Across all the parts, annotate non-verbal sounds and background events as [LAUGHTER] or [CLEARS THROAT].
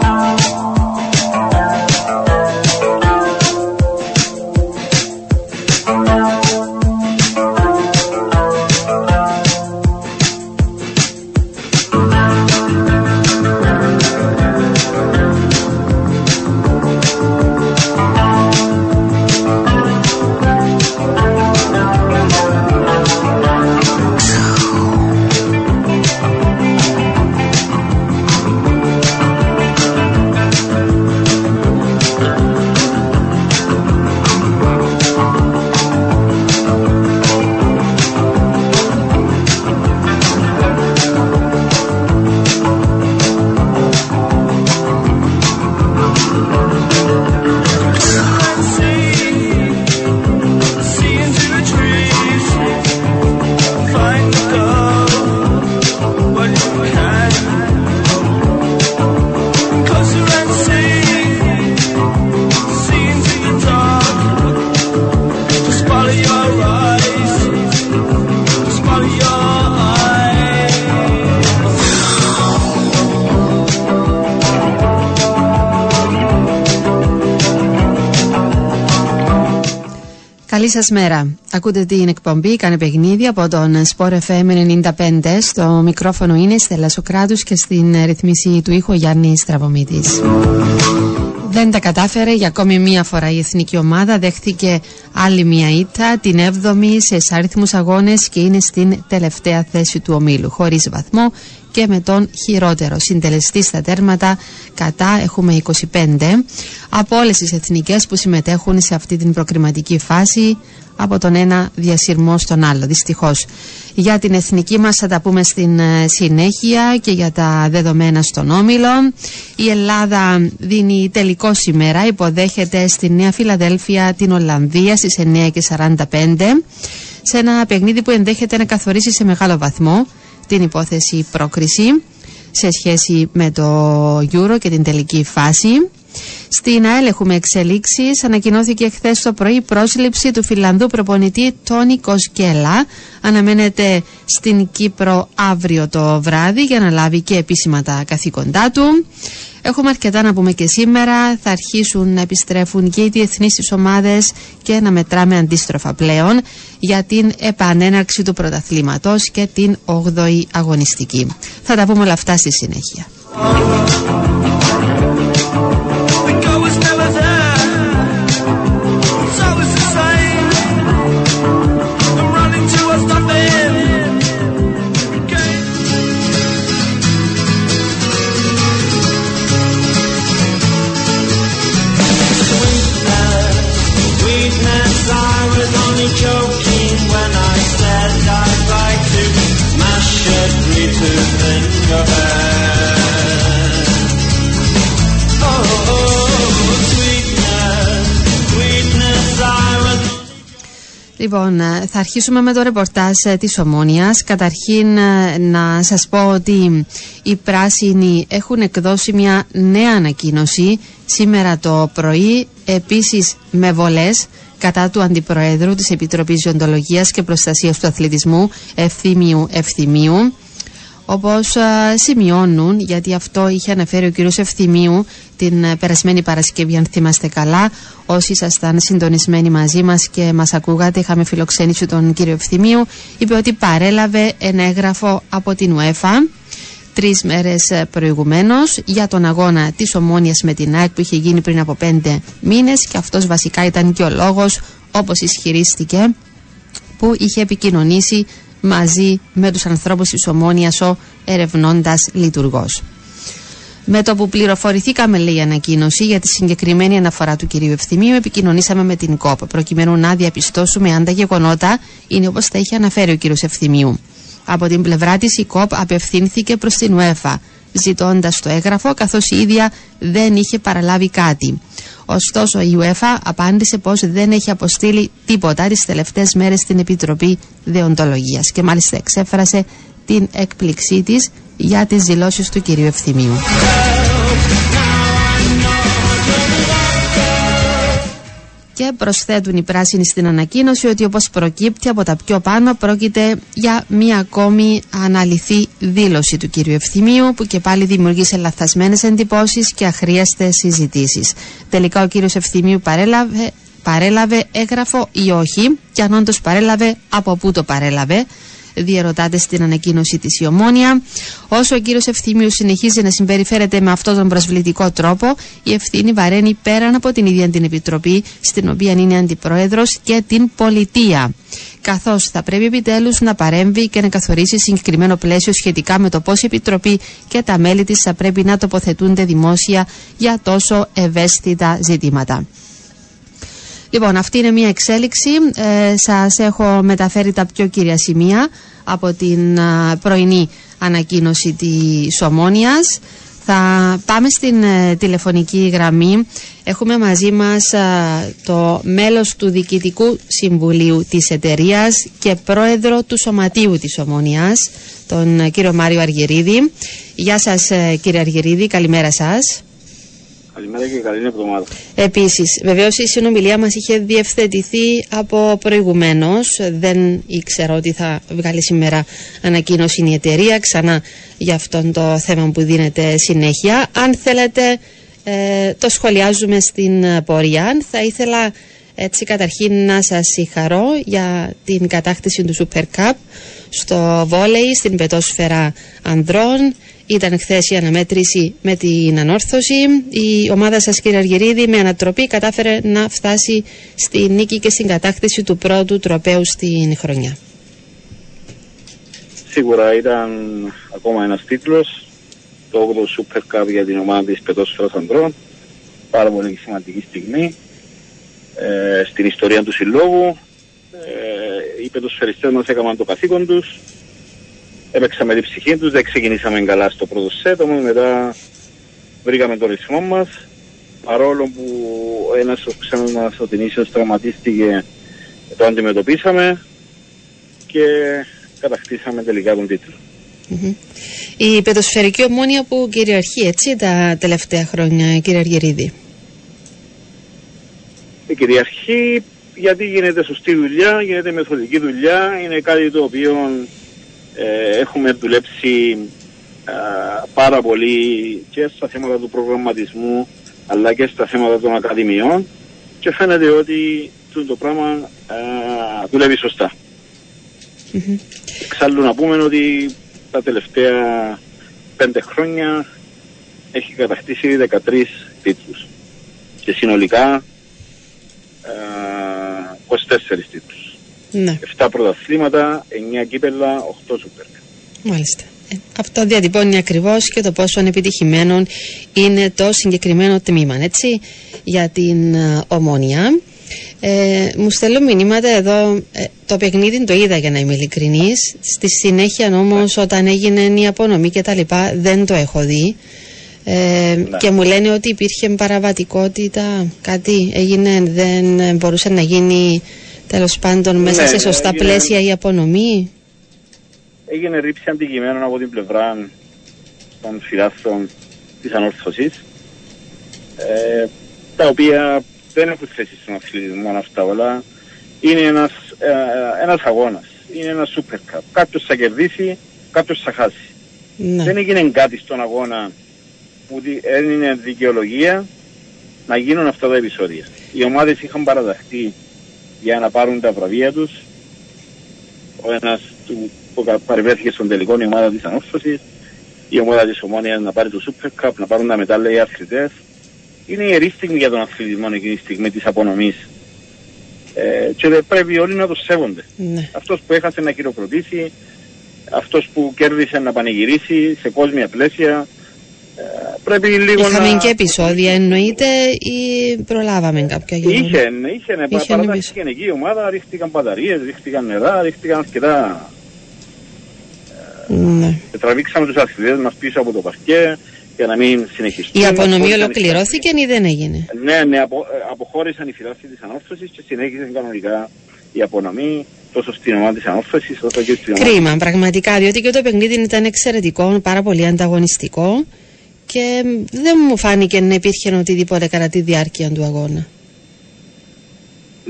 Καλή σας μέρα. Ακούτε την εκπομπή «Κάνε παιχνίδι» από τον Sport FM 95. Στο μικρόφωνο είναι Στέλλα Σοκράτους και στην ρυθμίση του ήχου Γιάννης Στραβωμίτης. Δεν τα κατάφερε για ακόμη μία φορά η εθνική ομάδα. Δέχθηκε άλλη μία ήττα, την 7η σε αριθμούς αγώνες και είναι στην τελευταία θέση του ομίλου. Χωρίς βαθμό και με τον χειρότερο συντελεστή στα τέρματα κατά έχουμε 25 από όλες τις εθνικές που συμμετέχουν σε αυτή την προκριματική φάση από τον ένα διασυρμό στον άλλο δυστυχώς για την εθνική μας θα τα πούμε στην ε, συνέχεια και για τα δεδομένα στον Όμιλο η Ελλάδα δίνει τελικό σήμερα υποδέχεται στη Νέα Φιλαδέλφια την Ολλανδία στις 9.45 σε ένα παιχνίδι που ενδέχεται να καθορίσει σε μεγάλο βαθμό την υπόθεση πρόκριση σε σχέση με το Euro και την τελική φάση. Στην ΑΕΛ έχουμε εξελίξεις. Ανακοινώθηκε χθες το πρωί η πρόσληψη του Φιλανδού προπονητή Τόνι Κοσκέλα. Αναμένεται στην Κύπρο αύριο το βράδυ για να λάβει και επίσημα τα καθήκοντά του. Έχουμε αρκετά να πούμε και σήμερα. Θα αρχίσουν να επιστρέφουν και οι διεθνείς της ομάδες και να μετράμε αντίστροφα πλέον για την επανέναρξη του πρωταθλήματος και την 8η αγωνιστική. Θα τα πούμε όλα αυτά στη συνέχεια. Λοιπόν, ε, θα αρχίσουμε με το ρεπορτάζ ε, της Ομόνιας. Καταρχήν ε, να σας πω ότι οι πράσινοι έχουν εκδώσει μια νέα ανακοίνωση σήμερα το πρωί, επίσης με βολές κατά του Αντιπροέδρου της Επιτροπής Ζωοντολογίας και Προστασίας του Αθλητισμού Ευθύμιου Ευθυμίου όπως σημειώνουν, γιατί αυτό είχε αναφέρει ο κύριος Ευθυμίου την ε, περασμένη Παρασκευή, αν θυμάστε καλά, όσοι ήσασταν συντονισμένοι μαζί μας και μας ακούγατε, είχαμε φιλοξένηση τον κύριο Ευθυμίου, είπε ότι παρέλαβε ένα έγγραφο από την UEFA τρεις μέρες ε, προηγουμένως για τον αγώνα της Ομόνιας με την ΑΕΚ που είχε γίνει πριν από πέντε μήνες και αυτός βασικά ήταν και ο λόγος όπως ισχυρίστηκε που είχε επικοινωνήσει μαζί με τους ανθρώπους της Ομόνιας ο ερευνώντας λειτουργός. Με το που πληροφορηθήκαμε, λέει η ανακοίνωση, για τη συγκεκριμένη αναφορά του κυρίου Ευθυμίου, επικοινωνήσαμε με την ΚΟΠ, προκειμένου να διαπιστώσουμε αν τα γεγονότα είναι όπως τα είχε αναφέρει ο κύριος Ευθυμίου. Από την πλευρά της, η ΚΟΠ απευθύνθηκε προς την ΟΕΦΑ, ζητώντας το έγγραφο, καθώς η ίδια δεν είχε παραλάβει κάτι. Ωστόσο, η UEFA απάντησε πως δεν έχει αποστείλει τίποτα τις τελευταίες μέρες στην Επιτροπή Δεοντολογίας και μάλιστα εξέφρασε την έκπληξή της για τις δηλώσεις του κυρίου Ευθυμίου. Και προσθέτουν οι πράσινοι στην ανακοίνωση ότι όπως προκύπτει από τα πιο πάνω πρόκειται για μία ακόμη αναλυθή δήλωση του κύριου Ευθυμίου που και πάλι δημιουργήσε λαθασμένες εντυπώσεις και αχρίαστες συζητήσεις. Τελικά ο κύριος Ευθυμίου παρέλαβε, παρέλαβε έγγραφο ή όχι και αν όντως παρέλαβε από πού το παρέλαβε; Διαρωτάται στην ανακοίνωση της η Ομόνια. Όσο ο κύριος Ευθύμιου συνεχίζει να συμπεριφέρεται με αυτόν τον προσβλητικό τρόπο, η ευθύνη βαραίνει πέραν από την ίδια την Επιτροπή, στην οποία είναι αντιπρόεδρος και την πολιτεία. Καθώς θα πρέπει επιτέλους να παρέμβει και να καθορίσει συγκεκριμένο πλαίσιο σχετικά με το πώς η Επιτροπή και τα μέλη της θα πρέπει να τοποθετούνται δημόσια για τόσο ευαίσθητα ζητήματα. Λοιπόν, αυτή είναι μια εξέλιξη. Ε, σας έχω μεταφέρει τα πιο κύρια σημεία από την πρωινή ανακοίνωση της Ομόνιας. Θα πάμε στην ε, τηλεφωνική γραμμή. Έχουμε μαζί μας το μέλος του Διοικητικού Συμβουλίου της εταιρείας και πρόεδρο του Σωματείου της Ομόνιας, τον ε, κύριο Μάριο Αργυρίδη. Γεια σας κύριε Αργυρίδη, καλημέρα σας. Καλημέρα και καλή εβδομάδα. Επίσης, βεβαίως η συνομιλία μας είχε διευθετηθεί από προηγουμένως. Δεν ήξερα ότι θα βγάλει σήμερα ανακοίνωση η εταιρεία ξανά για αυτόν το θέμα που δίνεται συνέχεια. Αν θέλετε, ε, το σχολιάζουμε στην πορεία. Θα ήθελα έτσι καταρχήν να σας συγχαρώ για την κατάκτηση του Super Cup στο βόλεϊ, στην πετόσφαιρα ανδρών ήταν χθες η αναμέτρηση με την ανόρθωση. Η ομάδα σας, κύριε Αργυρίδη, με ανατροπή κατάφερε να φτάσει στη νίκη και στην κατάκτηση του πρώτου τροπέου στην χρονιά. Σίγουρα ήταν ακόμα ένας τίτλος. Το 8ο Super Cup για την ομάδα της Πετόσφαιρας Ανδρών. Πάρα πολύ σημαντική στιγμή ε, στην ιστορία του συλλόγου. Ε, οι πετοσφαιριστές μας έκαναν το καθήκον τους έπαιξαμε την ψυχή τους, δεν ξεκινήσαμε καλά στο πρώτο σετ, όμως μετά βρήκαμε το ρυθμό μας. Παρόλο που ένας ο ξένος μας, ο Τινήσιος, τραυματίστηκε, το αντιμετωπίσαμε και κατακτήσαμε τελικά τον τιτλο Η πεδοσφαιρική ομόνια που κυριαρχεί έτσι τα τελευταία χρόνια, κύριε Αργυρίδη; Η κυριαρχεί γιατί γίνεται σωστή δουλειά, γίνεται μεθοδική δουλειά, είναι κάτι το οποίο ε, έχουμε δουλέψει πάρα πολύ και στα θέματα του προγραμματισμού αλλά και στα θέματα των ακαδημιών και φαίνεται ότι το πράγμα δουλεύει σωστά. Mm-hmm. Εξάλλου να πούμε ότι τα τελευταία πέντε χρόνια έχει κατακτήσει 13 τίτλους και συνολικά 24 τίτλους. Ναι. 7 πρωταθλήματα, 9 κύπελα, 8 σούπερ. Μάλιστα. Ε, αυτό διατυπώνει ακριβώς και το πόσο ανεπιτυχημένο είναι το συγκεκριμένο τμήμα, έτσι, για την uh, ομόνια. Ε, μου στέλνω μηνύματα εδώ. Ε, το παιχνίδι το είδα για να είμαι ειλικρινής. Στη συνέχεια όμως, ναι. όταν έγινε η απονομή και τα λοιπά, δεν το έχω δει. Ε, ναι. Και μου λένε ότι υπήρχε παραβατικότητα, κάτι έγινε, δεν μπορούσε να γίνει Τέλος πάντων, μέσα ναι, σε σωστά έγινε, πλαίσια η απονομή. Έγινε ρήψη αντικειμένων από την πλευρά των φυλάθων της ανόρθωσης, ε, τα οποία δεν έχουν θέση στον αθλητισμό αυτά όλα. Είναι ένας ε, ένας αγώνας, είναι ένα super cup. Κάποιος θα κερδίσει, κάποιος θα χάσει. Ναι. Δεν έγινε κάτι στον αγώνα που δεν είναι δικαιολογία να γίνουν αυτά τα επεισόδια. Οι ομάδες είχαν παραδαχτεί για να πάρουν τα βραβεία τους. Ο ένας του, που παρευρέθηκε στον τελικό η ομάδα της ανόρθωσης, η ομάδα της Ομόνιας να πάρει το Super Cup, να πάρουν τα μετάλλια οι αθλητές. Είναι η ιερή στιγμή για τον αθλητισμό εκείνη τη στιγμή της απονομής. Ε, και πρέπει όλοι να το σέβονται. Ναι. Αυτός που έχασε να χειροκροτήσει, αυτός που κέρδισε να πανηγυρίσει σε κόσμια πλαίσια, πρέπει λίγο Είχαμε να... και επεισόδια εννοείται ή προλάβαμε κάποια γεγονότα. Είχε, είχε, ναι, είχε παράταξη γενική ομάδα, ρίχτηκαν μπαταρίες, ρίχτηκαν νερά, ρίχτηκαν αρκετά... Ναι. Και τραβήξαμε τους αθλητές μας πίσω από το παρκέ για να μην συνεχιστούν. Η απονομή ολοκληρώθηκε ή δεν έγινε; Ναι, ναι, απο, ε, αποχώρησαν οι φυλάσεις της ανόρθωσης και συνέχισαν κανονικά η απονομή τόσο στην ομάδα της ανόρθωσης όσο και στην ομάδα. Κρίμα, πραγματικά, διότι και το παιχνίδι ήταν εξαιρετικό, πάρα πολύ ανταγωνιστικό και δεν μου φάνηκε να υπήρχε οτιδήποτε κατά τη διάρκεια του αγώνα.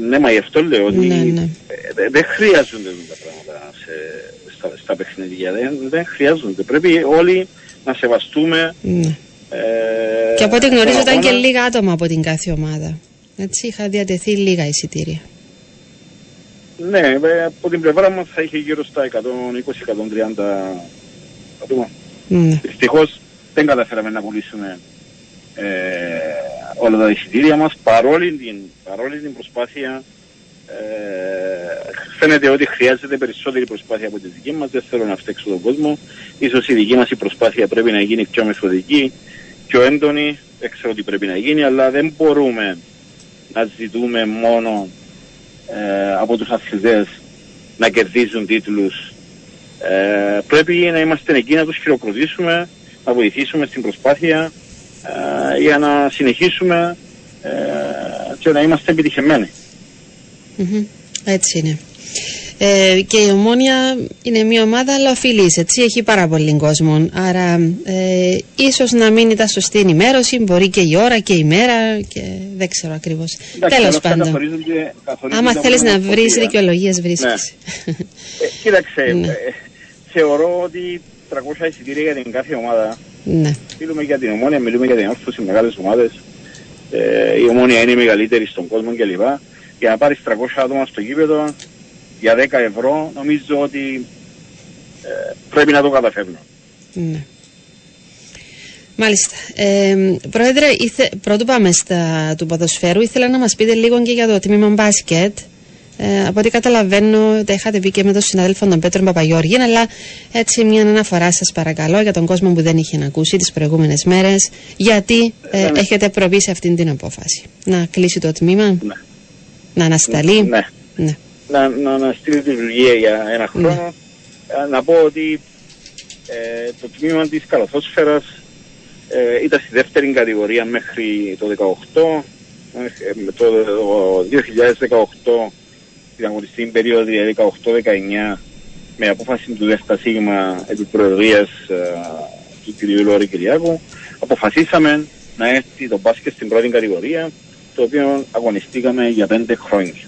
ναι, μα γι' αυτό λέω ότι ναι, ναι. Ε, δεν χρειάζονται τα πράγματα σε, στα, στα παιχνίδια. Δεν, δεν χρειάζονται. Πρέπει όλοι να σεβαστούμε. Ναι. Ε, και από ό,τι γνωρίζω ήταν και λίγα άτομα από την κάθε ομάδα. Έτσι είχα διατεθεί λίγα εισιτήρια. Ναι, ε, από την πλευρά μας θα είχε γύρω στα 120-130 άτομα. Ναι. Δυστυχώς δεν καταφέραμε να πουλήσουμε ε, όλα τα εισιτήρια μας παρόλη την, παρόλη την προσπάθεια ε, φαίνεται ότι χρειάζεται περισσότερη προσπάθεια από τη δική μας, δεν θέλω να φταίξω τον κόσμο. Ίσως η δική μας η προσπάθεια πρέπει να γίνει πιο μεθοδική, πιο έντονη, δεν ξέρω τι πρέπει να γίνει, αλλά δεν μπορούμε να ζητούμε μόνο ε, από τους αθλητές να κερδίζουν τίτλους. Ε, πρέπει να είμαστε εκεί να τους χειροκροτήσουμε, να βοηθήσουμε στην προσπάθεια ε, για να συνεχίσουμε ε, και να είμαστε Έτσι είναι. Ε, και η Ομόνια είναι μια ομάδα αλλά οφειλής, έτσι, έχει πάρα πολύ κόσμο. Άρα ε, ίσως να μην ήταν σωστή ενημέρωση, μπορεί και η ώρα και η μέρα και δεν ξέρω ακριβώς. Τέλος πάντων. Άμα θέλεις να βρεις δικαιολογίες βρίσκεις. Ναι. ε, κοίταξε, ναι. ε, θεωρώ ότι 300 εισιτήρια για την κάθε ομάδα. Ναι. Μιλούμε για την Ομόνια, μιλούμε για την όρθωση μεγάλες ομάδες. Ε, η Ομόνια είναι η μεγαλύτερη στον κόσμο κλπ. Για να πάρεις 300 άτομα στο γήπεδο για 10 ευρώ νομίζω ότι ε, πρέπει να το καταφέρνω. Ναι. Μάλιστα. Ε, πρόεδρε, ήθε, πρώτου πάμε στα του ποδοσφαίρου. Ήθελα να μας πείτε λίγο και για το τμήμα μπάσκετ. Ε, από ό,τι καταλαβαίνω, τα είχατε πει και με τον συνάδελφο τον Πέτρο Παπαγιώργη, αλλά έτσι μια αναφορά σας παρακαλώ για τον κόσμο που δεν είχε να ακούσει τις προηγούμενες μέρες, γιατί ε, ναι. έχετε προβεί σε αυτή την απόφαση. Να κλείσει το τμήμα, ναι. να ανασταλεί. Ναι. ναι να, να, να στείλει τη λειτουργία για ένα χρόνο. Ναι. Ε, να πω ότι ε, το τμήμα της καλαθόσφαιρας ε, ήταν στη δεύτερη κατηγορία μέχρι το 2018. Ε, το, το 2018 την αγωνιστική περίοδο δηλαδή 18-19 με απόφαση του ΔΕΣΤΑ ΣΥΓΜΑ επί προεδρίας του κ. Λόρη Κυριάκου αποφασίσαμε να έρθει το μπάσκετ στην πρώτη κατηγορία το οποίο αγωνιστήκαμε για πέντε χρόνια.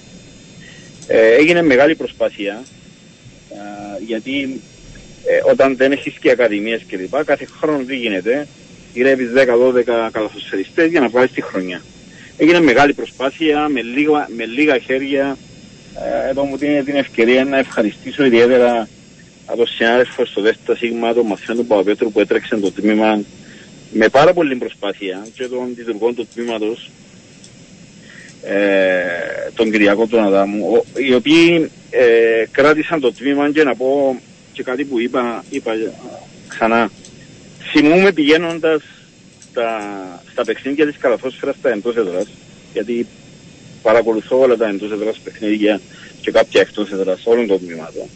Ε, έγινε μεγάλη προσπάθεια γιατί ε, όταν δεν έχεις και ακαδημίες κλπ. κάθε χρόνο τι γίνεται, γυρεύεις 10-12 καλαθοσφαιριστές για να βγάλεις τη χρονιά. Έγινε μεγάλη προσπάθεια με λίγα, με λίγα χέρια. Ε, εδώ μου δίνει την ευκαιρία να ευχαριστήσω ιδιαίτερα από τον συνάδελφο στο δεύτερο σίγμα, τον Μαθιόν του Παπαπέτρου που έτρεξε το τμήμα με πάρα πολύ προσπάθεια και των λειτουργών του τμήματος ε, τον Κυριακό τον Αδάμου, οι οποίοι ε, κράτησαν το τμήμα και να πω και κάτι που είπα, είπα ξανά. Θυμούμε πηγαίνοντας στα, στα παιχνίδια της καλαθόσφαιρας στα εντός έδρας, γιατί παρακολουθώ όλα τα εντός έδρας παιχνίδια και κάποια εκτός έδρας όλων των τμήματων.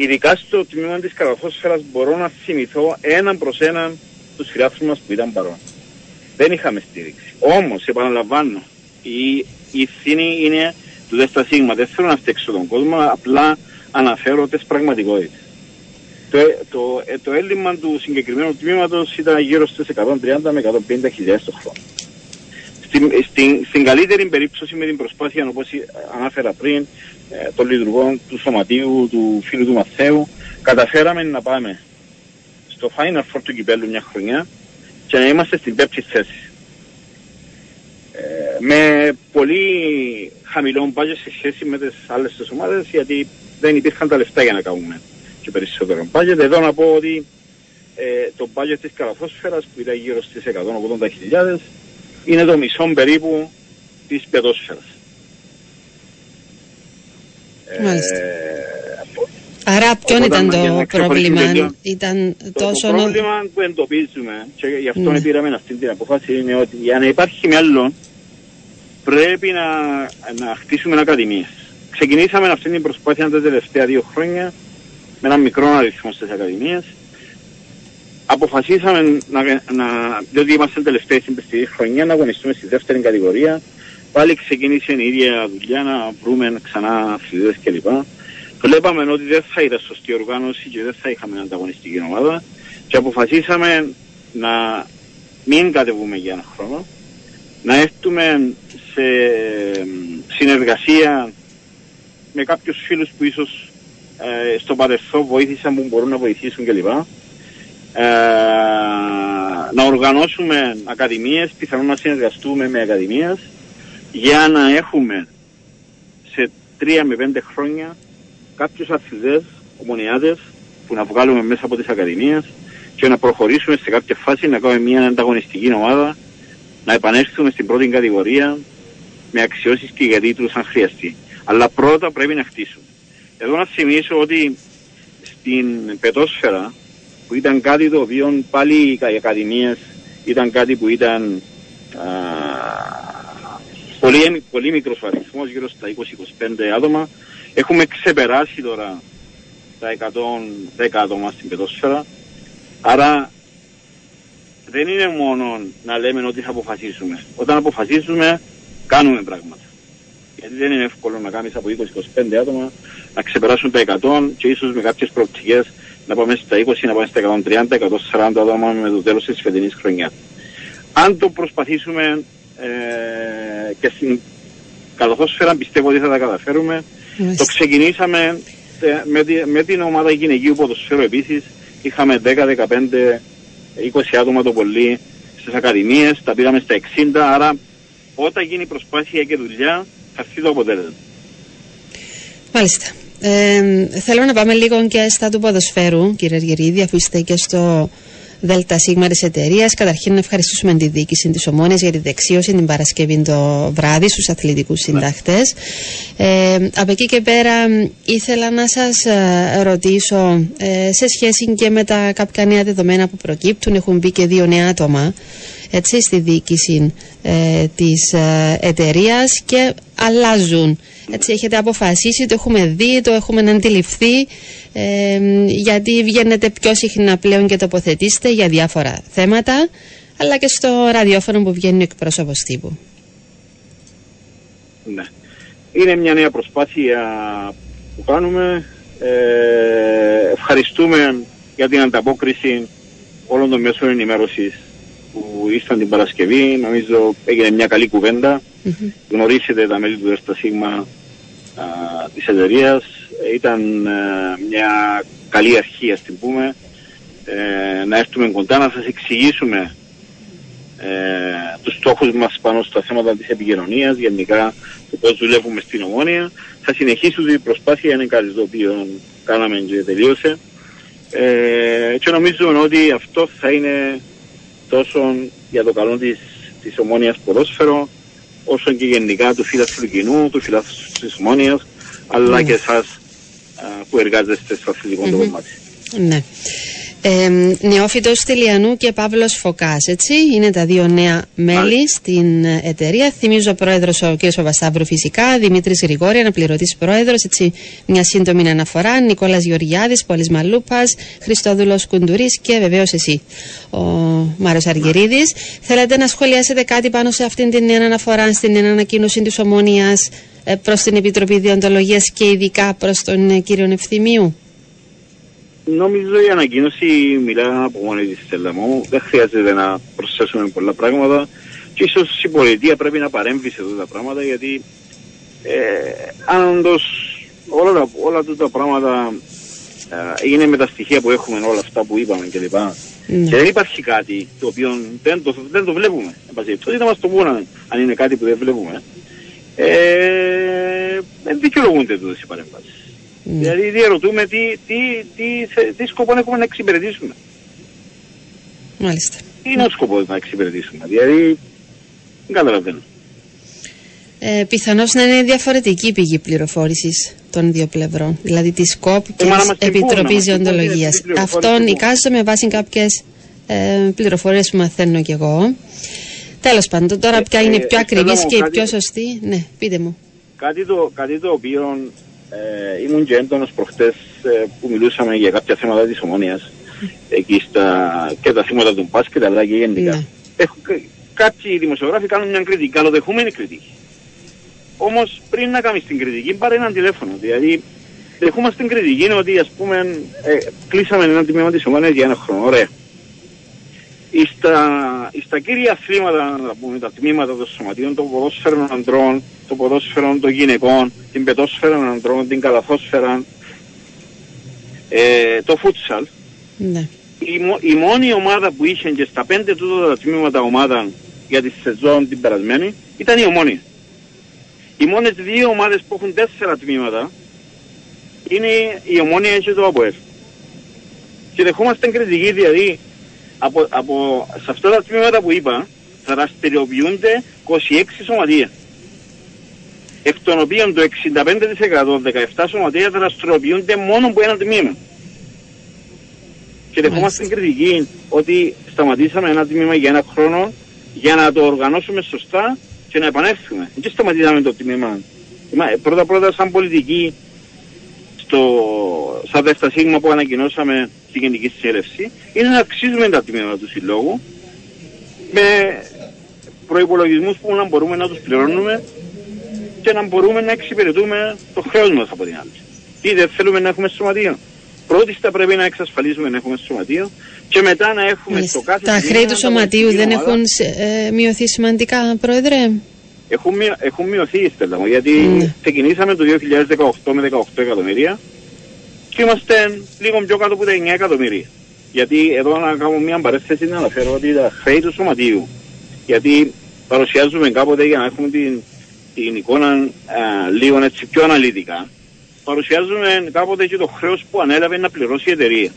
ειδικά στο τμήμα της καλαθόσφαιρας μπορώ να θυμηθώ έναν προς έναν τους φιλάθλους μας που ήταν παρόν. Δεν είχαμε στήριξη. Όμως, επαναλαμβάνω, η, η ευθύνη είναι του ΔΕΣΤΑ ΣΥΓΜΑ. Δεν θέλω να φταίξω τον κόσμο, απλά αναφέρω τις πραγματικότητες. Το, το, ε, το έλλειμμα του συγκεκριμένου τμήματος ήταν γύρω στις 130 με 150 χιλιάδες το χρόνο. Στην, στην, στην καλύτερη περίπτωση με την προσπάθεια, όπως ανάφερα πριν, ε, των λειτουργών του Σωματείου, του φίλου του Μαθαίου, καταφέραμε να πάμε στο Final Four του Κυπέλου μια χρονιά και να είμαστε στην πέπτη θέση με πολύ χαμηλό μπάτζετ σε σχέση με τις άλλες τις ομάδες γιατί δεν υπήρχαν τα λεφτά για να κάνουμε και περισσότερο μπάτζετ. Εδώ να πω ότι ε, το μπάτζετ της καλαθόσφαιρας που ήταν γύρω στις 180.000 είναι το μισό περίπου της παιδόσφαιρας. Μάλιστα. Ε, Άρα ποιον ήταν το πρόβλημα, ήταν τόσο... Το πρόβλημα που εντοπίζουμε και γι' αυτό ναι. πήραμε αυτή την αποφάση είναι ότι για να υπάρχει μέλλον πρέπει να, να χτίσουμε ακαδημίες. Ξεκινήσαμε αυτή την προσπάθεια τα τελευταία δύο χρόνια με ένα μικρό αριθμό στις ακαδημίες. Αποφασίσαμε, να, να, διότι είμαστε τελευταίοι στην στη χρονιά, να αγωνιστούμε στη δεύτερη κατηγορία. Πάλι ξεκίνησε η ίδια δουλειά να βρούμε ξανά αθλητές κλπ. Βλέπαμε ότι δεν θα ήταν σωστή οργάνωση και δεν θα είχαμε ανταγωνιστική ομάδα και αποφασίσαμε να μην κατεβούμε για ένα χρόνο, να έρθουμε σε συνεργασία με κάποιους φίλους που ίσως ε, στο παρελθόν βοήθησαν που μπορούν να βοηθήσουν κλπ. Ε, να οργανώσουμε ακαδημίες, πιθανόν να συνεργαστούμε με ακαδημίες για να έχουμε σε τρία με πέντε χρόνια κάποιους αθλητές, ομονιάτες που να βγάλουμε μέσα από τις ακαδημίες και να προχωρήσουμε σε κάποια φάση να κάνουμε μια ανταγωνιστική ομάδα να επανέλθουμε στην πρώτη κατηγορία με αξιώσεις και για τίτλους αν χρειαστεί. Αλλά πρώτα πρέπει να χτίσουμε. Εδώ να θυμίσω ότι στην πετόσφαιρα που ήταν κάτι το οποίο πάλι οι ακαδημίες ήταν κάτι που ήταν α, πολύ, πολύ μικρός ο αριθμός, γύρω στα 20-25 άτομα. Έχουμε ξεπεράσει τώρα τα 110 άτομα στην πετόσφαιρα. Άρα δεν είναι μόνο να λέμε ότι θα αποφασίσουμε. Όταν αποφασίσουμε κάνουμε πράγματα. Γιατί δεν είναι εύκολο να κάνεις από 20-25 άτομα να ξεπεράσουν τα 100 και ίσως με κάποιες προοπτικές να πάμε στα 20, να πάμε στα 130, 140 άτομα με το τέλος της φετινής χρονιάς. Αν το προσπαθήσουμε ε, και στην καλαθόσφαιρα πιστεύω ότι θα τα καταφέρουμε. Το ξεκινήσαμε ε, με, με, την ομάδα γυναικείου ποδοσφαίρου επίσης. Είχαμε 10, 15, 20 άτομα το πολύ στις ακαδημίες, τα πήραμε στα 60, άρα όταν γίνει προσπάθεια και δουλειά θα έρθει το αποτέλεσμα. Μάλιστα. Ε, θέλω να πάμε λίγο και στα του ποδοσφαίρου, κύριε Αργυρίδη, αφού είστε και στο ΔΣ της εταιρείας. Καταρχήν, να ευχαριστήσουμε τη διοίκηση της Ομόνιας για τη δεξίωση την Παρασκευή το βράδυ στους αθλητικούς συντάχτες. Ε, από εκεί και πέρα, ήθελα να σας ε, ρωτήσω ε, σε σχέση και με τα κάποια νέα δεδομένα που προκύπτουν. Έχουν μπει και δύο νέα άτομα έτσι, στη διοίκηση ε, της ε, εταιρείας και αλλάζουν. Έτσι, έχετε αποφασίσει, το έχουμε δει, το έχουμε αντιληφθεί, ε, γιατί βγαίνετε πιο συχνά πλέον και τοποθετήσετε για διάφορα θέματα, αλλά και στο ραδιόφωνο που βγαίνει ο εκπρόσωπος τύπου. Ναι. Είναι μια νέα προσπάθεια που κάνουμε. Ε, ευχαριστούμε για την ανταπόκριση όλων των μέσων ενημέρωσης που ήρθαν την Παρασκευή. Νομίζω έγινε μια καλή κουβέντα. Mm-hmm. Γνωρίσετε τα μέλη του ΔΣ της εταιρείας. Ήταν α, μια καλή αρχή, ας την πούμε, ε, να έρθουμε κοντά να σας εξηγήσουμε ε, τους στόχους μας πάνω στα θέματα της επικοινωνίας, γενικά το πώς δουλεύουμε στην Ομόνια. Θα συνεχίσουμε την προσπάθεια, είναι κάτι το οποίο κάναμε και τελείωσε. Ε, και νομίζουμε ότι αυτό θα είναι τόσο για το καλό της, της ομόνιας ποδόσφαιρο, όσο και γενικά του φίλου κοινού, του φίλου της ομόνιας, αλλά mm. και εσάς που εργάζεστε στο αθλητικό mm-hmm. το κομμάτι. Ναι. Ε, Νεόφυτος Τηλιανού και Παύλος Φωκάς, έτσι, είναι τα δύο νέα μέλη στην εταιρεία. Θυμίζω πρόεδρος ο κ. Παπασταύρου φυσικά, Δημήτρης Γρηγόρη, αναπληρωτής πρόεδρος, έτσι, μια σύντομη αναφορά, Νικόλας Γεωργιάδης, Πόλης Μαλούπας, Χριστόδουλος Κουντουρής και βεβαίως εσύ, ο Μάρος Αργυρίδης. Θέλετε να σχολιάσετε κάτι πάνω σε αυτήν την νέα αναφορά, στην νέα ανακοίνωση της Ομόνιας ε, προς την Επιτροπή Διοντολογίας και ειδικά προς τον ε, κύριο Ευθυμίου; Νομίζω η ανακοίνωση μιλά από μόνη της Στέλλα μου. Δεν χρειάζεται να προσθέσουμε πολλά πράγματα. Και ίσως η πολιτεία πρέπει να παρέμβει σε αυτά τα πράγματα γιατί ε, αν όντως όλα, τα, όλα αυτά τα πράγματα ε, είναι με τα στοιχεία που έχουμε όλα αυτά που είπαμε κλπ. Ναι. Και δεν υπάρχει κάτι το οποίο δεν το, δεν το βλέπουμε. Τότε να μας το πούνε αν είναι κάτι που δεν βλέπουμε. Ε, δεν δικαιολογούνται τούτες οι παρεμβάσεις. Mm. Δηλαδή διαρωτούμε τι, τι, τι, τι σκοπό έχουμε να εξυπηρετήσουμε. Μάλιστα. Τι είναι ο σκοπός να εξυπηρετήσουμε. Δηλαδή δεν καταλαβαίνω. Ε, πιθανώς να είναι διαφορετική η πηγή πληροφόρησης των δύο πλευρών, δηλαδή της ΚΟΠ και ε, της Επιτροπής Διοντολογίας. Αυτόν εικάζω με βάση κάποιες ε, πληροφορίες που μαθαίνω κι εγώ. Τέλος πάντων, τώρα ε, ποια είναι η πιο ακριβής και η πιο σωστή. Ναι, πείτε μου. Κάτι το, κάτι το οποίο ε, ήμουν και έντονος προχτές ε, που μιλούσαμε για κάποια θέματα της ομόνιας εκεί στα, και τα θέματα του μπάσκετ αλλά και γενικά. Ναι. Έχω, κάποιοι δημοσιογράφοι κάνουν μια κριτική, καλοδεχούμενη κριτική. Όμως πριν να κάνεις την κριτική πάρε ένα τηλέφωνο. Δηλαδή δεχόμαστε την κριτική είναι ότι ας πούμε ε, κλείσαμε ένα τμήμα της ομόνιας για ένα χρόνο. Ωραία. Στα, στα κύρια αθλήματα, να πούμε, τα τμήματα των σωματείων, το ποδόσφαιρο των ανδρών, το ποδόσφαιρο των γυναικών, την πετόσφαιρα των ανδρών, την καλαθόσφαιρα, ε, το φούτσαλ. Ναι. Η, η, μόνη ομάδα που είχε και στα πέντε τούτα τα τμήματα ομάδα για τη σεζόν την περασμένη ήταν η Ομόνια. Οι μόνες δύο ομάδες που έχουν τέσσερα τμήματα είναι η Ομόνια και το ΑΠΟΕΦ. Και δεχόμαστε κριτική δηλαδή από, από, σε αυτά τα τμήματα που είπα δραστηριοποιούνται 26 σωματεία. Εκ των οποίων το 65% 17 σωματεία δραστηριοποιούνται μόνο από ένα τμήμα. Και δεχόμαστε κριτική ότι σταματήσαμε ένα τμήμα για ένα χρόνο για να το οργανώσουμε σωστά και να επανέλθουμε. Δεν σταματήσαμε το τμήμα. Πρώτα πρώτα σαν πολιτική στο, στα δεύτερα που ανακοινώσαμε στη Γενική Συνέλευση είναι να αυξήσουμε τα τμήματα του Συλλόγου με προϋπολογισμούς που να μπορούμε να τους πληρώνουμε και να μπορούμε να εξυπηρετούμε το χρέος μας από την άλλη. Τι δεν θέλουμε να έχουμε σωματείο. Πρώτη θα πρέπει να εξασφαλίσουμε να έχουμε σωματείο και μετά να έχουμε Μάλιστα. στο κάθε Τα χρέη του σωματείου δεν έχουν ε, μειωθεί σημαντικά, Πρόεδρε; Έχουν, μειω, έχουν μειωθεί, Στέλλα μου, γιατί mm. ξεκινήσαμε το 2018 με 18 εκατομμύρια και είμαστε λίγο πιο κάτω από τα 9 εκατομμύρια. Γιατί εδώ να κάνω μια παρέθεση να αναφέρω ότι τα χρέη του σωματείου, γιατί παρουσιάζουμε κάποτε για να έχουμε την, την εικόνα α, λίγο έτσι πιο αναλυτικά, παρουσιάζουμε κάποτε και το χρέος που ανέλαβε να πληρώσει η εταιρεία.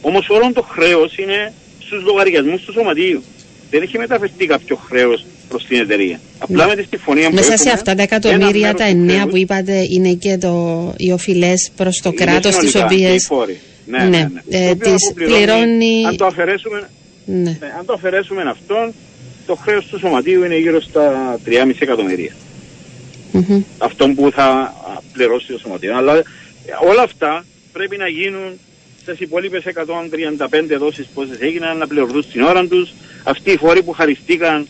Όμως όλο το χρέος είναι στους λογαριασμούς του σωματείου. Δεν έχει μεταφερθεί κάποιο χρέος προς την εταιρεία. Απλά με τη συμφωνία που Μέσα σε αυτά τα εκατομμύρια, τα εννέα που είπατε, είναι και το, οι οφειλές προς το κράτος, τις οποίες... Ναι, ναι, ναι. ναι. Ε, τις πληρώνει... Αν το αφαιρέσουμε, ναι. ναι. αν το αφαιρέσουμε αυτόν, το χρέος του σωματείου είναι γύρω στα 3,5 εκατομμύρια. Mm-hmm. Αυτό που θα πληρώσει το σωματείο. Αλλά όλα αυτά πρέπει να γίνουν στις υπόλοιπες 135 δόσεις πόσες έγιναν να πληρωθούν στην ώρα τους. Αυτοί οι φόροι που χαριστήκαν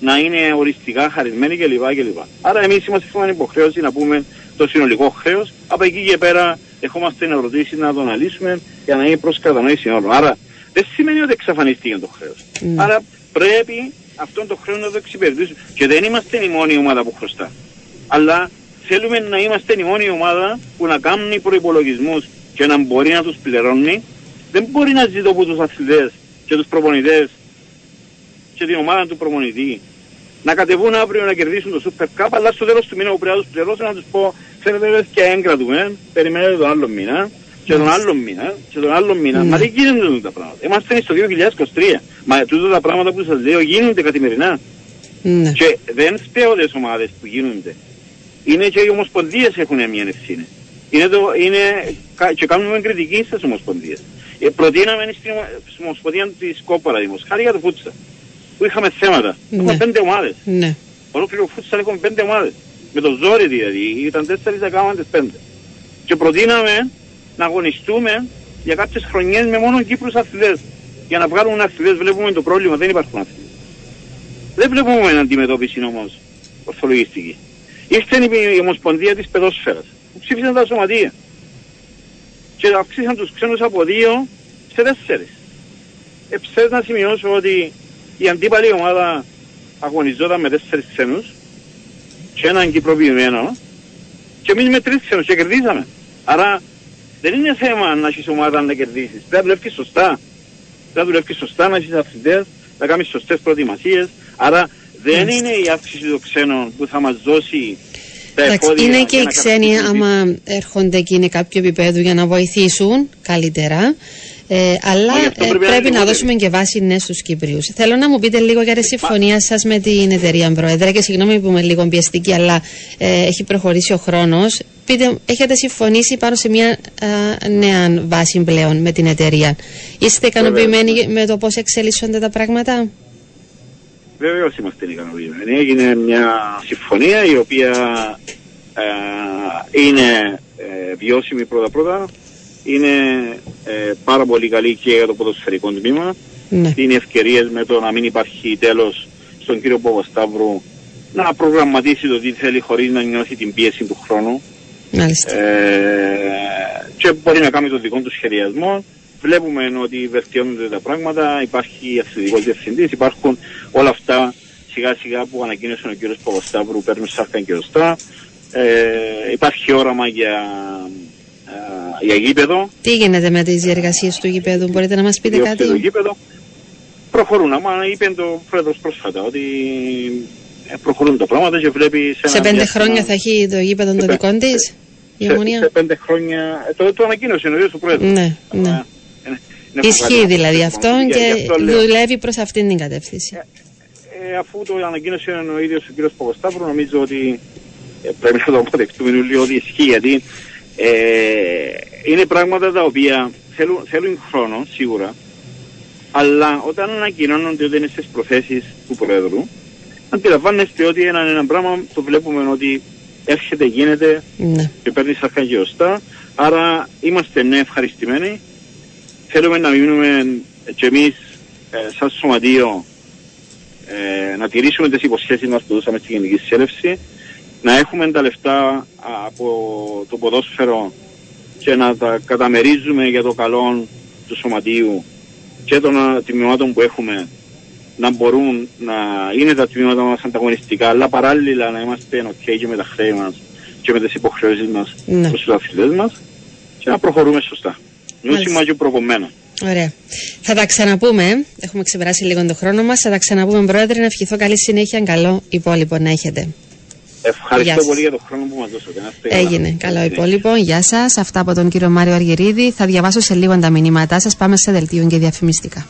να είναι οριστικά χαρισμένοι κλπ. κλπ. Άρα εμείς είμαστε στην υποχρέωση να πούμε το συνολικό χρέος. Από εκεί και πέρα δεχόμαστε να ρωτήσει να το αναλύσουμε για να είναι προς κατανόηση όλων. Άρα δεν σημαίνει ότι εξαφανίστηκε το χρέος. Mm. Άρα πρέπει αυτό το χρέος να το εξυπηρετήσουμε. Και δεν είμαστε η μόνη ομάδα που χρωστά. Αλλά θέλουμε να είμαστε η μόνη ομάδα που να κάνει προϋπολογισμούς και να μπορεί να τους πληρώνει. Δεν μπορεί να ζητώ από τους αθλητές και τους προπονητές και την ομάδα του προπονητή να κατεβούν αύριο να κερδίσουν το Super Cup, αλλά στο τέλος του μήνα που πρέπει να τους πληρώσω να τους πω ξέρετε και έγκρατουμε, περιμένετε τον άλλο μήνα και τον άλλο μήνα και τον άλλο μήνα. Μα δεν γίνονται τα πράγματα. Είμαστε στο 2023. Μα τούτα τα πράγματα που σας λέω γίνονται καθημερινά. Ναι. Και δεν φταίω τις ομάδες που γίνονται. Είναι και οι ομοσπονδίες έχουν μια ευθύνη. Είναι, το, είναι και κάνουμε κριτική στις ομοσπονδίες. Ε, προτείναμε στην ομοσπονδία της Κόπαρα, χάρη για το φούτσα που είχαμε θέματα. Ναι. Έχουμε πέντε ομάδες. Ναι. Ολόκληρο φούτσαλ έχουμε πέντε ομάδες. Με το ζόρι δηλαδή, ήταν τέσσερις ακόμα τις πέντε. Και προτείναμε να αγωνιστούμε για κάποιες χρονιές με μόνο Κύπρους αθλητές. Για να βγάλουν αθλητές βλέπουμε το πρόβλημα, δεν υπάρχουν αθλητές. Δεν βλέπουμε να αντιμετώπιση όμως ορθολογιστική. Ήρθε η Ομοσπονδία της Παιδόσφαιρας, που ψήφισαν τα σωματεία. Και αυξήσαν τους ξένους από δύο σε τέσσερις. Εψές να σημειώσω ότι η αντίπαλη ομάδα αγωνιζόταν με τέσσερις ξένους και έναν κυπροποιημένο και εμείς με τρεις ξένους και κερδίσαμε. Άρα δεν είναι θέμα να έχεις ομάδα να κερδίσεις. Πρέπει να δουλεύεις σωστά. Πρέπει να δουλεύεις σωστά, να έχεις αυθυντές, να κάνεις σωστές προετοιμασίες. Άρα δεν είναι η αύξηση των ξένων που θα μας δώσει Εντάξει, είναι και οι ξένοι άμα έρχονται και είναι κάποιο επίπεδο για να βοηθήσουν καλύτερα. Ε, αλλά ε, πρέπει, να, δώσουμε και βάση ναι στους Κύπριους. Θέλω να μου πείτε λίγο για τη συμφωνία σας με την εταιρεία, Πρόεδρε, και συγγνώμη που είμαι λίγο πιεστική, αλλά ε, έχει προχωρήσει ο χρόνος. Πείτε, έχετε συμφωνήσει πάνω σε μια νέα βάση πλέον με την εταιρεία; Είστε ικανοποιημένοι με το πώς εξελίσσονται τα πράγματα; Βεβαίως είμαστε ικανοποιημένοι. Έγινε μια συμφωνία η οποία είναι βιώσιμη πρώτα-πρώτα είναι ε, πάρα πολύ καλή και για το ποδοσφαιρικό τμήμα. Ναι. Είναι ευκαιρίες με το να μην υπάρχει τέλος στον κύριο Παπασταύρου να προγραμματίσει το τι θέλει χωρίς να νιώθει την πίεση του χρόνου. Μάλιστα. Ε, και μπορεί να κάνει το δικό του σχεδιασμό. βλέπουμε ότι βελτιώνονται τα πράγματα, υπάρχει αθλητικός διευθυντής, υπάρχουν όλα αυτά σιγά σιγά που ανακοίνωσε ο κ. Παπασταύρου παίρνουν σάρκα και οστά. Ε, υπάρχει όραμα για, ε, για γήπεδο. Τι γίνεται με τις διεργασίες του γήπεδου, μπορείτε να μας πείτε κάτι; Το γήπεδο προχωρούν, άμα είπε το πρόεδρος πρόσφατα ότι ε, προχωρούν τα πράγματα και βλέπει σε, σε πέντε χρόνια θα έχει το γήπεδο το δικό της. Η σε, σε πέντε χρόνια, ε, το, το ανακοίνωσε ο ίδιος πρόεδρος. Ναι, ναι. Ισχύει δηλαδή αυτό και, δουλεύει προς αυτήν την κατεύθυνση ε, αφού το ανακοίνωσε ο ίδιος ο κ. Παπασταύρου, νομίζω ότι ε, πρέπει να το αποδεχτούμε λίγο ότι ισχύει, γιατί ε, είναι πράγματα τα οποία θέλουν, θέλουν χρόνο, σίγουρα, αλλά όταν ανακοινώνονται ότι είναι στις προθέσεις του Πρόεδρου, αντιλαμβάνεστε ότι ένα, ένα πράγμα το βλέπουμε ότι έρχεται, γίνεται ναι. και παίρνει σαν χαγιωστά, άρα είμαστε ναι ευχαριστημένοι. Θέλουμε να μείνουμε και εμείς ε, σαν σωματείο ε, να τηρήσουμε τις υποσχέσεις μας που δώσαμε στη Γενική Συνέλευση, να έχουμε τα λεφτά από το ποδόσφαιρο και να τα καταμερίζουμε για το καλό του σωματείου και των τμήματων που έχουμε να μπορούν να είναι τα τμήματα μας ανταγωνιστικά, αλλά παράλληλα να είμαστε ok και με τα χρέη μας και με τις υποχρεώσεις μας ναι. προς τους αθλητές μας και να προχωρούμε σωστά. Νιώσιμα και προκομμένα. Ωραία. Θα τα ξαναπούμε. Έχουμε ξεπεράσει λίγο τον χρόνο μας. Θα τα ξαναπούμε, Πρόεδρε. Να ευχηθώ καλή συνέχεια. Καλό υπόλοιπο να έχετε. Ευχαριστώ πολύ για τον χρόνο που μας δώσατε. Έγινε. Καλό υπόλοιπο. Γεια σας. Αυτά από τον κύριο Μάριο Αργυρίδη. Θα διαβάσω σε λίγο τα μηνύματά σας. Πάμε σε δελτίο και διαφημιστικά.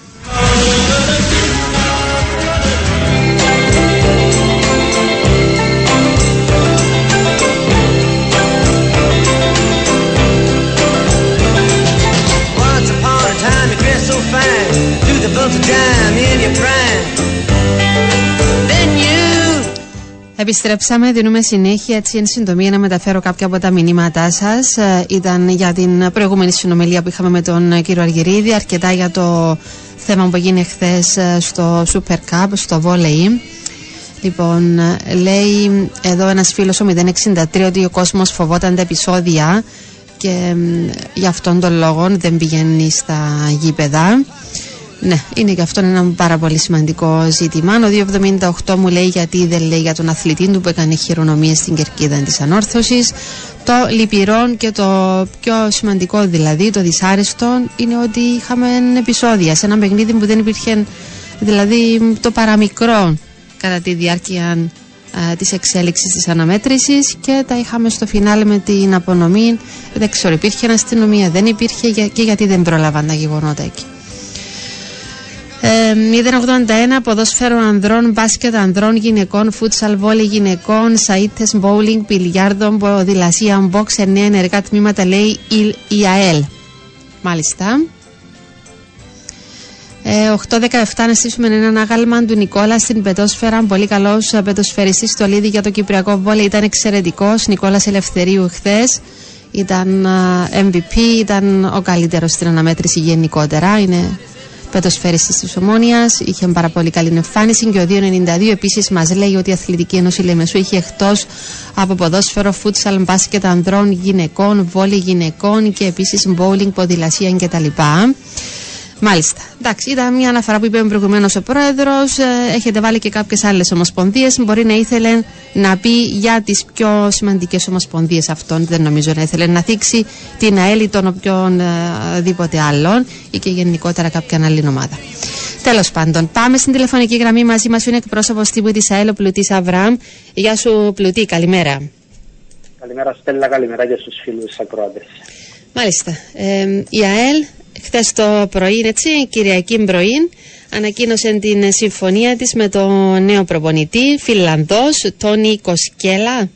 Επιστρέψαμε, δίνουμε συνέχεια έτσι εν συντομία να μεταφέρω κάποια από τα μηνύματά σας. Ε, ήταν για την προηγούμενη συνομιλία που είχαμε με τον κύριο Αργυρίδη, αρκετά για το θέμα που έγινε χθες ε, στο Super Cup, στο Volley. Λοιπόν, λέει εδώ ένας φίλος ο 063 ότι ο κόσμος φοβόταν τα επεισόδια και γι' αυτόν τον λόγο δεν πηγαίνει στα γήπεδα. Ναι, είναι και αυτό ένα πάρα πολύ σημαντικό ζήτημα. Ο 278 μου λέει γιατί δεν λέει για τον αθλητή του που έκανε χειρονομίες στην κερκίδα της ανόρθωσης. Το λυπηρό και το πιο σημαντικό δηλαδή, το δυσάρεστο, είναι ότι είχαμε επεισόδια σε ένα παιχνίδι που δεν υπήρχε δηλαδή το παραμικρό κατά τη διάρκεια τη της εξέλιξης της αναμέτρησης και τα είχαμε στο φινάλε με την απονομή δεν ξέρω υπήρχε αστυνομία δεν υπήρχε και γιατί δεν πρόλαβαν τα γεγονότα εκεί 081 ποδόσφαιρο ανδρών, μπάσκετ ανδρών, γυναικών, φούτσαλ, βόλι γυναικών, σαΐτες, μπόουλινγκ, πιλιάρδων, ποδηλασία, μπόξ, εννέα ενεργά τμήματα λέει η ΑΕΛ. Μάλιστα. Ε, 8-17 να στήσουμε έναν άγαλμα του Νικόλα στην πετόσφαιρα. Πολύ καλός πετοσφαιριστής στο Λίδι για το Κυπριακό Βόλι. Ήταν εξαιρετικός. Νικόλας Ελευθερίου χθες. Ήταν MVP, ήταν ο καλύτερος στην αναμέτρηση γενικότερα. Είναι πετοσφαίριστη της Ομόνιας. Είχε πάρα πολύ καλή εμφάνιση και ο 292 επίσης μας λέει ότι η Αθλητική Ένωση Λεμεσού είχε εκτός από ποδόσφαιρο, φούτσαλ, μπάσκετ ανδρών, γυναικών, βόλι γυναικών και επίσης μπόουλινγκ, ποδηλασία κτλ. Μάλιστα. Εντάξει, ήταν μια αναφορά που είπε προηγουμένω ο πρόεδρος. Ε, έχετε βάλει και κάποιες άλλες ομοσπονδίες. Μπορεί να ήθελε να πει για τις πιο σημαντικές ομοσπονδίες αυτών. Δεν νομίζω να ήθελε να θίξει την ΑΕΛ ή τον οποιονδήποτε άλλον ή και γενικότερα κάποια άλλη ομάδα. Τέλος πάντων, πάμε στην τηλεφωνική γραμμή μαζί μας. Είναι εκπρόσωπος τύπου της ΑΕΛ, ο Πλουτής Αβραμ. Γεια σου, Πλουτή, καλημέρα. Καλημέρα, Στέλλα, καλημέρα και στους φίλους ακροάτε. Μάλιστα. Ε, η ΑΕΛ χθες το πρωί, έτσι, Κυριακή πρωί, ανακοίνωσε την συμφωνία της με τον νέο προπονητή, Φιλανδός, Τόνι Κοσκέλα.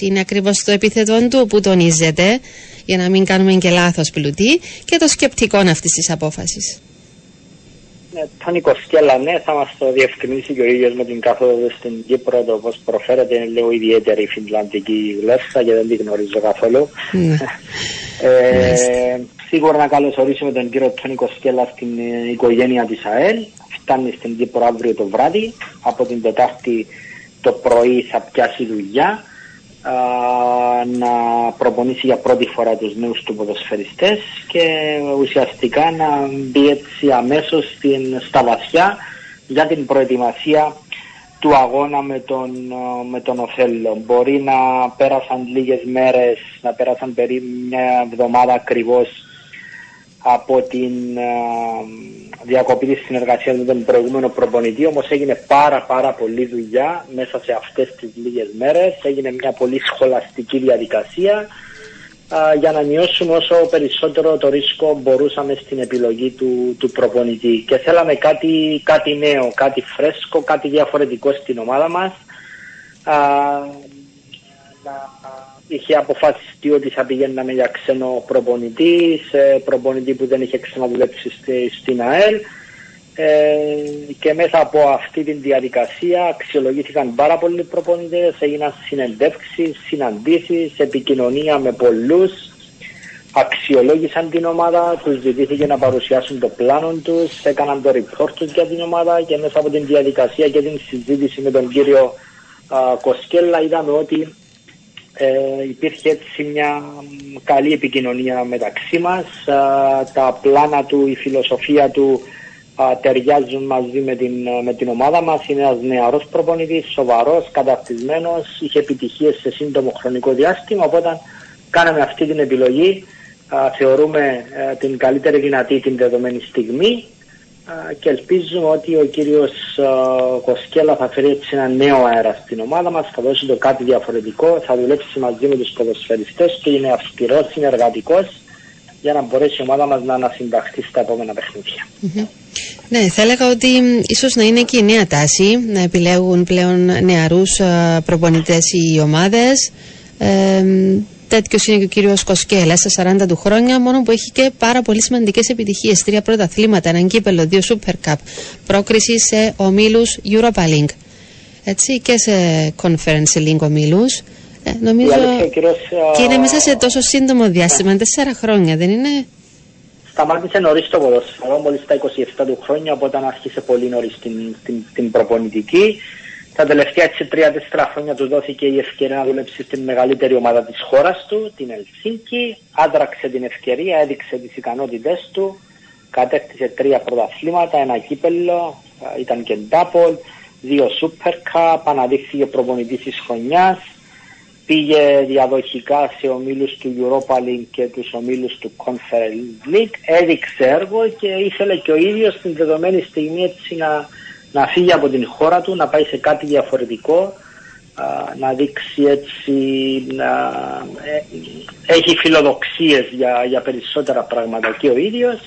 Είναι ακριβώς το επίθετο του που τονίζεται, για να μην κάνουμε και λάθος πλουτή, και το σκεπτικό αυτής της απόφασης. Ναι, Τόνι Κοσκέλα, ναι, θα μας το διευκρινίσει και ο ίδιος με την καθόδο στην Κύπρο, το πώς προφέρεται, είναι λίγο ιδιαίτερη η φιλανδική γλώσσα και δεν την γνωρίζω καθόλου. Ναι. ε, σίγουρα να καλωσορίσουμε τον κύριο Τόνικο Σκέλα στην ε, οικογένεια της ΑΕΛ. Φτάνει στην Κύπρο αύριο το βράδυ. Από την Τετάρτη το πρωί θα πιάσει δουλειά. να προπονήσει για πρώτη φορά τους νέους του ποδοσφαιριστές και ουσιαστικά να μπει έτσι αμέσως στην, στα βαθιά για την προετοιμασία του αγώνα με τον, με τον Οθέλο. Μπορεί να πέρασαν λίγες μέρες, να πέρασαν περίπου μια εβδομάδα ακριβώς από την διακοπή της συνεργασίας με τον προηγούμενο προπονητή, όμως έγινε πάρα πάρα πολλή δουλειά μέσα σε αυτές τις λίγες μέρες. Έγινε μια πολύ σχολαστική διαδικασία για να μειώσουμε όσο περισσότερο το ρίσκο μπορούσαμε στην επιλογή του, του προπονητή. Και θέλαμε κάτι, κάτι νέο, κάτι φρέσκο, κάτι διαφορετικό στην ομάδα μας. Α, να είχε αποφασιστεί ότι θα πηγαίναμε για ξένο προπονητή, σε προπονητή που δεν είχε ξαναδουλέψει στην ΑΕΛ. Ε, και μέσα από αυτή τη διαδικασία αξιολογήθηκαν πάρα πολλοί προπονητές, έγιναν συνεντεύξεις, συναντήσεις, επικοινωνία με πολλούς, αξιολόγησαν την ομάδα, τους ζητήθηκε να παρουσιάσουν το πλάνο τους, έκαναν το report τους για την ομάδα και μέσα από την διαδικασία και την συζήτηση με τον κύριο α, Κοσκέλα είδαμε ότι ε, υπήρχε έτσι μια καλή επικοινωνία μεταξύ μας, τα πλάνα του, η φιλοσοφία του α, ταιριάζουν μαζί με την, με την ομάδα μας. Είναι ένας νεαρός προπονητής, σοβαρός, καταρτισμένος, είχε επιτυχίες σε σύντομο χρονικό διάστημα, οπότε κάναμε αυτή την επιλογή. Α, θεωρούμε ε, την καλύτερη δυνατή την δεδομένη στιγμή και ελπίζουμε ότι ο κύριος Κοσκέλα θα φέρει έτσι ένα νέο αέρα στην ομάδα μας, θα δώσει το κάτι διαφορετικό, θα δουλέψει μαζί με τους ποδοσφαιριστές και είναι αυστηρός, συνεργατικός για να μπορέσει η ομάδα μας να ανασυνταχθεί στα επόμενα Ναι, θα έλεγα ότι ίσως να είναι και η νέα τάση να επιλέγουν πλέον νεαρούς προπονητές οι ομάδες. Ε, Τέτοιο είναι και ο κύριος Κοσκέλα στα 40 του χρόνια, μόνο που έχει και πάρα πολύ σημαντικές επιτυχίες. Τρία πρώτα αθλήματα, έναν κύπελο, δύο Super Cup, πρόκριση σε ομίλους Europa League. Έτσι και σε Conference League ομίλους. Ε, νομίζω. Κύριος, και είναι μέσα σε τόσο σύντομο διάστημα, τέσσερα χρόνια, δεν είναι; Σταμάτησε νωρίς το ποδόσφαιρο, μόλις στα 27 του χρόνια, οπότε άρχισε πολύ νωρίς την, την, την προπονητική. Τα τελευταία έτσι τρία-τέσσερα χρόνια τους δόθηκε η ευκαιρία να δουλέψει στην μεγαλύτερη ομάδα της χώρας του, την Ελσίνκη. Άντραξε την ευκαιρία, έδειξε τις ικανότητες του, κατέκτησε τρία πρωταθλήματα, ένα κύπελο, ήταν και ντάπολ, δύο Super Cup, αναδείχθηκε προπονητής της χρονιάς, πήγε διαδοχικά σε ομίλους του Europa League και τους ομίλους του Conference League, έδειξε έργο και ήθελε και ο ίδιος στην δεδομένη στιγμή έτσι να να φύγει από την χώρα του, να πάει σε κάτι διαφορετικό, να δείξει έτσι, να ε, έχει φιλοδοξίες για, για περισσότερα πράγματα και ο ίδιος.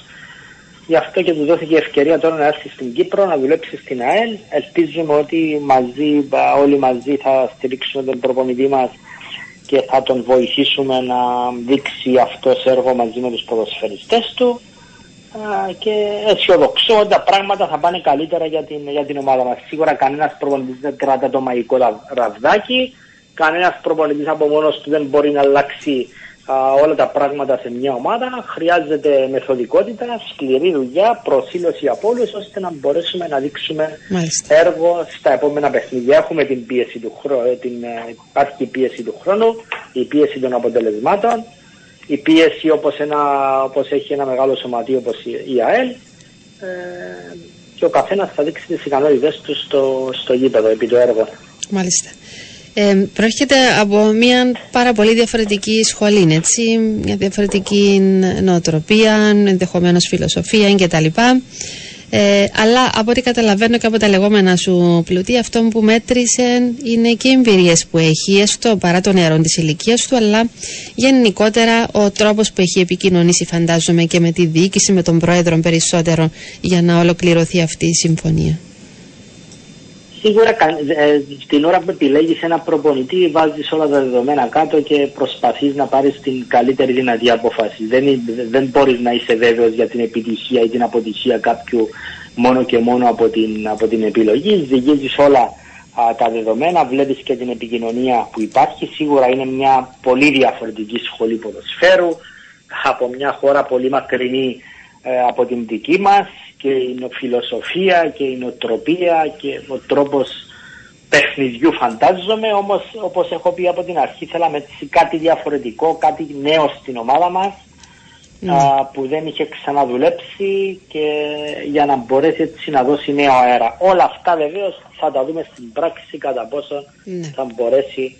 Γι' αυτό και του δόθηκε η ευκαιρία τώρα να έρθει στην Κύπρο, να δουλέψει στην ΑΕΛ. Ελπίζουμε ότι μαζί, όλοι μαζί θα στηρίξουμε τον προπονητή μας και θα τον βοηθήσουμε να δείξει αυτό έργο μαζί με τους ποδοσφαιριστές του και αισιοδοξώ ότι τα πράγματα θα πάνε καλύτερα για την, για την ομάδα μας. Σίγουρα κανένας προπονητής δεν κράτα το μαγικό ραβδάκι, κανένας προπονητής από μόνος του δεν μπορεί να αλλάξει όλα τα πράγματα σε μια ομάδα. Χρειάζεται μεθοδικότητα, σκληρή δουλειά, προσήλωση από όλους, ώστε να μπορέσουμε να δείξουμε Μάλιστα. έργο στα επόμενα παιχνίδια. Έχουμε την πίεση του χρόνου, ε, την, ε, υπάρχει πίεση του χρόνου, η πίεση των αποτελεσμάτων η πίεση όπως, ένα, όπως έχει ένα μεγάλο σωματείο όπως η ΑΕΛ ε, και ο καθένας θα δείξει τις ικανότητες τους στο, στο γήπεδο επί του έργου. Μάλιστα. Ε, προέρχεται από μια πάρα πολύ διαφορετική σχολή, έτσι, μια διαφορετική νοοτροπία, ενδεχομένως φιλοσοφία κτλ. Ε, αλλά από ό,τι καταλαβαίνω και από τα λεγόμενα σου πλουτή, αυτό που μέτρησε είναι και οι εμπειρίες που έχει, έστω παρά το νερό της ηλικίας του, αλλά γενικότερα ο τρόπος που έχει επικοινωνήσει, φαντάζομαι, και με τη διοίκηση, με τον πρόεδρο περισσότερο, για να ολοκληρωθεί αυτή η συμφωνία. Σίγουρα ε, την ώρα που επιλέγεις ένα προπονητή, βάζεις όλα τα δεδομένα κάτω και προσπαθείς να πάρεις την καλύτερη δυνατή απόφαση. Δεν, δεν μπορείς να είσαι βέβαιος για την επιτυχία ή την αποτυχία κάποιου μόνο και μόνο από την, από την επιλογή. Ζυγίζει όλα α, τα δεδομένα, βλέπεις και την επικοινωνία που υπάρχει. Σίγουρα είναι μια πολύ διαφορετική σχολή ποδοσφαίρου από μια χώρα πολύ μακρινή ε, από την δική μας και η φιλοσοφία και η νοοτροπία και ο τρόπος παιχνιδιού φαντάζομαι, όμως όπως έχω πει από την αρχή θέλαμε κάτι διαφορετικό, κάτι νέο στην ομάδα μας ναι. που δεν είχε ξαναδουλέψει και για να μπορέσει έτσι να δώσει νέο αέρα. Όλα αυτά βεβαίως θα τα δούμε στην πράξη κατά πόσο ναι. θα μπορέσει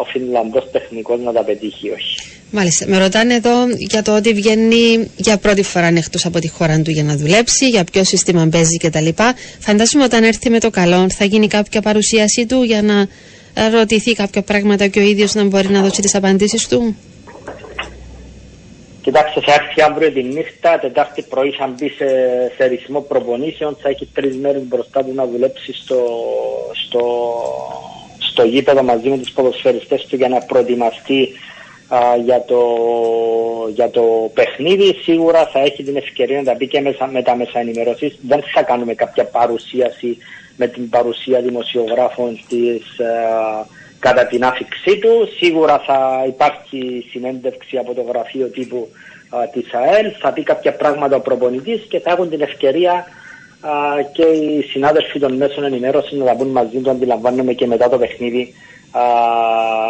ο Φινλανδός τεχνικός να τα πετύχει όχι. Μάλιστα. Με ρωτάνε εδώ για το ότι βγαίνει για πρώτη φορά εκτό από τη χώρα του για να δουλέψει, για ποιο σύστημα παίζει κτλ. Φαντάζομαι όταν έρθει με το καλό θα γίνει κάποια παρουσίαση του για να ρωτηθεί κάποια πράγματα και ο ίδιος να μπορεί να δώσει τις απαντήσεις του. Κοιτάξτε, θα έρθει αύριο τη νύχτα, Τετάρτη πρωί θα μπει σε, σε ρυθμό προπονήσεων, θα έχει τρεις μέρες μπροστά του να δουλέψει στο, στο, στο γήπεδο μαζί με τους ποδοσφαιριστές του για να προετοιμαστεί για, το, για το παιχνίδι. Σίγουρα θα έχει την ευκαιρία να τα πει και μέσα, με τα μέσα ενημέρωσης. Δεν θα κάνουμε κάποια παρουσίαση με την παρουσία δημοσιογράφων της, κατά την άφηξή του. Σίγουρα θα υπάρχει συνέντευξη από το γραφείο τύπου α, της ΑΕΛ. Θα πει κάποια πράγματα ο προπονητής και θα έχουν την ευκαιρία και οι συνάδελφοι των μέσων ενημέρωσης να τα μπουν μαζί του, αντιλαμβάνομαι και μετά το παιχνίδι α,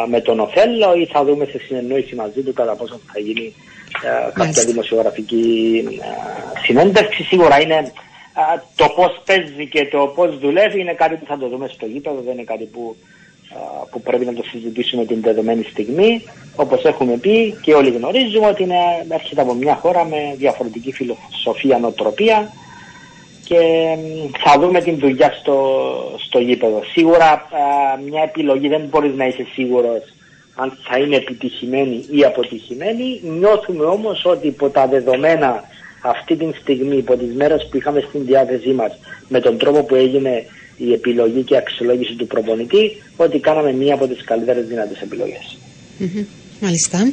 με τον Οθέλο ή θα δούμε σε συνεννόηση μαζί του κατά πόσο θα γίνει α, κάποια δημοσιογραφική συνέντευξη. Σίγουρα είναι το πώς παίζει και το πώς δουλεύει είναι κάτι που θα το δούμε στο γήπεδο, δεν είναι κάτι που, που πρέπει να το συζητήσουμε την δεδομένη στιγμή. Όπως έχουμε πει και όλοι γνωρίζουμε ότι είναι, έρχεται από μια χώρα με διαφορετική φιλοσοφία, νοοτροπία και θα δούμε την δουλειά στο, στο γήπεδο. Σίγουρα μια επιλογή δεν μπορείς να είσαι σίγουρος αν θα είναι επιτυχημένη ή αποτυχημένη. Νιώθουμε όμως ότι υπό τα δεδομένα αυτή τη στιγμή, υπό τις μέρες που είχαμε στην διάθεσή μας, με τον τρόπο που έγινε η επιλογή και η αξιολόγηση του προπονητή, ότι κάναμε μία από τις καλύτερες δυνατές Μάλιστα.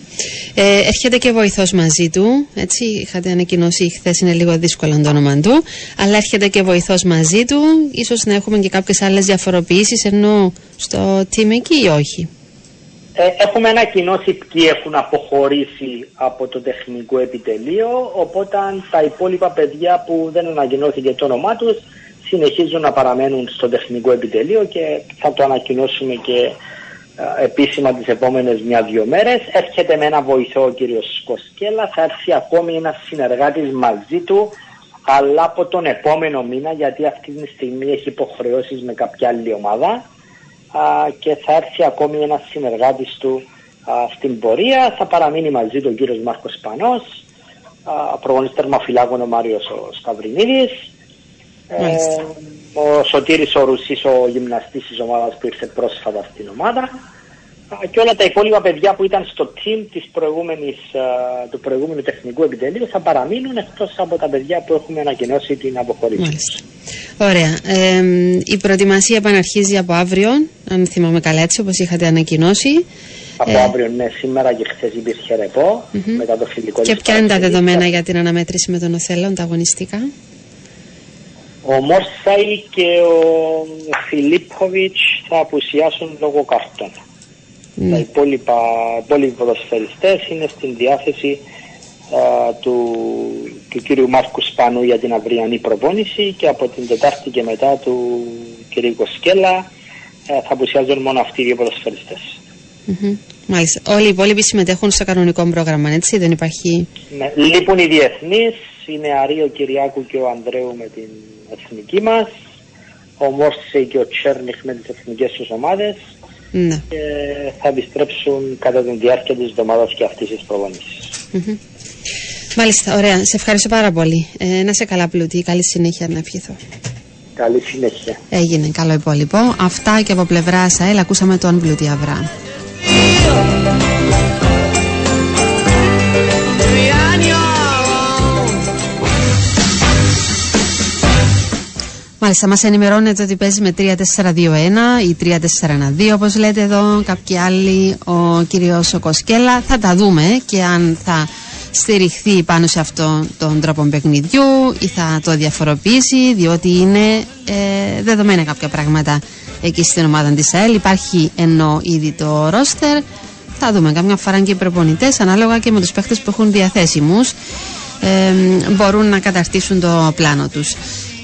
Ε, έρχεται και βοηθός μαζί του. Έτσι, είχατε ανακοινώσει χθες, είναι λίγο δύσκολο το όνομα του. Αλλά έρχεται και βοηθός μαζί του. σω να έχουμε και κάποιες άλλες διαφοροποιήσεις ενώ στο team εκεί ή όχι; Ε, έχουμε ανακοινώσει ποιοι έχουν αποχωρήσει από το τεχνικό επιτελείο. Οπότε τα υπόλοιπα παιδιά που δεν ανακοινώθηκε το όνομά τους συνεχίζουν να παραμένουν στο τεχνικό επιτελείο και θα το ανακοινώσουμε και ε, επίσημα τις επόμενες μια-δυο μέρες. Έρχεται με ένα βοηθό ο κύριος Κοσκέλα, θα έρθει ακόμη ένας συνεργάτης μαζί του, αλλά από τον επόμενο μήνα, γιατί αυτή τη στιγμή έχει υποχρεώσεις με κάποια άλλη ομάδα και θα έρθει ακόμη ένας συνεργάτης του στην πορεία. Θα παραμείνει μαζί του ο κύριος Μάρκος Πανός, προγονής τερμαφυλάκων ο Μάριος ο Σταυρινίδης, ε, ο Σωτήρης ο Ρουσής, ο γυμναστής της ομάδας που ήρθε πρόσφατα στην ομάδα και όλα τα υπόλοιπα παιδιά που ήταν στο team της προηγούμενης, του προηγούμενου τεχνικού επιτελείου θα παραμείνουν εκτός από τα παιδιά που έχουμε ανακοινώσει την αποχωρήση. Ωραία. Ε, η προετοιμασία επαναρχίζει από αύριο, αν θυμάμαι καλά έτσι, όπως είχατε ανακοινώσει. Από ε... αύριο, ναι, σήμερα και χθες υπήρχε ρεπό mm-hmm. μετά το φιλικό Και ποια είναι τα δεδομένα για την αναμέτρηση με τον Οθέλο, τα αγωνιστικά. Ο Μόρσαϊ και ο Φιλίπποβιτς θα απουσιάσουν λόγω καρτών. Mm. Τα υπόλοιπα, υπόλοιποι ποδοσφαιριστές είναι στην διάθεση α, του, του κύριου Μάρκου Σπανού για την αυριανή προπόνηση και από την Τετάρτη και μετά του κύριου Κοσκέλα θα απουσιάζουν μόνο αυτοί οι δύο ποδοσφαιριστές. Mm-hmm. Μάλιστα. Όλοι οι υπόλοιποι συμμετέχουν στο κανονικό πρόγραμμα, έτσι, δεν υπάρχει... Ναι, λείπουν οι διεθνείς, είναι Αρίο Κυριάκου και ο Ανδρέου με την εθνική μας, ο Μόρσεϊ και ο Τσέρνιχ με τις εθνικές τους ομάδες ναι. και θα επιστρέψουν κατά τη διάρκεια της εβδομάδας και αυτής της προπονησης Μάλιστα, ωραία. Σε ευχαριστώ πάρα πολύ. Ε, να σε καλά πλούτη. Καλή συνέχεια να ευχηθώ. Καλή συνέχεια. Έγινε, καλό υπόλοιπο. Αυτά και από πλευράς ΣΑΕΛ ακούσαμε τον Πλούτη Αβρά. Μάλιστα, μας ενημερώνεται ότι παίζει με 3-4-2-1 ή 3-4-1-2, όπως λέτε εδώ. Κάποιοι άλλοι, ο κύριος Κοσκέλα. Θα τα δούμε και αν θα στηριχθεί πάνω σε αυτόν τον τρόπο παιχνιδιού ή θα το διαφοροποιήσει, διότι είναι ε, δεδομένα κάποια πράγματα εκεί στην ομάδα της ΑΕΛ. Υπάρχει ενώ ήδη το ρόστερ. Θα δούμε καμιά φορά και οι προπονητές, ανάλογα και με τους παίχτες που έχουν διαθέσιμους, ε, μπορούν να καταρτήσουν το πλάνο τους.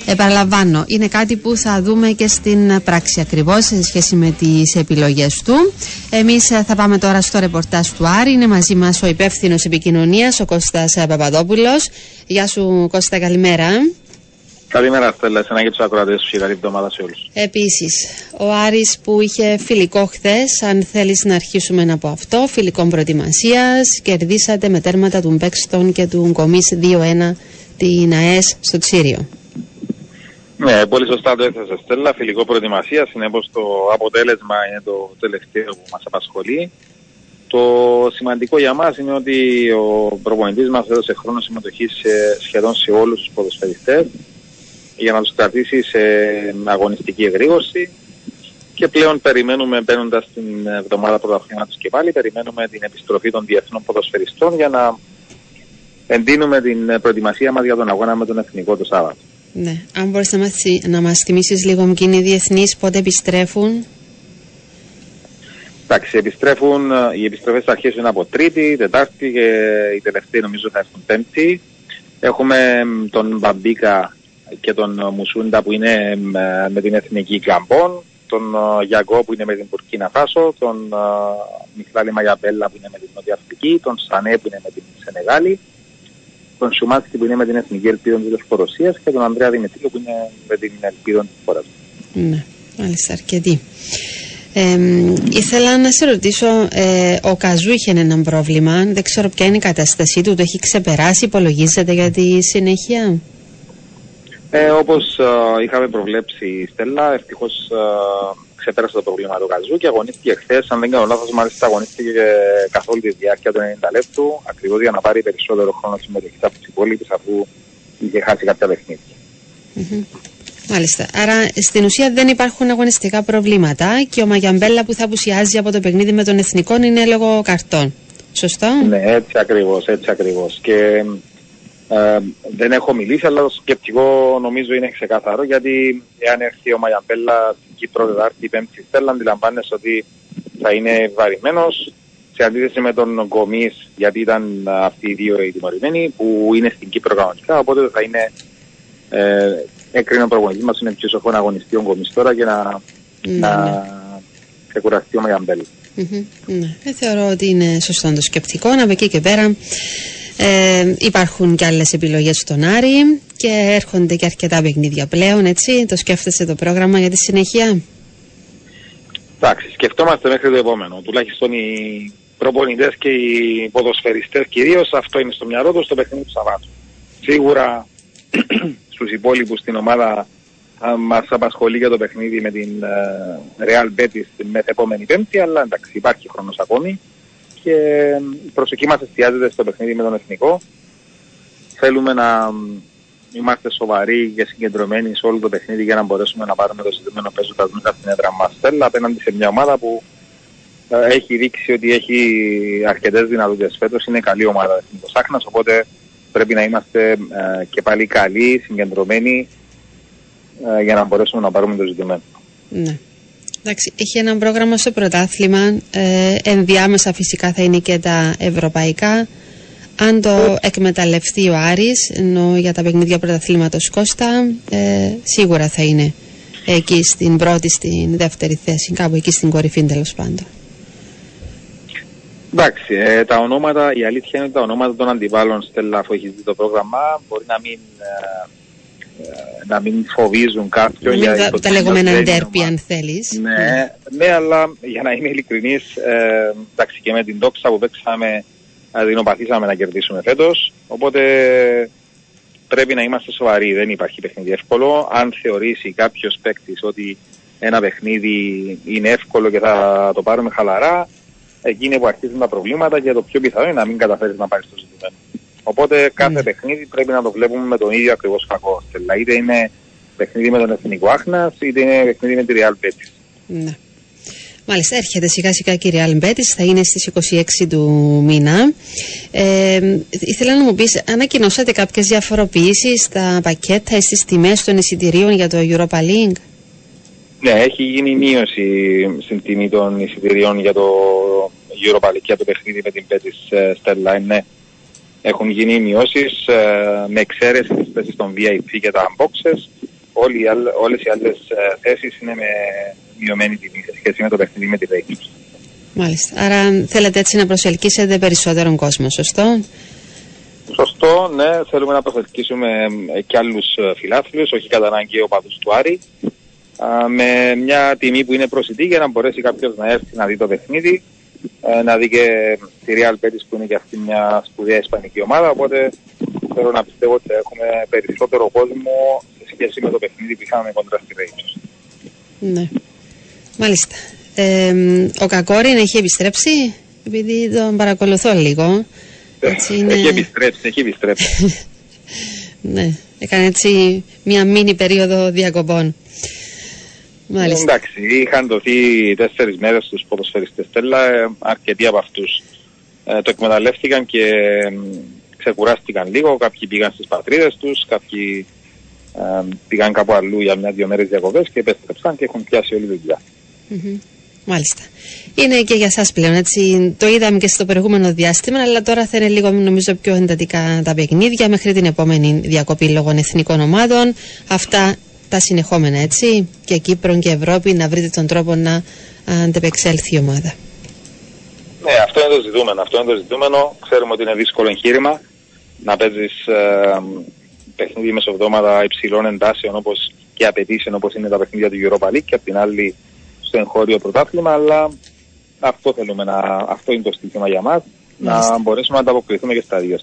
Επαναλαμβάνω, είναι κάτι που θα δούμε και στην πράξη ακριβώς σε σχέση με τις επιλογές του. Εμείς ε, θα πάμε τώρα στο ρεπορτάζ του Άρη. Είναι μαζί μας ο υπεύθυνος επικοινωνίας, ο Κώστας Παπαδόπουλος. Γεια σου, Κώστα, καλημέρα. Καλημέρα, Στέλλα, εσένα και τους ακροατές σου. Καλή εβδομάδα σε όλους. Επίσης, ο Άρης που είχε φιλικό χθες, αν θέλεις να αρχίσουμε από αυτό, φιλικό προετοιμασίας, κερδίσατε με τέρματα του Μπέξτον και του Γκομής 2-1 την ΑΕΣ στο Τσίριο. Ναι, πολύ σωστά το έθεσε Στέλλα. Φιλικό προετοιμασία, συνεπώς το αποτέλεσμα είναι το τελευταίο που μας απασχολεί. Το σημαντικό για μας είναι ότι ο προπονητής μας έδωσε χρόνο συμμετοχής σχεδόν σε όλους τους ποδοσφαιριστές για να τους κρατήσει σε αγωνιστική εγρήγορση και πλέον περιμένουμε μπαίνοντας στην εβδομάδα πρωταθλήματος και πάλι περιμένουμε την επιστροφή των διεθνών ποδοσφαιριστών για να εντείνουμε την προετοιμασία μας για τον αγώνα με τον Εθνικό το Σάββατο. Ναι. Αν μπορείς να μας, να μας θυμίσεις λίγο ποιοι είναι οι διεθνείς, πότε επιστρέφουν; Εντάξει, επιστρέφουν, οι επιστροφές θα αρχίσουν από Τρίτη, Τετάρτη και οι τελευταίοι νομίζω θα έρθουν Πέμπτη. Έχουμε τον Μπαμπίκα και τον Μουσούντα που είναι με την Εθνική Καμπών, τον Γιαγκό που είναι με την Πουρκίνα Φάσο, τον Μιχλάλη Μαγιαπέλα που είναι με την Νότια Αφρική, τον Σανέ που είναι με την Σενεγάλη τον Σουμάτσκι που είναι με την Εθνική Ελπίδα της Λευκορωσίας και τον Ανδρέα Δημητρίου που είναι με την Ελπίδα της χώρας Ναι, μάλιστα, αρκετοί. Ε, ήθελα να σε ρωτήσω, ε, ο Καζού είχε ένα πρόβλημα, δεν ξέρω ποια είναι η κατάστασή του, το έχει ξεπεράσει, υπολογίζεται για τη συνέχεια; Ε, όπως ε, είχαμε προβλέψει η Στέλλα, ευτυχώς ε, ξεπέρασε το πρόβλημα του Καζού και αγωνίστηκε χθες. Αν δεν κάνω λάθος, μάλιστα αγωνίστηκε καθ' όλη τη διάρκεια των 90 λεπτού, ακριβώς για να πάρει περισσότερο χρόνο συμμετοχή από τι υπόλοιπε, αφού είχε χάσει κάποια παιχνίδια. Μάλιστα. Άρα στην ουσία δεν υπάρχουν αγωνιστικά προβλήματα και ο Μαγιαμπέλα που θα απουσιάζει από το παιχνίδι με τον Εθνικό είναι λόγω καρτών. Σωστό; Ναι, έτσι ακριβώς, έτσι ακριβώς. Και ε, δεν έχω μιλήσει, αλλά το σκεπτικό νομίζω είναι ξεκάθαρο γιατί εάν έρθει ο Μαγιαμπέλα στην Κύπρο Δεδάρτη, Πέμπτη, Στέλλα, αντιλαμβάνεσαι ότι θα είναι βαρημένος σε αντίθεση με τον Γκομής, γιατί ήταν αυτοί οι δύο οι τιμωρημένοι, που είναι στην Κύπρο κανονικά. Οπότε θα είναι. Ε, έκρινε ο προπονητής μας, είναι πιο σοφό να αγωνιστεί ο Γκομής τώρα και να, mm. να ξεκουραστεί ο Μαγιαμπέλα. Mm-hmm. Ναι. Ε, θεωρώ ότι είναι σωστό το σκεπτικό. Από εκεί και πέρα ε, υπάρχουν και άλλες επιλογές στον Άρη και έρχονται και αρκετά παιχνίδια πλέον, έτσι. Το σκέφτεσαι το πρόγραμμα για τη συνέχεια; Εντάξει, σκεφτόμαστε μέχρι το επόμενο. Τουλάχιστον οι προπονητές και οι ποδοσφαιριστές κυρίως αυτό είναι στο μυαλό τους στο παιχνίδι του Σαββάτου. Σίγουρα [CLEARS THROAT] στους υπόλοιπους στην ομάδα μας απασχολεί για το παιχνίδι με την uh, Real Betis την επόμενη Πέμπτη, αλλά εντάξει, υπάρχει χρόνος ακόμη και η προσοχή μας εστιάζεται στο παιχνίδι με τον Εθνικό. Θέλουμε να είμαστε σοβαροί και συγκεντρωμένοι σε όλο το παιχνίδι για να μπορέσουμε να πάρουμε το ζητημένο παίζοντας μέσα στην έδρα μας. Θέλω απέναντι σε μια ομάδα που ε, έχει δείξει ότι έχει αρκετές δυνατότητες φέτος, είναι καλή ομάδα Εθνικός Άκνας, οπότε πρέπει να είμαστε ε, και πάλι καλοί, συγκεντρωμένοι ε, για να μπορέσουμε να πάρουμε το ζητημένο. Ναι. Εντάξει, έχει ένα πρόγραμμα στο πρωτάθλημα. Ε, ενδιάμεσα φυσικά θα είναι και τα ευρωπαϊκά. Αν το εκμεταλλευτεί ο Άρης, ενώ για τα παιχνίδια πρωταθλήματος Κώστα, ε, σίγουρα θα είναι εκεί στην πρώτη, στην δεύτερη θέση, κάπου εκεί στην κορυφή τέλος πάντων. Εντάξει, ε, τα ονόματα, η αλήθεια είναι ότι τα ονόματα των αντιβάλλων, Στέλλα, αφού έχεις δει το πρόγραμμα, μπορεί να μην ε, ε, να μην φοβίζουν κάποιον για τα, τα λεγόμενα ντέρπι αν θέλεις. Ναι, ναι, αλλά για να είμαι ειλικρινής ε, εντάξει και με την τόξα που παίξαμε αδεινοπαθήσαμε να κερδίσουμε φέτος οπότε πρέπει να είμαστε σοβαροί δεν υπάρχει παιχνίδι εύκολο. Αν θεωρήσει κάποιος παίκτης ότι ένα παιχνίδι είναι εύκολο και θα το πάρουμε χαλαρά εκεί που αρχίζουν τα προβλήματα και το πιο πιθανό είναι να μην καταφέρεις να πάρεις το ζητημένο. Οπότε κάθε mm. παιχνίδι πρέπει να το βλέπουμε με τον ίδιο ακριβώς κακό. Δηλαδή είτε είναι παιχνίδι με τον Εθνικό Άχνας, είτε είναι παιχνίδι με τη Real Betis. Ναι. Μάλιστα, έρχεται σιγά σιγά και η Real Betis, θα είναι στις 26 του μήνα. Ε, ήθελα να μου πεις, ανακοινώσατε κάποιες διαφοροποιήσεις στα πακέτα ή στις τιμές των εισιτηρίων για το Europa League; Ναι, έχει γίνει μείωση στην τιμή των εισιτηρίων για το Europa League, για το παιχνίδι με την Betis Sterline. Ναι έχουν γίνει μειώσεις ε, με εξαίρεση τη θέση των VIP και τα unboxes. όλοι, όλες οι άλλες ε, θέσεις είναι με μειωμένη τιμή σε σχέση με το παιχνίδι με τη Ρέικη. Μάλιστα. Άρα θέλετε έτσι να προσελκύσετε περισσότερον κόσμο, σωστό; Σωστό, ναι. Θέλουμε να προσελκύσουμε και άλλους φιλάθλους, όχι κατά ανάγκη ο παδούς του Άρη, με μια τιμή που είναι προσιτή για να μπορέσει κάποιος να έρθει να δει το παιχνίδι, ε, να δει και τη Real Betis που είναι και αυτή μια σπουδαία ισπανική ομάδα, οπότε θέλω να πιστεύω ότι θα έχουμε περισσότερο κόσμο σε σχέση με το παιχνίδι που είχαμε κοντά στη Rangers. Ναι. Μάλιστα. Ε, ο Κακόριν έχει επιστρέψει, επειδή τον παρακολουθώ λίγο. Έτσι είναι... Έχει επιστρέψει, έχει επιστρέψει. [LAUGHS] ναι, έκανε έτσι μια μίνι περίοδο διακοπών. Μάλιστα. Εντάξει, είχαν δοθεί τέσσερις μέρες στους ποδοσφαιριστές Στέλλα, ε, αρκετοί από αυτούς ε, το εκμεταλλεύτηκαν και ξεκουράστηκαν λίγο, κάποιοι πήγαν στις πατρίδες τους, κάποιοι ε, πήγαν κάπου αλλού για μια-δυο μέρες διακοπές και επέστρεψαν και έχουν πιάσει όλη τη δουλειά. Μάλιστα. Είναι και για σας πλέον, έτσι. Το είδαμε και στο προηγούμενο διάστημα, αλλά τώρα θα είναι λίγο, νομίζω, πιο εντατικά τα παιχνίδια μέχρι την επόμενη διακοπή λόγω εθνικών ομάδων. Αυτά τα συνεχόμενα, έτσι. Και Κύπρο και Ευρώπη να βρείτε τον τρόπο να αντεπεξέλθει η ομάδα. Ναι, αυτό είναι το ζητούμενο. Αυτό είναι το ζητούμενο. Ξέρουμε ότι είναι δύσκολο εγχείρημα να παίζεις ε, παιχνίδι μεσοβδόματα υψηλών εντάσεων όπως και απαιτήσεων όπως είναι τα παιχνίδια του Europa League και απ' την άλλη στο εγχώριο πρωτάθλημα. Αλλά αυτό θέλουμε να. Αυτό είναι το στοίχημα για μας. Να μπορέσουμε να ανταποκριθούμε και στα δύο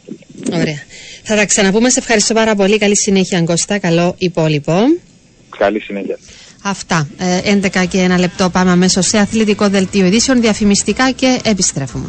Ωραία. Θα τα ξαναπούμε. Σε ευχαριστώ πάρα πολύ. Καλή συνέχεια, Κώστα. Καλό υπόλοιπο. Καλή συνέχεια. Αυτά. 11 ε, και ένα λεπτό πάμε αμέσως σε αθλητικό δελτίο ειδήσεων, διαφημιστικά και επιστρέφουμε.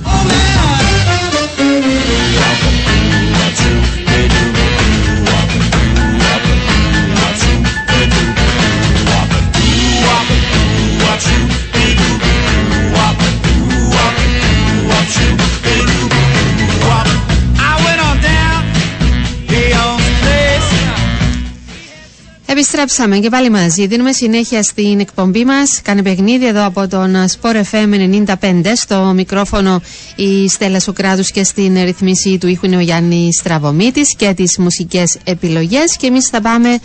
Επιστρέψαμε και πάλι μαζί. Δίνουμε συνέχεια στην εκπομπή μας. Κάνε παιχνίδι εδώ από τον Sport FM 95. Στο μικρόφωνο η Στέλλα Σοκράτου και στην ρυθμίση του ήχου είναι ο Γιάννης Στραβωμίτη και τις μουσικές επιλογές. Και εμείς θα πάμε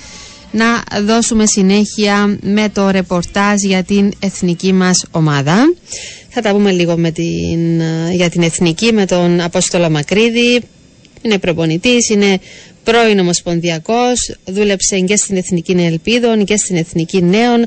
να δώσουμε συνέχεια με το ρεπορτάζ για την εθνική μας ομάδα. Θα τα πούμε λίγο με την, για την εθνική με τον Απόστολο Μακρύδη. Είναι προπονητής, είναι πρώην Ομοσπονδιακός, δούλεψε και στην Εθνική Ελπίδων και στην Εθνική Νέων.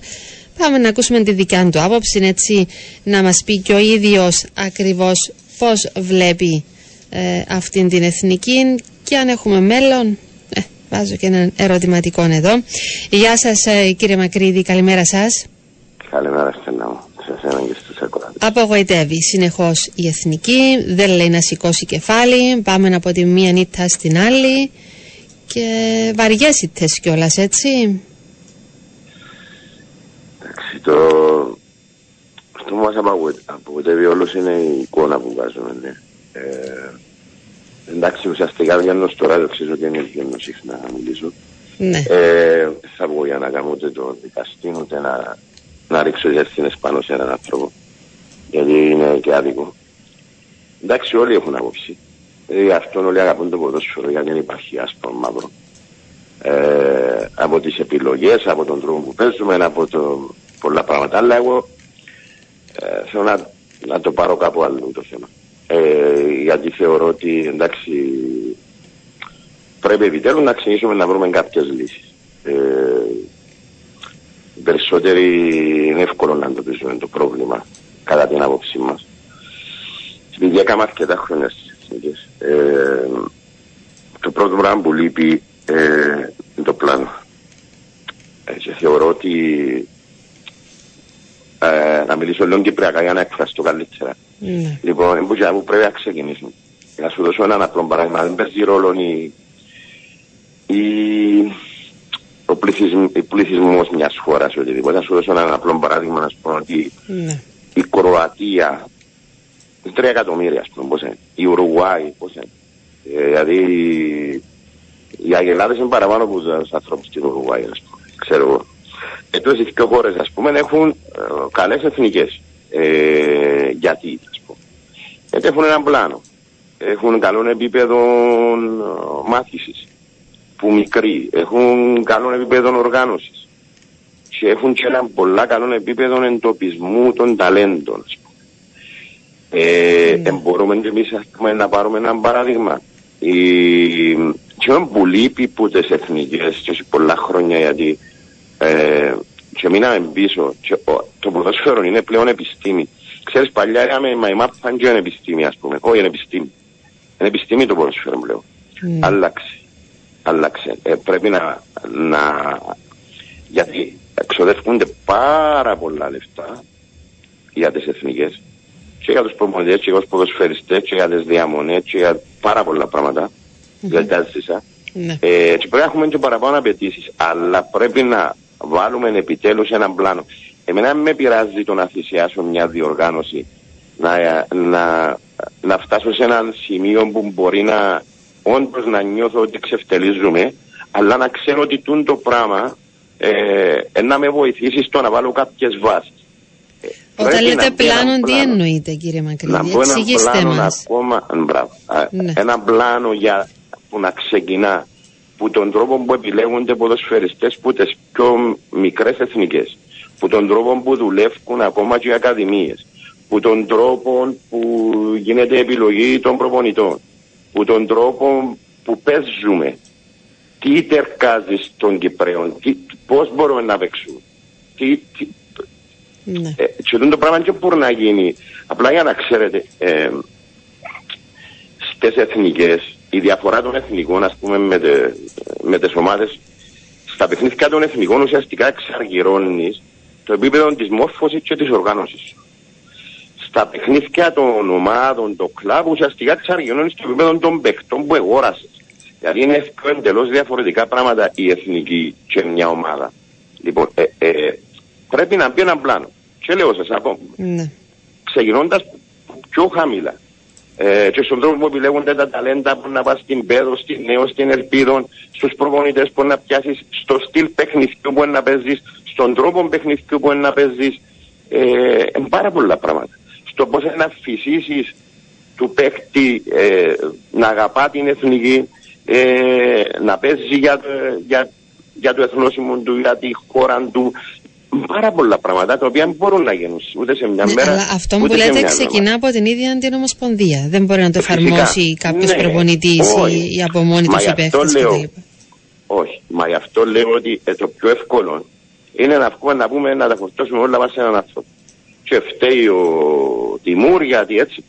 Πάμε να ακούσουμε τη δικιά του άποψη, έτσι να μας πει και ο ίδιος ακριβώς πώς βλέπει ε, αυτήν την εθνική και αν έχουμε μέλλον. Ε, βάζω και ένα ερωτηματικό εδώ. Γεια σας ε, κύριε Μακρύδη, καλημέρα σας. Καλημέρα Στενά μου. Απογοητεύει συνεχώς η εθνική, δεν λέει να σηκώσει κεφάλι. Πάμε από τη μία νύχτα στην άλλη και βαριές οι κιόλας, έτσι; Εντάξει, το... Αυτό που μας απογοητεύει όλος είναι η εικόνα που βγάζουμε, ναι. Ε, εντάξει, ουσιαστικά για το ράδιο ξέρω ότι είναι βγαίνω συχνά να μιλήσω. Ναι. Ε, θα βγω για να κάνω ούτε το δικαστή, ούτε να, να ρίξω ευθύνες πάνω σε έναν άνθρωπο. Γιατί είναι και άδικο. Εντάξει, όλοι έχουν άποψη. Δηλαδή αυτόν όλοι αγαπούν το ποδόσφαιρο γιατί δεν υπάρχει άσπρο μαύρο. Ε, από τις επιλογές, από τον τρόπο που παίζουμε, από το, πολλά πράγματα. Αλλά εγώ ε, θέλω να, να το πάρω κάπου άλλο το θέμα. Ε, γιατί θεωρώ ότι εντάξει πρέπει επιτέλους να ξεκινήσουμε να βρούμε κάποιες λύσεις. Ε, περισσότεροι είναι εύκολο να αντιμετωπίσουμε το πρόβλημα κατά την άποψή μας. Επειδή έκανα αρκετά χρόνια στις εθνικές. Ε, το πρώτο πράγμα που λείπει ε, είναι το πλάνο. Ε, και θεωρώ ότι ε, να μιλήσω λίγο κυπριακά για να εκφραστώ καλύτερα. Mm. Λοιπόν, που πρέπει να ξεκινήσουμε. Να σου δώσω έναν απλό παράδειγμα. Δεν παίζει ρόλο η, η, ο πληθυσμ, πληθυσμός μιας χώρας ή οτιδήποτε. Να σου δώσω έναν απλό παράδειγμα να σου πω ότι mm. η Κροατία Τρία εκατομμύρια, ας πούμε, πώς είναι. Η Ουρουγουάη, πώς είναι. Ε, δηλαδή, οι Αγελάδες είναι παραπάνω από τους ανθρώπους στην Ουρουγουάη, ας πούμε. Ξέρω εγώ. Εκτός οι δύο χώρες, ας πούμε, έχουν ε, καλές εθνικές. Ε, γιατί, ας πούμε. Γιατί έχουν έναν πλάνο. Έχουν καλό επίπεδο ε, μάθησης. που μικροί έχουν καλό επίπεδο οργάνωσης και έχουν και ένα πολλά καλό επίπεδο εντοπισμού των ταλέντων. Ας πούμε. Ε, Ναι. ε, μπορούμε και εμείς ας πούμε, να πάρουμε ένα παράδειγμα. Η, και ο που λείπει που τις εθνικές και σε πολλά χρόνια γιατί ε, και μείναμε πίσω και ο, το ποδόσφαιρο είναι πλέον επιστήμη. Ξέρεις παλιά είχαμε μα η μάπα και είναι επιστήμη ας πούμε. Όχι είναι επιστήμη. Είναι επιστήμη το ποδόσφαιρο πλέον. Ναι. Άλλαξε. Άλλαξε. Ε, πρέπει να, να... Γιατί εξοδεύονται πάρα πολλά λεφτά για τις εθνικές και για τους προπονητές και για τους ποδοσφαιριστές και για τις διαμονές και για πάρα πολλά πράγματα. Δεν τα ζήσα. Ναι. Ε, και πρέπει να έχουμε και παραπάνω απαιτήσεις. Αλλά πρέπει να βάλουμε επιτέλους έναν πλάνο. Εμένα δεν με πειράζει το να θυσιάσω μια διοργάνωση. Να, να, να φτάσω σε έναν σημείο που μπορεί να όντως να νιώθω ότι ξεφτελίζουμε, αλλά να ξέρω ότι τούν το πράγμα ε, ε, να με βοηθήσει στο να βάλω κάποιες βάσεις. Όταν λέτε πλάνο, τι εννοείτε κύριε Να Μακρύδη, μπω ένα εξηγήστε πλάνο μας. ακόμα, μπράβο, Α, Ναι. ένα πλάνο για, που να ξεκινά που τον τρόπο που επιλέγονται ποδοσφαιριστές που τις πιο μικρές εθνικές που τον τρόπο που δουλεύουν ακόμα και οι ακαδημίες που τον τρόπο που γίνεται η επιλογή των προπονητών που τον τρόπο που παίζουμε τι τερκάζεις στον Κυπρέο τι, πώς μπορούμε να παίξουμε τι, τι, Ναι. ε, και αυτό το πράγμα δεν μπορεί να γίνει. Απλά για να ξέρετε, ε, στις εθνικές, η διαφορά των εθνικών, ας πούμε, με, τε, με τις ομάδες, στα παιχνίδια των εθνικών ουσιαστικά εξαργυρώνεις το επίπεδο της μόρφωσης και της οργάνωσης. σου. Στα παιχνίδια των ομάδων, των κλαμπ, ουσιαστικά εξαργυρώνεις το επίπεδο των παιχτών που εγόρασες. Δηλαδή είναι δύο εντελώς διαφορετικά πράγματα η εθνική και μια ομάδα. Λοιπόν, ε, ε, πρέπει να μπει ένα πλάνο. Και λέω σας ακόμα, Ναι. ξεκινώντας πιο χαμηλά. Ε, και στον τρόπο που επιλέγονται τα ταλέντα που να πας στην πέδο, στην νέο, στην ελπίδο, στους προπονητές που να πιάσεις, στο στυλ παιχνιδιού που να παίζεις, στον τρόπο παιχνιδιού που να παίζεις, ε, ε, πάρα πολλά πράγματα. Στο πώς να φυσήσεις του παίκτη ε, να αγαπά την εθνική, ε, να παίζει για, το- για, για το εθνόσημο του, για τη χώρα του. Πάρα πολλά πράγματα τα οποία δεν μπορούν να γίνουν ούτε σε μια Ναι, μέρα. αλλά αυτό ούτε που σε λέτε μια ξεκινά από την ίδια την Ομοσπονδία. Δεν μπορεί να το Φυσικά. εφαρμόσει κάποιος Ναι. προπονητής Όχι. ή από μόνοι Μα του γι' αυτό υπεύθυνοι λέω. κτλ. Όχι. Μα γι' αυτό λέω ότι ε, το πιο εύκολο είναι να βγούμε να πούμε να τα φορτώσουμε όλα μας σε έναν άνθρωπο. Και φταίει ο Τιμούρ γιατί έτσι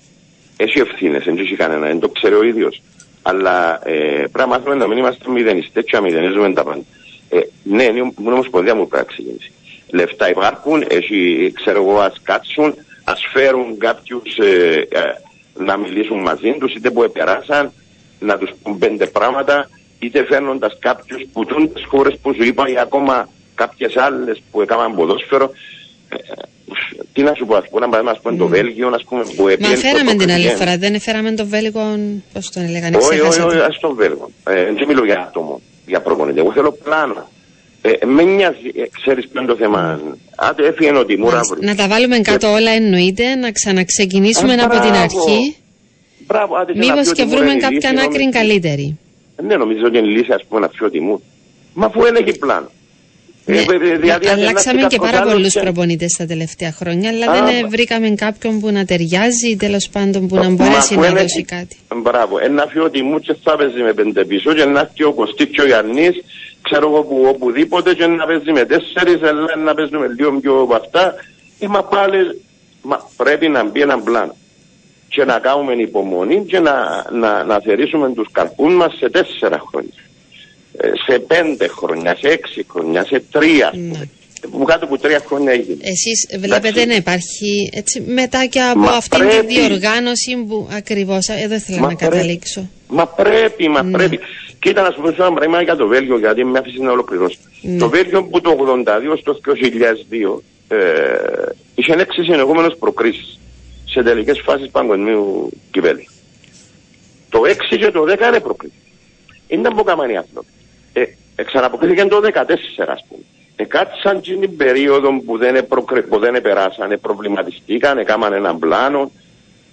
έχει ευθύνες, δεν έχει κανένα, δεν το ξέρει ο ίδιος. Αλλά ε, πρέπει να μάθουμε να μην είμαστε μηδενιστές και να μηδενίζουμε τα πάντα. Ε, ναι, είναι η Ομοσπονδία μου πρέπει να ξεκινήσει. Λεφτά υπάρχουν, έχει, ξέρω εγώ, ας κάτσουν, ας φέρουν κάποιους ε, ε, να μιλήσουν μαζί τους, είτε που επεράσαν, να τους πούν πέντε πράγματα, είτε φέρνοντας κάποιους που τούν τις χώρες που σου είπα ή ακόμα κάποιες άλλες που έκαναν ποδόσφαιρο. Ε, τι να σου πω, ας πούμε, να πάμε, ας πούμε, το Βέλγιο, ας πούμε, που Μα έπιανε φέραμε στο την άλλη πρωτογενή. φορά, δεν έφεραμε τον Βέλγο, πώς τον έλεγαν, Όχι, όχι, ξέχασα. όχι, το. ας τον Βέλγο. Ε, δεν μιλώ για άτομο, για προπονητή. Εγώ θέλω πλάνο. Ε, με νοιάζει, ε, ξέρεις ποιο είναι το θέμα. Άντε έφυγε ο Τιμούρα Μάλιστα. αύριο. Να τα βάλουμε κάτω όλα εννοείται, να ξαναξεκινήσουμε Ε, από την μπράβο. αρχή. Μπράβο, άντε, και να πει Μήπως ο και Τιμούρ βρούμε είναι η κάποια λύση, άκρη νομίζω- καλύτερη. Ναι, νομίζω ότι είναι η λύση, ας πούμε, να πιω ο Τιμούρ. Μα αφού έλεγε πλάνο. Ναι, Ε, δηλαδή, μα αν αλλάξαμε ένας και κάποιος πάρα άλλος πολλούς και- προπονητές τα τελευταία χρόνια, αλλά Α, δεν ε, μα- βρήκαμε κάποιον που να ταιριάζει, τέλος πάντων που να Μα μπορέσει αφού να έλεγε- δώσει κάτι. Μπράβο, ένα φύο ότι μου και θα παίζει με πέντε πίσω και να έρθει ο Κωστής και ο Γιάννης, ξέρω εγώ που οπουδήποτε και να παίζει με τέσσερις, αλλά να παίζουμε λίγο πιο από αυτά. Ε, μα πάλι, μα πρέπει να μπει ένα πλάνο και να κάνουμε υπομονή και να, να, να θερήσουμε τους καρπούς μας σε τέσσερα χρόνια. Ε, σε πέντε χρόνια, σε έξι χρόνια, σε τρία. Ναι. Που κάτω από τρία χρόνια έγινε. Εσείς βλέπετε Εντάξει. να υπάρχει έτσι, μετά και από Μα αυτήν πρέπει. τη διοργάνωση που ακριβώς εδώ ήθελα Μα να πρέπει. καταλήξω. Μα πρέπει, μα Ναι. πρέπει. Κοίτα να σου πω ένα πράγμα για το Βέλγιο, γιατί με άφησες να ολοκληρώσω. Ναι. Το Βέλγιο που το 82 στο 2002 ε, είχε έξι συνεχόμενες προκρίσεις σε τελικές φάσεις παγκοσμίου κυπέλου. Το 6 και το 10 είναι προκρίσεις. Είναι από καμάνοι άνθρωποι. Ε, ε, ξαναποκρίθηκε το 14 ας πούμε. Ε, κάτσαν και την περίοδο που δεν, επροκρι... που δεν επεράσανε, προβληματιστήκαν, έκαναν έναν πλάνο,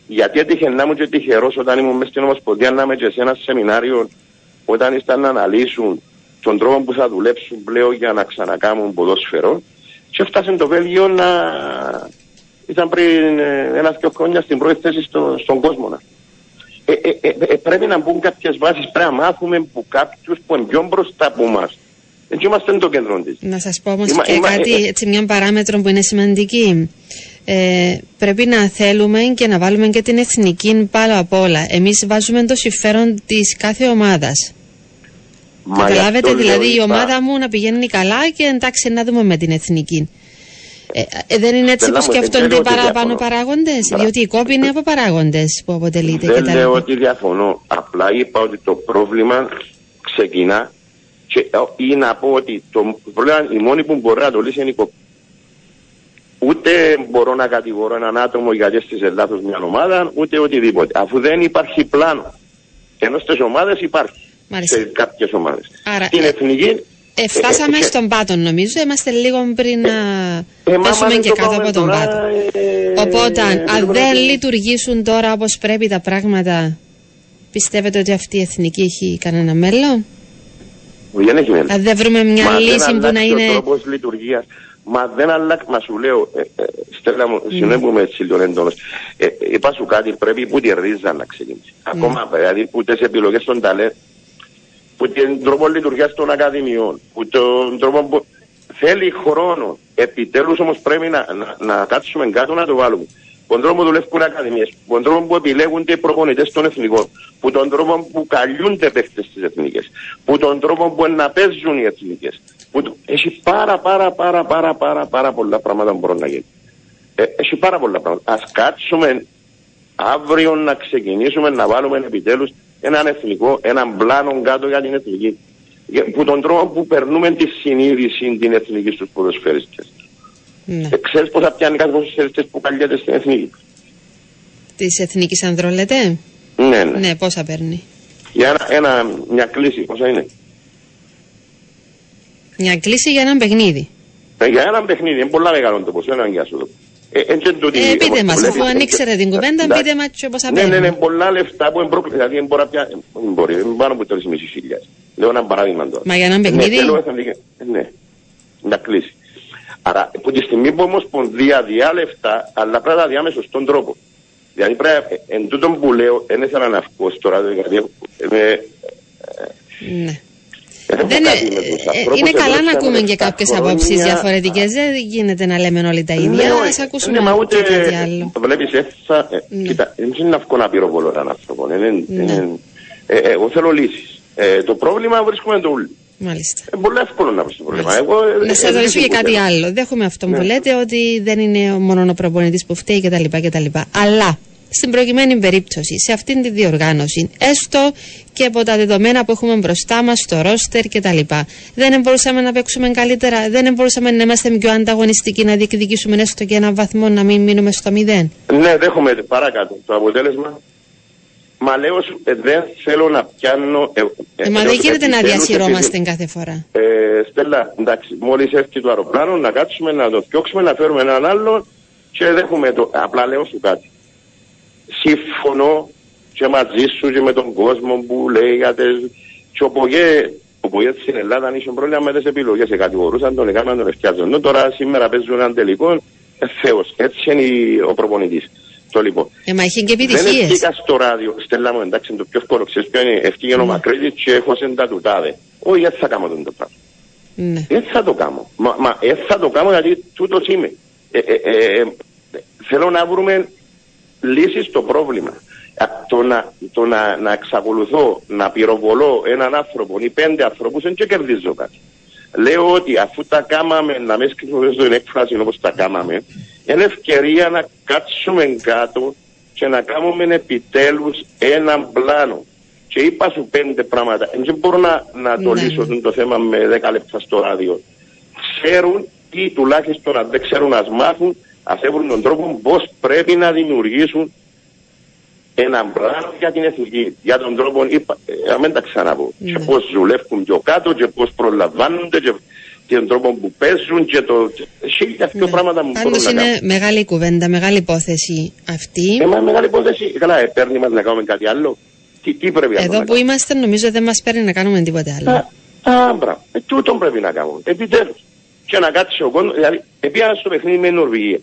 γιατί έτυχε να ήμουν και τυχερός όταν ήμουν μες στην Ομοσπονδία να είμαι και σε ένα σεμινάριο όταν ήσταν να αναλύσουν τον τρόπο που θα δουλέψουν πλέον για να ξανακάμουν ποδόσφαιρο και φτάσε το Βέλγιο να ήταν πριν ε, ένα-δυο χρόνια στην πρώτη θέση στο, στον κόσμο. Ε, ε, ε, ε, πρέπει να μπουν κάποιες βάσεις, πρέπει να μάθουμε από κάποιους που είναι πιο μπροστά από εμά. Έτσι είμαστε το κέντρο της. Να σας πω όμως και κάτι, έτσι, μια παράμετρο που είναι σημαντική. Ε, πρέπει να θέλουμε και να βάλουμε και την εθνική πάνω απ' όλα. Εμείς βάζουμε το συμφέρον της κάθε ομάδας. Καταλάβετε, δηλαδή η ομάδα μου να πηγαίνει καλά και εντάξει να δούμε με την εθνική. Ε, ε, δεν είναι έτσι που σκέφτονται οι παραπάνω παράγοντες, διότι η κόπη είναι από παράγοντες που αποτελείται. Δεν λέω ότι διαφωνώ. Απλά είπα ότι το πρόβλημα ξεκινά και, ε, ή να πω ότι το πρόβλημα, η μόνη που μπορεί να το λύσει είναι η κόπη. Ούτε μπορώ να κατηγορώ έναν άτομο γιατί έστησε λάθο μια ομάδα, ούτε οτιδήποτε. Αφού δεν υπάρχει πλάνο. Ενώ στις ομάδες υπάρχει. Μάλιστα. Σε κάποιες ομάδες. Στην εθνική ε, φτάσαμε ε, στον πάτο νομίζω, είμαστε λίγο πριν να ε, πέσουμε και κάτω από τον πάτο. Οπότε, αν δεν λειτουργήσουν τώρα όπως πρέπει τα πράγματα, πιστεύετε ότι αυτή η εθνική έχει κανένα μέλλον; Δεν έχει μέλλον. Αν δεν βρούμε μια Μα λύση που να είναι... Ο τρόπος λειτουργίας. Μα δεν αλλάξει, μα σου λέω, ε, ε, Στέλλα μου, mm. συγγνώμη με έτσι λίγο έντονος, ε, είπα σου κάτι, πρέπει που τη ρίζα να ξεκινήσει. Mm. Ακόμα, δηλαδή, που τις επιλογές των ταλέντων, που τον τρόπο λειτουργίας των ακαδημιών, που τον τρόπο που θέλει χρόνο. Επιτέλους όμως πρέπει να, να, να κάτσουμε κάτω να το βάλουμε. Που τον τρόπο που δουλεύουν ακαδημίες, που τον τρόπο που επιλέγονται οι προπονητές των εθνικών, που τον τρόπο που καλούνται παίχτε στις εθνικές, που τον τρόπο που να παίζουν οι εθνικές. Που... Έχει πάρα πάρα πάρα πάρα πάρα πάρα πολλά πράγματα που μπορούν να γίνουν. Ε, έχει πάρα πολλά πράγματα. Α κάτσουμε αύριο να ξεκινήσουμε να βάλουμε επιτέλους έναν εθνικό, έναν πλάνο κάτω για την εθνική. Που τον τρόπο που περνούμε τη συνείδηση την εθνική στους ποδοσφαιριστές. Ναι. Ε, ξέρεις πόσα πιάνει κάθε ποδοσφαιριστές που καλιέται στην εθνική; Της εθνικής ανδρών λέτε. Ναι, ναι. Ναι, πόσα παίρνει; Για ένα, ένα, μια κλίση, πόσα είναι; Μια κλίση για ένα παιχνίδι. Ε, για ένα παιχνίδι, είναι πολλά μεγάλο το ποσό, ένα το ε, ε, πείτε μας, αφού αν ήξερε την κουβέντα, πείτε μας και όπως απέναντι. Ναι, ναι, ναι, πολλά λεφτά που εμπρόκληση, δηλαδή μπορεί να πιάσει, μπορεί, πάνω από 3.500. Λέω ένα παράδειγμα τώρα. Μα για ένα παιχνίδι. Ναι, να κλείσει. Άρα, από τη στιγμή που όμως πονδία διά λεφτά, αλλά πρέπει να διάμε σωστόν τρόπο. Δηλαδή πρέπει, εν τούτον που λέω, δεν ήθελα να βγω τώρα, δηλαδή, ναι. Δεν ε, είναι καλά να ακούμε και κάποιες απόψεις διαφορετικές. Δεν γίνεται να λέμε όλοι τα ίδια. Ναι, Α ακούσουμε ναι, και κάτι άλλο. Βλέπεις, έφτασα. Ναι. Κοίτα, δεν είναι αυκό να πυροβολώ έναν άνθρωπο. Ε, εγώ θέλω λύσεις. Ε, το πρόβλημα βρίσκουμε το ούλι. Μάλιστα. Είναι πολύ εύκολο να βρεις το πρόβλημα. Εγώ, να σα ρωτήσω και κάτι άλλο. Δέχομαι αυτό που λέτε ότι δεν είναι μόνο ο προπονητής που φταίει κτλ. Αλλά στην προκειμένη περίπτωση, σε αυτήν τη διοργάνωση, έστω και από τα δεδομένα που έχουμε μπροστά μας, το ρόστερ κτλ. Δεν μπορούσαμε να παίξουμε καλύτερα, δεν μπορούσαμε να είμαστε πιο ανταγωνιστικοί, να διεκδικήσουμε έστω και ένα βαθμό, να μην μείνουμε στο μηδέν. Ναι, δέχομαι παρακάτω το αποτέλεσμα. Μα λέω ε, δεν θέλω να πιάνω. Ε, ε, μα δεν γίνεται να διασυρώμαστε κάθε φορά. Ε, Στέλλα, εντάξει, μόλις έρθει το αεροπλάνο να κάτσουμε να το φτιάξουμε, να φέρουμε έναν άλλο και δέχομαι το. Απλά λέω σου κάτι σύμφωνο και μαζί σου και με τον κόσμο που λέει για τις... Και ο Πογέ, ο Πογέ στην Ελλάδα αν είχε πρόβλημα με τις επιλογές, κατηγορούσαν τον, έκαναν τον ευκιάζον. Τώρα σήμερα παίζουν έναν τελικό, ε, Θεός. Έτσι είναι ο προπονητής. Το λοιπόν. Ε, μα είχε και επιτυχίες. Δεν ευκήκα στο ράδιο, στέλνα μου εντάξει, το πιο εύκολο, ξέρεις ποιο είναι, ευκήγε ο ναι. Μακρύδης και έχω σε τα τουτάδε. Όχι, έτσι θα κάνω τον το πράγμα. Ναι. Έτσι θα το κάνω. Μα, μα έτσι θα το κάνω γιατί τούτος είμαι. Ε, ε, ε, ε θέλω να βρούμε λύσεις στο πρόβλημα. Το να, το να, να εξακολουθώ να πυροβολώ έναν άνθρωπο ή πέντε άνθρωπους δεν και κερδίζω κάτι. Λέω ότι αφού τα κάμαμε, να μες σκεφτώ την έκφραση όπως τα κάμαμε, είναι ευκαιρία να κάτσουμε κάτω και να κάνουμε επιτέλους έναν πλάνο. Και είπα σου πέντε πράγματα. Δεν μπορώ να, να το ναι. λύσω το θέμα με δέκα λεπτά στο ράδιο. Ξέρουν ή τουλάχιστον αν δεν ξέρουν να μάθουν ας έβρουν τον τρόπο πώς πρέπει να δημιουργήσουν ένα πράγμα για την εθνική. Για τον τρόπο, είπα, ε, μην τα ξαναπώ. Ναι. Και πώς δουλεύουν πιο κάτω και πώς προλαμβάνονται και, και τον τρόπο που παίζουν και το... Χίλια ναι. πράγματα που Πάντως είναι να μεγάλη κουβέντα, μεγάλη υπόθεση αυτή. Ε, μα μεγάλη υπόθεση. Καλά, ε, παίρνει μας να κάνουμε κάτι άλλο. Τι, τι πρέπει Εδώ που είμαστε νομίζω δεν μας παίρνει να κάνουμε τίποτε άλλο. Α, μπράβο. Ε, τούτο πρέπει να κάνουμε. Επιτέλους. Και να κάτσει ο κόσμος, δηλαδή, επίανα στο παιχνίδι με Νορβηγία.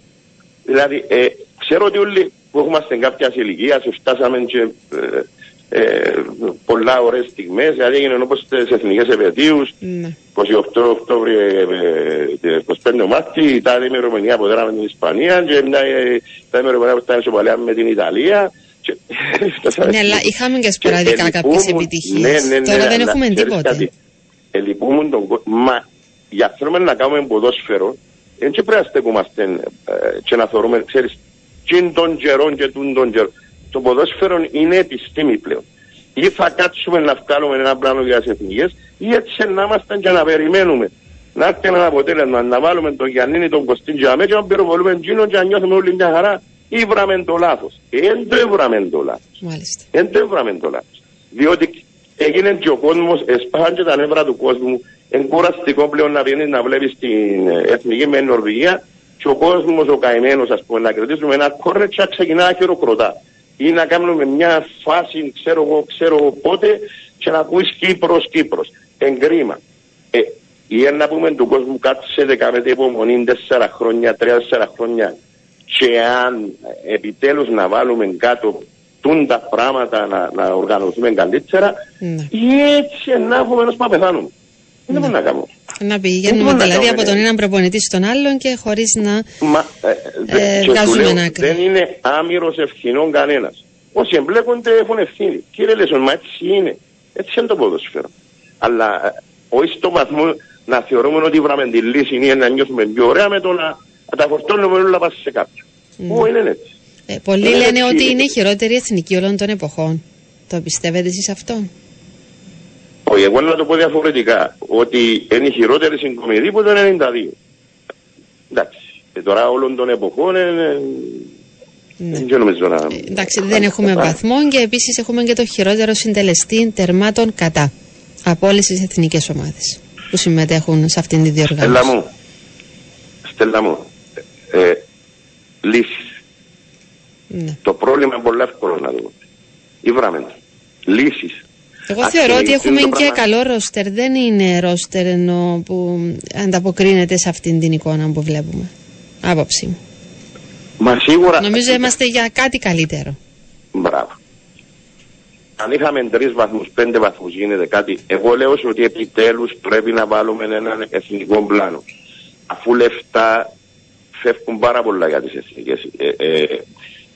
Δηλαδή, ε, ξέρω ότι όλοι που έχουμε κάποια ηλικία, φτάσαμε και ε, ε, πολλά ωραίες στιγμές, δηλαδή έγινε όπως στις εθνικές επαιτίους, Ναι. 28 Οκτώβρη, ε, 25 Μάρτης, τα ημερομηνία που δέραμε την Ισπανία και μια, ε, τα ημερομηνία που ήταν παλιά με την Ιταλία. Και- [LAUGHS] Ναι, αλλά είχαμε και σποραδικά Ε, ε, κάποιες λυπούμουν- επιτυχίες. ναι, ναι, ναι, Τώρα δεν αλλά έχουμε ξέρεις τίποτε. κάτι, ε, λυπούμουν τον κόσμο. Μα για θέλουμε να κάνουμε ποδόσφαιρο, δεν και πρέπει να στεκούμαστε ε, και να θεωρούμε, ξέρεις, και των καιρών και τούν των καιρών. Το ποδόσφαιρο είναι επιστήμη πλέον. Ή θα κάτσουμε να βγάλουμε ένα πλάνο για τις εθνικές, ή έτσι να είμαστε και να περιμένουμε. Να έρθει ένα αποτέλεσμα, να βάλουμε τον Γιάννη, τον Κωστίν και αμέσως να πυροβολούμε εκείνον και να νιώθουμε όλοι μια χαρά. Ή βράμε το λάθος. Εν το βράμε το λάθος. Μάλιστα. Δεν το έβραμε το λάθος. Διότι έγινε και ο κόσμος, εσπάχαν και τα νεύρα του κόσμου, εν κουραστικό πλέον να βγαίνεις να βλέπεις την ε, εθνική με Νορβηγία και ο κόσμος ο καημένος ας πούμε να κρατήσουμε ένα κόρνετ και να ξεκινά να χειροκροτά. Ή να κάνουμε μια φάση, ξέρω εγώ, ξέρω εγώ πότε και να ακούεις Κύπρος, Κύπρος. Εγκρίμα. Ε, ή να πούμε του κόσμου κάτσε δεκαμέτη υπομονή, τέσσερα χρόνια, τρία-τέσσερα χρόνια και αν ε, επιτέλους να βάλουμε κάτω τούν τα πράγματα να, να οργανωθούμε καλύτερα Ναι. ή έτσι να έχουμε ένας να πεθάνουμε. Δεν μπορούμε να κάνουμε. Να Δεν πηγαίνουμε μπορούμε να δηλαδή κάνουμε, από τον ναι. έναν προπονητή στον άλλον και χωρίς να... Μα, ε, δε- Ε, και σου βγάζουμε λέω, άκρη. δεν είναι άμυρος ευθυνών κανένας. Όσοι εμπλέκονται έχουν ευθύνη. Κύριε Λεσον, μα έτσι είναι. Έτσι είναι το ποδοσφαίρο. Αλλά ε, όχι στο βαθμό να θεωρούμε ότι βράμε τη λύση ή να νιώθουμε πιο ωραία με το να, να τα φορτώνουμε όλα πας σε κάποιον. Όχι, είναι έτσι. Ε, πολλοί Είναι λένε έτσι. ότι είναι η χειρότερη εθνική όλων των εποχών. Το πιστεύετε εσείς αυτό; Όχι, εγώ να το πω διαφορετικά. Ότι είναι η χειρότερη συγκομιδή που το 92. Εντάξει. Και τώρα όλων των εποχών είναι... Ναι. Δεν νομίζω να... Ε, εντάξει, δεν έχουμε βαθμό και επίσης έχουμε και το χειρότερο συντελεστή τερμάτων κατά από όλες τις εθνικές ομάδες που συμμετέχουν σε αυτήν τη Στέλλα διοργάνωση. μου, Στέλλα μου, ε, λύσεις. Ναι. Το πρόβλημα είναι πολύ εύκολο να δούμε. Ή βράμε το. Λύσεις. Εγώ Ας θεωρώ ότι συνεχιστούν έχουμε το και πράγμα. καλό ρόστερ. Δεν είναι ρόστερ ενώ που ανταποκρίνεται σε αυτήν την εικόνα που βλέπουμε. Άποψη μου. Μα σίγουρα... Νομίζω είμαστε για κάτι καλύτερο. Μπράβο. Αν είχαμε τρεις βαθμούς, πέντε βαθμούς γίνεται κάτι. Εγώ λέω σου ότι επιτέλους πρέπει να βάλουμε έναν εθνικό πλάνο. Αφού λεφτά φεύγουν πάρα πολλά για τις εθνικές. Ε, ε,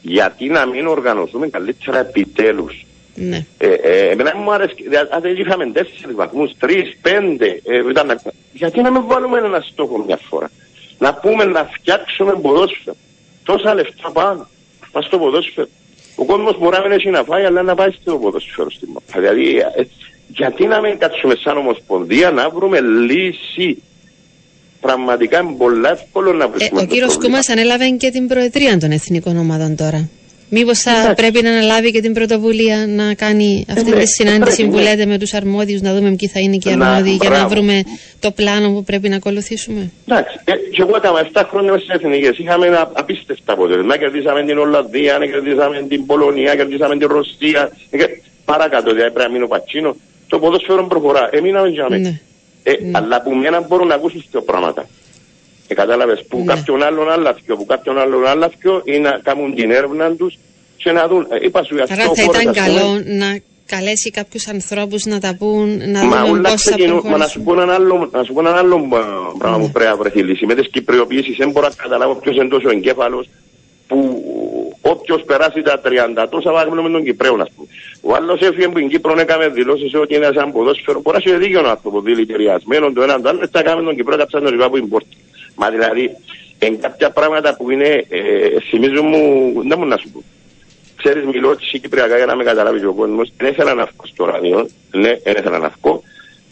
γιατί να μην οργανωθούμε καλύτερα επιτέλους. Ναι. Ε, ε, εμένα μου άρεσε, δηλαδή, αν δεν είχαμε τέσσερις βαθμούς, τρεις, πέντε, ε, ήταν, να- γιατί να μην βάλουμε ένα στόχο μια φορά; Να πούμε να φτιάξουμε ποδόσφαιρο. Τόσα λεφτά πάνω, πας στο ποδόσφαιρο. Ο κόσμος μπορεί να μην έχει να φάει, αλλά να πάει στο ποδόσφαιρο στην μάχη. Δηλαδή, ε, γιατί να μην κάτσουμε σαν ομοσπονδία να βρούμε λύση; Πραγματικά είναι πολύ εύκολο να Ε, βρίσκουμε ο το κύριος πρόβλημα. Κούμας ανέλαβε και την προεδρία των εθνικών ομάδων τώρα. Μήπως θα Εντάξει. πρέπει να αναλάβει και την πρωτοβουλία να κάνει αυτή ναι, τη συνάντηση πρέπει, που ναι. λέτε με τους αρμόδιους, να δούμε ποιοι θα είναι και οι Να, αρμόδιοι για να μπράβο. βρούμε το πλάνο που πρέπει να ακολουθήσουμε. Εντάξει, ε, και εγώ έκανα 7 χρόνια μέσα στις εθνικές. Είχαμε ένα απίστευτα αποτέλεσμα. Κερδίσαμε την Ολλανδία, κερδίσαμε την Πολωνία, κερδίσαμε την Ρωσία. ε, και Παρακάτω, δηλαδή πρέπει να μείνω πατσίνο. Το ποδόσφαιρο προχωρά. Έμειναμε για μένα. Ναι. Ε, Αλλά που μένα μπορούν να ακούσουν δύο πράγματα. Ε, κατάλαβες, που Ναι. κάποιον άλλον άλλα δυο, που κάποιον άλλον άλλα δυο, ή να κάνουν την έρευνα τους και να δουν. Ε, είπα σου, για Άρα δύο θα χώρες, ήταν ας πούμε, καλό να καλέσει κάποιους ανθρώπους να τα πούν, να Μα δούμε όλα πώς θα ξεκινούν, μα να σου προχωρήσουμε. πω έναν άλλο, να σου πω έναν άλλο α, πράγμα Ναι. που πρέπει να βρεθεί λύση. Με τις κυπριοποιήσεις δεν μπορώ να καταλάβω ποιος είναι τόσο εγκέφαλος που όποιος περάσει τα 30 τόσα βάγουμε με τον Κυπρέο, ας πούμε. Ο άλλος έφυγε που την Κύπρο έκαμε δηλώσεις ότι είναι σαν ποδόσφαιρο. Μπορεί να έχει δίκιο ο άνθρωπος, δηλητηριασμένο το έναν το άλλο, θα κάνουμε τον Κυπρέο κάτσαν τον ριβά που είναι πόρτη. Μα δηλαδή, εν κάποια πράγματα που είναι, ε, θυμίζουν μου, δεν μου να σου πω. Ξέρεις, μιλώ έτσι κυπριακά για να με καταλάβεις και ο κόσμος. Δεν ήθελα να βγω στο ράδιο. Ναι, δεν ήθελα να βγω.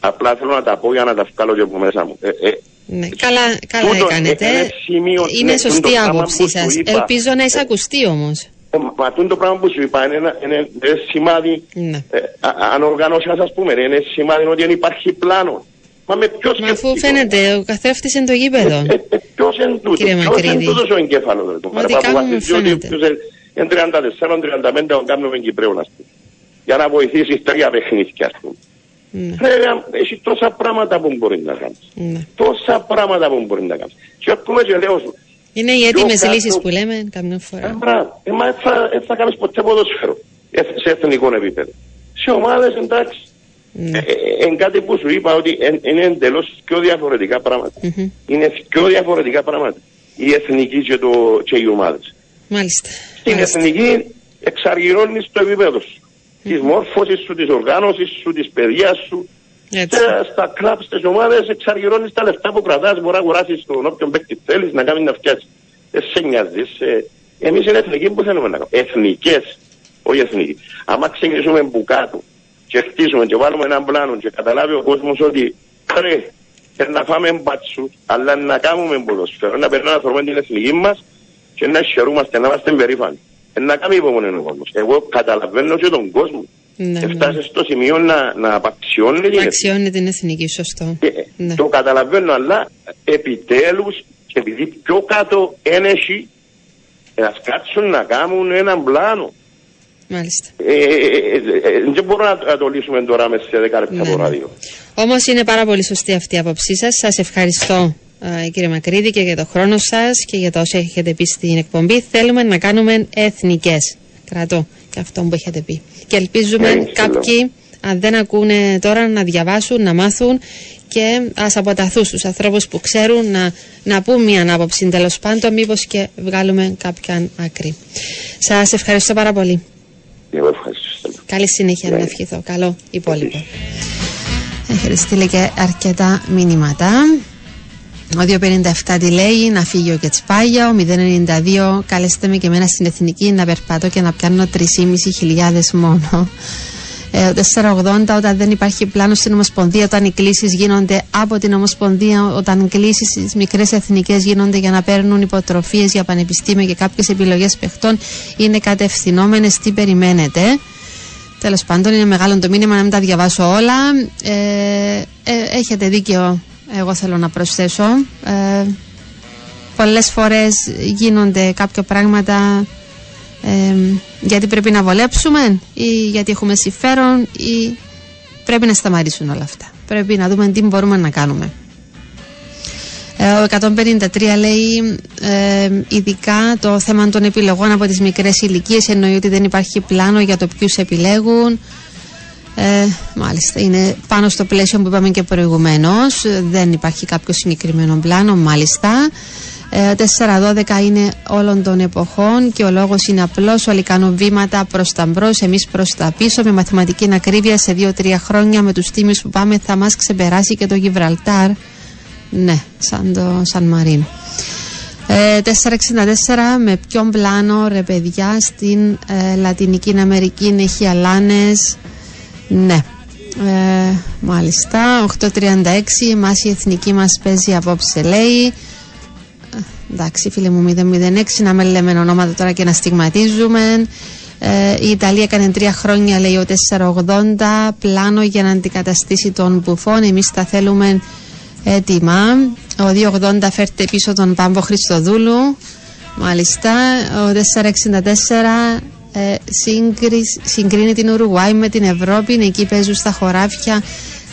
Απλά θέλω να τα πω για να τα βγάλω και από μέσα μου. Ε, ε, Ναι, καλά, καλά Τούτο έκανετε. είναι σημείο- Είναι ναι, σωστή τούτο η πράγμα άποψή που σου σας. είπα. Ελπίζω να εισακουστεί όμως. ε, Μα τούτο το πράγμα που σου είπα είναι ένα είναι, είναι σημάδι, Ναι. ε, α- αν οργανώσεις ας πούμε, είναι σημάδι ότι δεν υπάρχει πλάνο. Μα με ποιος Μα αφού φαίνεται, ο καθρέφτης είναι το γήπεδο. Ε, ε, ποιος είναι τούτο, Κύριε ποιος Μακρύδη. είναι τούτος ο εγκέφαλος. ρε, το Ό,τι παραπάνω κάνουμε βασίζει ότι φαίνεται. ποιος είναι- Είναι 34-35 ο κάνουμε Κυπρέο, ας πούμε. Για να βοηθήσει τρία παιχνίδια, ας πούμε. Ναι. έχει τόσα πράγματα που μπορεί να κάνεις. Ναι. Τόσα πράγματα που μπορεί να κάνεις. Και ακούμε και λέω σου. Είναι οι έτοιμες λύσεις που λέμε καμιά φορά. Ε, μπράβο. Ε, μα θα, ε, θα κάνεις ποτέ ποδοσφαίρο σε εθνικό επίπεδο. Σε ομάδες εντάξει. Ναι. Ε, ε, ε, κάτι που σου είπα ότι είναι εντελώς πιο διαφορετικά πράγματα. Mm-hmm. Είναι πιο διαφορετικά πράγματα. Η εθνική και, το, και οι ομάδες. Μάλιστα. Στην εθνική εξαργυρώνεις το επίπεδο σου. Mm-hmm. Της μόρφωσης σου, της οργάνωσης σου, της παιδεία σου. Έτσι. στα κλαμπ, στις ομάδες εξαργυρώνεις τα λεφτά που κρατάς. Μπορείς να αγοράσεις τον όποιον παίκτη θέλεις να κάνει να φτιάξει. Δεν σε νοιάζεις. Ε, Εμείς είναι εθνική που θέλουμε να κάνουμε. Εθνικές, όχι εθνική. Αν ξεκινήσουμε που κάτω και χτίσουμε και βάλουμε έναν πλάνο και καταλάβει ο κόσμος ότι πρέπει να φάμε μπατσού, αλλά να κάνουμε ποδοσφαίρο, να περνάμε να θεωρούμε την εθνική μας και να χαιρούμαστε, να είμαστε περήφανοι. Ε, να κάνουμε υπομονή ο κόσμος. Εγώ καταλαβαίνω και τον κόσμο. Ναι, Έφτασε ναι. στο σημείο να, να απαξιώνει την εθνική. την εθνική, σωστό. Και, ναι. Το καταλαβαίνω, αλλά επιτέλους, επειδή πιο κάτω ένεχει, να κάτσουν να κάνουν έναν πλάνο. Μάλιστα. Ε, ε, ε, δεν μπορούμε να το λύσουμε τώρα μέσα σε 10 λεπτά από ράδιο. Όμως είναι πάρα πολύ σωστή αυτή η άποψή σας. Σας ευχαριστώ κύριε Μακρύδη και για το χρόνο σας και για το όσο έχετε πει στην εκπομπή. Θέλουμε να κάνουμε εθνικές. Κρατώ και αυτό που έχετε πει. Και ελπίζουμε κάποιοι, αν δεν ακούνε τώρα, να διαβάσουν, να μάθουν και ας αποταθούν στους ανθρώπους που ξέρουν να, να πούν μια άποψη τέλος πάντων, μήπως και βγάλουμε κάποια άκρη. Σας ευχαριστώ πάρα πολύ. Εγώ ευχαριστώ. Καλή συνέχεια να ευχηθώ. Καλό υπόλοιπο. Έχετε στείλει και αρκετά μηνύματα. Ο 257 τι λέει, να φύγει ο Κετσπάγια, ο 092 καλέστε με και εμένα στην εθνική να περπατώ και να πιάνω 3.500 μόνο. Ε, 480 όταν δεν υπάρχει πλάνο στην Ομοσπονδία, όταν οι κλήσεις γίνονται από την Ομοσπονδία, όταν οι κλήσεις στις μικρές εθνικές γίνονται για να παίρνουν υποτροφίες για πανεπιστήμια και κάποιες επιλογές παιχτών, είναι κατευθυνόμενες. Τι περιμένετε; Τέλος πάντων, είναι μεγάλο το μήνυμα να μην τα διαβάσω όλα. Ε, ε, έχετε δίκιο, εγώ θέλω να προσθέσω. Ε, Πολλές φορές γίνονται κάποια πράγματα γιατί πρέπει να βολέψουμε ή γιατί έχουμε συμφέρον ή πρέπει να σταματήσουν όλα αυτά. Πρέπει να δούμε τι μπορούμε να κάνουμε. Ε, ο 153 λέει ε, ειδικά το θέμα των επιλογών από τις μικρές ηλικίες εννοεί ότι δεν υπάρχει πλάνο για το ποιους επιλέγουν. Ε, μάλιστα, είναι πάνω στο πλαίσιο που είπαμε και προηγουμένως. Δεν υπάρχει κάποιο συγκεκριμένο πλάνο, μάλιστα. 4-12 είναι όλων των εποχών και ο λόγος είναι απλός. Όλοι κάνουν βήματα προς τα μπρος εμείς προς τα πίσω με μαθηματική ακρίβεια σε 2-3 χρόνια με τους τίμιους που πάμε θα μας ξεπεράσει και το Γιβραλτάρ. Ναι, σαν το Σαν Μαρίν. 464 με ποιον πλάνο ρε παιδιά στην ε, Λατινική Αμερική έχει αλάνες; Ναι. Ε, μάλιστα 836 εμάς η εθνική μας παίζει απόψε λέει εντάξει φίλε μου 006 να με λέμε ονόματα τώρα και να στιγματίζουμε. Ε, η Ιταλία έκανε τρία χρόνια λέει ο 480 πλάνο για να αντικαταστήσει τον Μπουφόν. Εμείς τα θέλουμε έτοιμα. Ο 280 φέρτε πίσω τον Πάμπο Χριστοδούλου. Μάλιστα ο 464 ε, συγκρίνει την Ουρουγουάη με την Ευρώπη. Εκεί παίζουν στα χωράφια.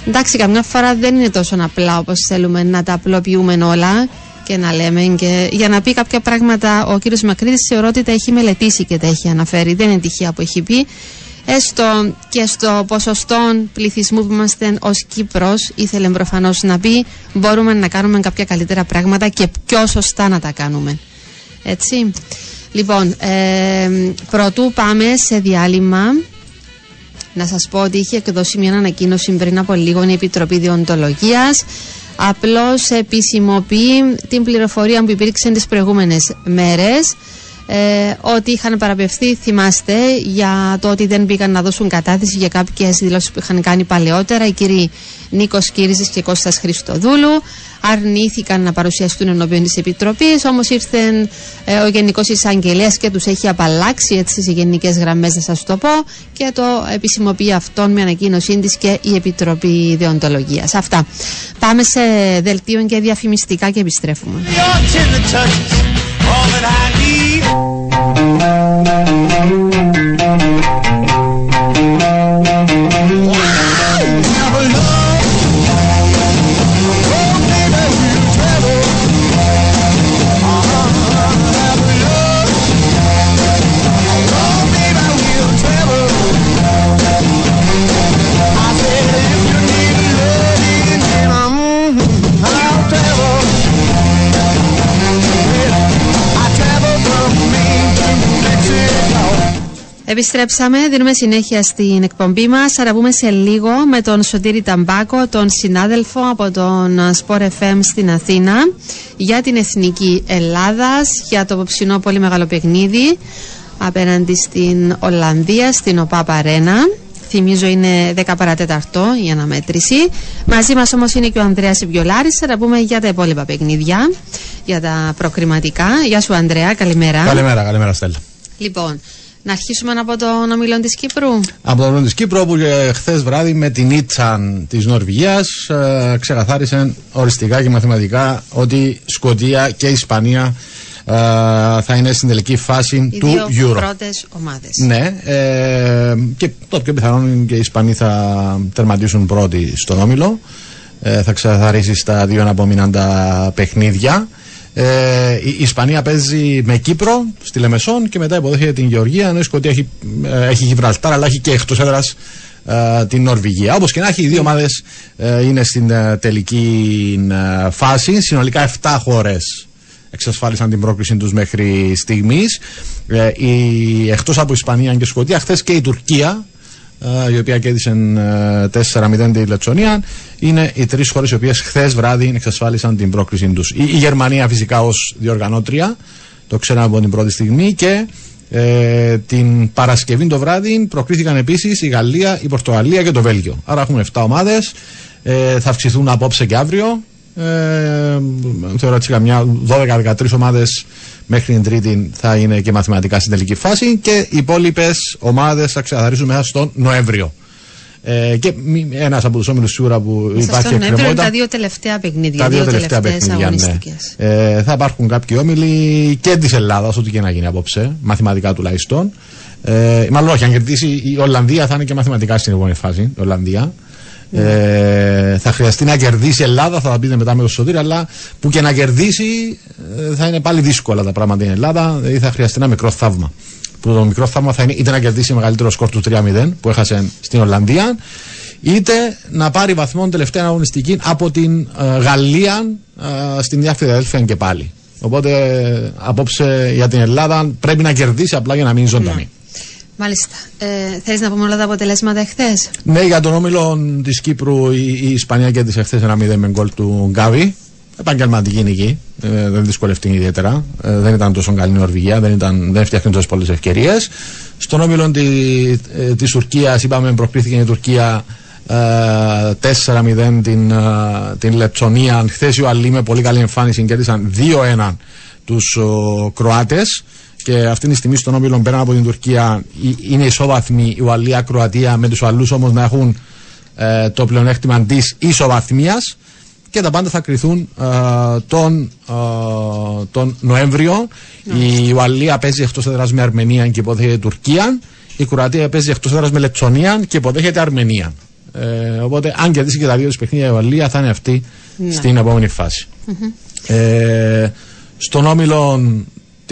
Εντάξει καμιά φορά δεν είναι τόσο απλά όπως θέλουμε να τα απλοποιούμε όλα και να λέμε και για να πει κάποια πράγματα ο κύριος Μακρύδης θεωρώ ότι τα έχει μελετήσει και τα έχει αναφέρει. Δεν είναι τυχαία που έχει πει. Έστω και στο ποσοστό πληθυσμού που είμαστε ως Κύπρος ήθελε προφανώς να πει μπορούμε να κάνουμε κάποια καλύτερα πράγματα και πιο σωστά να τα κάνουμε έτσι. Λοιπόν ε, πρωτού πάμε σε διάλειμμα να σας πω ότι είχε εκδώσει μια ανακοίνωση πριν από λίγο η Επιτροπή Διοντολογίας απλώς επισημοποιεί την πληροφορία που υπήρξε τις προηγούμενες μέρες ε, ότι είχαν παραπευθεί, θυμάστε, για το ότι δεν πήγαν να δώσουν κατάθεση για κάποιες δηλώσεις που είχαν κάνει παλαιότερα. Οι κύριοι Νίκος Κύριζη και Κώστας Χριστοδούλου αρνήθηκαν να παρουσιαστούν ενώπιον της Επιτροπής. Όμως ήρθε ε, ο Γενικός Εισαγγελέας και τους έχει απαλλάξει έτσι σε γενικές γραμμές, να σας το πω, και το επισημοποιεί αυτόν με ανακοίνωσή της και η Επιτροπή Δεοντολογία. Αυτά. Πάμε σε δελτίο και διαφημιστικά και επιστρέφουμε. all that I need. Επιστρέψαμε, δίνουμε συνέχεια στην εκπομπή μας. Θα πούμε σε λίγο με τον Σωτήρη Ταμπάκο, τον συνάδελφο από τον Sport FM στην Αθήνα, για την Εθνική Ελλάδας, για το ψινό πολύ μεγάλο παιχνίδι απέναντι στην Ολλανδία, στην ΟΠΑ Παρένα. Θυμίζω είναι 10 παρατέταρτο η αναμέτρηση. Μαζί μας όμως είναι και ο Ανδρέας Βιολάρη. Θα πούμε για τα υπόλοιπα παιχνίδια, για τα προκριματικά. Γεια σου, Ανδρέα, καλημέρα. Καλημέρα, καλημέρα, Στέλλα. Λοιπόν, να αρχίσουμε από τον ομιλόν της Κύπρου. Από τον ομιλόν της Κύπρου, όπου χθες βράδυ με την Ιτσαν της Νορβηγίας ε, ξεκαθάρισαν οριστικά και μαθηματικά ότι Σκοτία και Ισπανία ε, θα είναι στην τελική φάση οι του δύο Euro. πρώτες ομάδες. Ναι, ε, και το πιο πιθανό είναι και οι Ισπανοί θα τερματίσουν πρώτοι στον όμιλο. Ε, θα ξεκαθαρίσει στα δύο αναπομείναντα παιχνίδια. Ε, η Ισπανία παίζει με Κύπρο στη Λεμεσόν και μετά υποδέχεται την Γεωργία. Ενώ η Σκωτία έχει, ε, έχει Γιβραλτάρ, αλλά έχει και εκτός έδρας ε, την Νορβηγία. Όπως και να έχει, οι δύο ομάδες είναι στην ε, τελική ε, φάση. Συνολικά 7 χώρες εξασφάλισαν την πρόκληση τους μέχρι στιγμής. Ε, Εκτός από Ισπανία και Σκωτία, χθες και η Τουρκία ε, η οποία κέρδισε 4-0 τη Λετσονία. Είναι οι τρεις χώρες οι οποίες χθες βράδυ εξασφάλισαν την πρόκλησή τους. Η, η Γερμανία φυσικά ως διοργανώτρια, το ξέραμε από την πρώτη στιγμή και ε, την Παρασκευή το βράδυ προκλήθηκαν επίσης η Γαλλία, η Πορτογαλία και το Βέλγιο. Άρα έχουμε 7 ομάδες. Ε, θα αυξηθούν απόψε και αύριο. Ε, θεωρώ ότι καμιά 12-13 ομάδες μέχρι την Τρίτη θα είναι και μαθηματικά στην τελική φάση και οι υπόλοιπες ομάδες θα ξεκαθαρίσουν μέσα στον Νοέμβριο. Ε, και ένας από τους όμιλους σίγουρα που Μέσα υπάρχει στον Νοέμβριο είναι εκκρεμότητα. τα δύο τελευταία παιχνίδια. Τα δύο τελευταία τελευταίες παιχνίδια, ναι. αγωνιστικές. Ε, θα υπάρχουν κάποιοι όμιλοι και της Ελλάδας, ό,τι και να γίνει απόψε, μαθηματικά τουλάχιστον. Ε, μάλλον όχι, αν κερδίσει η Ολλανδία θα είναι και μαθηματικά στην επόμενη φάση. Η Ολλανδία. Ε, θα χρειαστεί να κερδίσει η Ελλάδα, θα τα πείτε μετά με το Σωτήρι, αλλά που και να κερδίσει ε, θα είναι πάλι δύσκολα τα πράγματα στην Ελλάδα, δηλαδή θα χρειαστεί ένα μικρό θαύμα. Που το μικρό θαύμα θα είναι είτε να κερδίσει μεγαλύτερο σκορ του 3-0 που έχασε στην Ολλανδία, είτε να πάρει βαθμόν τελευταία αγωνιστική από την ε, Γαλλία ε, στην μια Φιλαδέλφια και πάλι. Οπότε ε, απόψε για την Ελλάδα πρέπει να κερδίσει απλά για να μείνει ζωντανή. Μάλιστα. Ε, Θες να πούμε όλα τα αποτελέσματα εχθές; Ναι, για τον όμιλο της Κύπρου η, η Ισπανία κέρδισε χθε ένα 0 με γκολ του Γκάβι. Επαγγελματική νική. Ε, δεν δυσκολευτεί ιδιαίτερα. Ε, δεν ήταν τόσο καλή η Νορβηγία, δεν, ήταν, δεν φτιάχνει τόσες πολλές ευκαιρίες. Στον όμιλο τη ε, της Τουρκίας, είπαμε, προκρίθηκε η Τουρκία ε, 4-0 την, ε, την Λετσονία. Χθες οι Αλή με πολύ καλή εμφάνιση κέρδισαν 2-1 τους Κροάτες. Και αυτή τη στιγμή στον όμιλο πέραν από την Τουρκία ε, είναι ισόβαθμη η Ουαλία-Κροατία με τους αλλούς όμως να έχουν ε, το πλεονέκτημα της ισοβαθμίας και τα πάντα θα κρυθούν ε, τον, ε, τον Νοέμβριο. Η Ουαλία παίζει εκτός έδρας με Αρμενία και υποδέχεται Τουρκία. Η Κροατία παίζει εκτός έδρας με Λετσονία και υποδέχεται Αρμενία. Ε, οπότε, αν κερδίσει και τα δύο της παιχνίδια η Ουαλία, θα είναι αυτή στην επόμενη φάση. Ε, στον όμιλο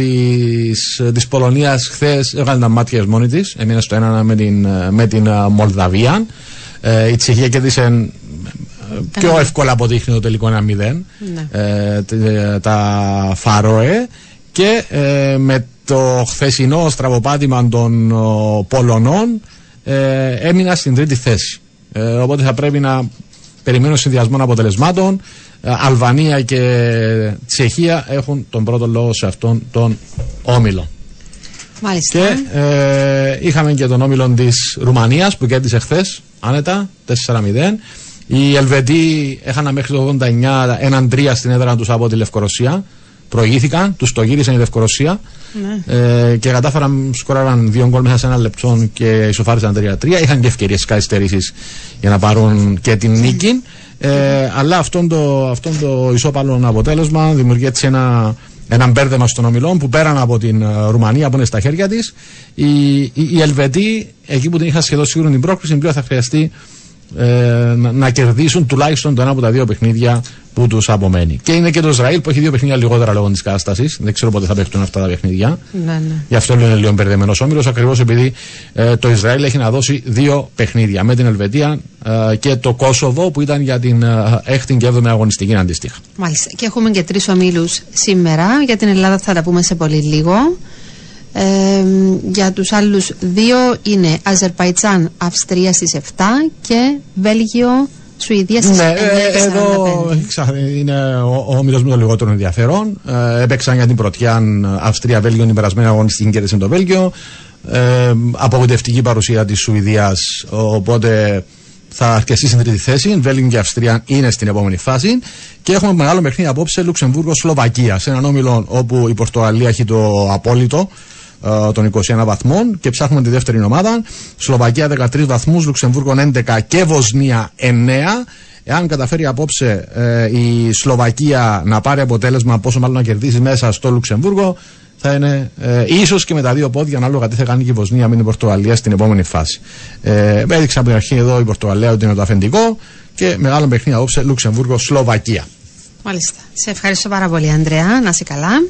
της, της Πολωνίας χθες έβγαλε τα μάτια μόνη της έμεινε στο 1 με την, με την ε, Μολδαβία ε, η Τσεχία κέρδισε ε, πιο εύκολα αποδείχνει το τελικό 1-0 Ναι. ε, τε- ε, τα Φαρόε και ε, με το χθεσινό στραβοπάτημα των ο, Πολωνών ε, έμεινα στην τρίτη θέση. Ε, οπότε θα πρέπει να περιμένω συνδυασμό αποτελεσμάτων. Ε, Αλβανία και Τσεχία έχουν τον πρώτο λόγο σε αυτόν τον όμιλο. Μάλιστα. Και ε, είχαμε και τον όμιλο της Ρουμανίας που κέρδισε χθες άνετα 4-0. Οι Ελβετοί έχαναν μέχρι το 89 έναν 3 στην έδρα τους από τη Λευκορωσία. Προηγήθηκαν, τους το γύρισαν η Λευκορωσία ε, και κατάφεραν, σκόραραν δύο γκολ μέσα σε ένα λεπτό και ισοφάρισαν 3-3. Είχαν και ευκαιρίες καθυστερήσεις για να πάρουν και την νίκη. Ε, αλλά αυτόν το, αυτόν το ισόπαλο αποτέλεσμα δημιουργεί έτσι ένα, ένα μπέρδεμα στον ομιλό που πέραν από την ε, Ρουμανία που είναι στα χέρια της, οι, οι, οι Ελβετοί, εκεί που την είχαν σχεδόν σίγουρη την πρόκληση, πλέον θα χρειαστεί ε, να, να κερδίσουν τουλάχιστον το ένα από τα δύο παιχνίδια που τους απομένει. Και είναι και το Ισραήλ που έχει δύο παιχνίδια λιγότερα λόγω της κατάστασης. Δεν ξέρω πότε θα παίχτουν αυτά τα παιχνίδια. Ναι, ναι. Γι' αυτό είναι λίγο μπερδεμένος όμιλος, ακριβώς επειδή ε, το Ισραήλ έχει να δώσει δύο παιχνίδια με την Ελβετία ε, και το Κόσοβο που ήταν για την ε, 6η και 7η αγωνιστική αντίστοιχα. Μάλιστα. Και έχουμε και τρεις ομίλους σήμερα. Για την Ελλάδα θα τα πούμε σε πολύ λίγο. Ε, Ε, για τους άλλους δύο είναι Αζερπαϊτζάν, Αυστρία στις 7 και Βέλγιο, Σουηδία στις ναι, 9 ε, εδώ είναι ο, ο όμιλο με το λιγότερο ενδιαφέρον. Ε, έπαιξαν για την πρωτιά Αυστρία, Βέλγιο την περασμένη αγωνιστική κέρδισε το Βέλγιο. Ε, απογοητευτική παρουσία της Σουηδίας, οπότε θα αρκεστεί στην τρίτη θέση. Βέλγιο και Αυστρία είναι στην επόμενη φάση. Και έχουμε μεγάλο παιχνίδι απόψε Λουξεμβούργο-Σλοβακία. Σε έναν όμιλο όπου η Πορτογαλία έχει το απόλυτο ε, των 21 βαθμών και ψάχνουμε τη δεύτερη ομάδα. Σλοβακία 13 βαθμούς, Λουξεμβούργο 11 και Βοσνία 9. Εάν καταφέρει απόψε ε, η Σλοβακία να πάρει αποτέλεσμα, πόσο μάλλον να κερδίσει μέσα στο Λουξεμβούργο, θα είναι ε, ίσως και με τα δύο πόδια ανάλογα τι θα κάνει και η Βοσνία με την Πορτογαλία στην επόμενη φάση. Ε, έδειξα από την αρχή εδώ η Πορτογαλία ότι είναι το αφεντικό και μεγάλο παιχνίδι απόψε Λουξεμβούργο-Σλοβακία. Μάλιστα. Σε ευχαριστώ πάρα πολύ, Ανδρέα. Να είσαι καλά.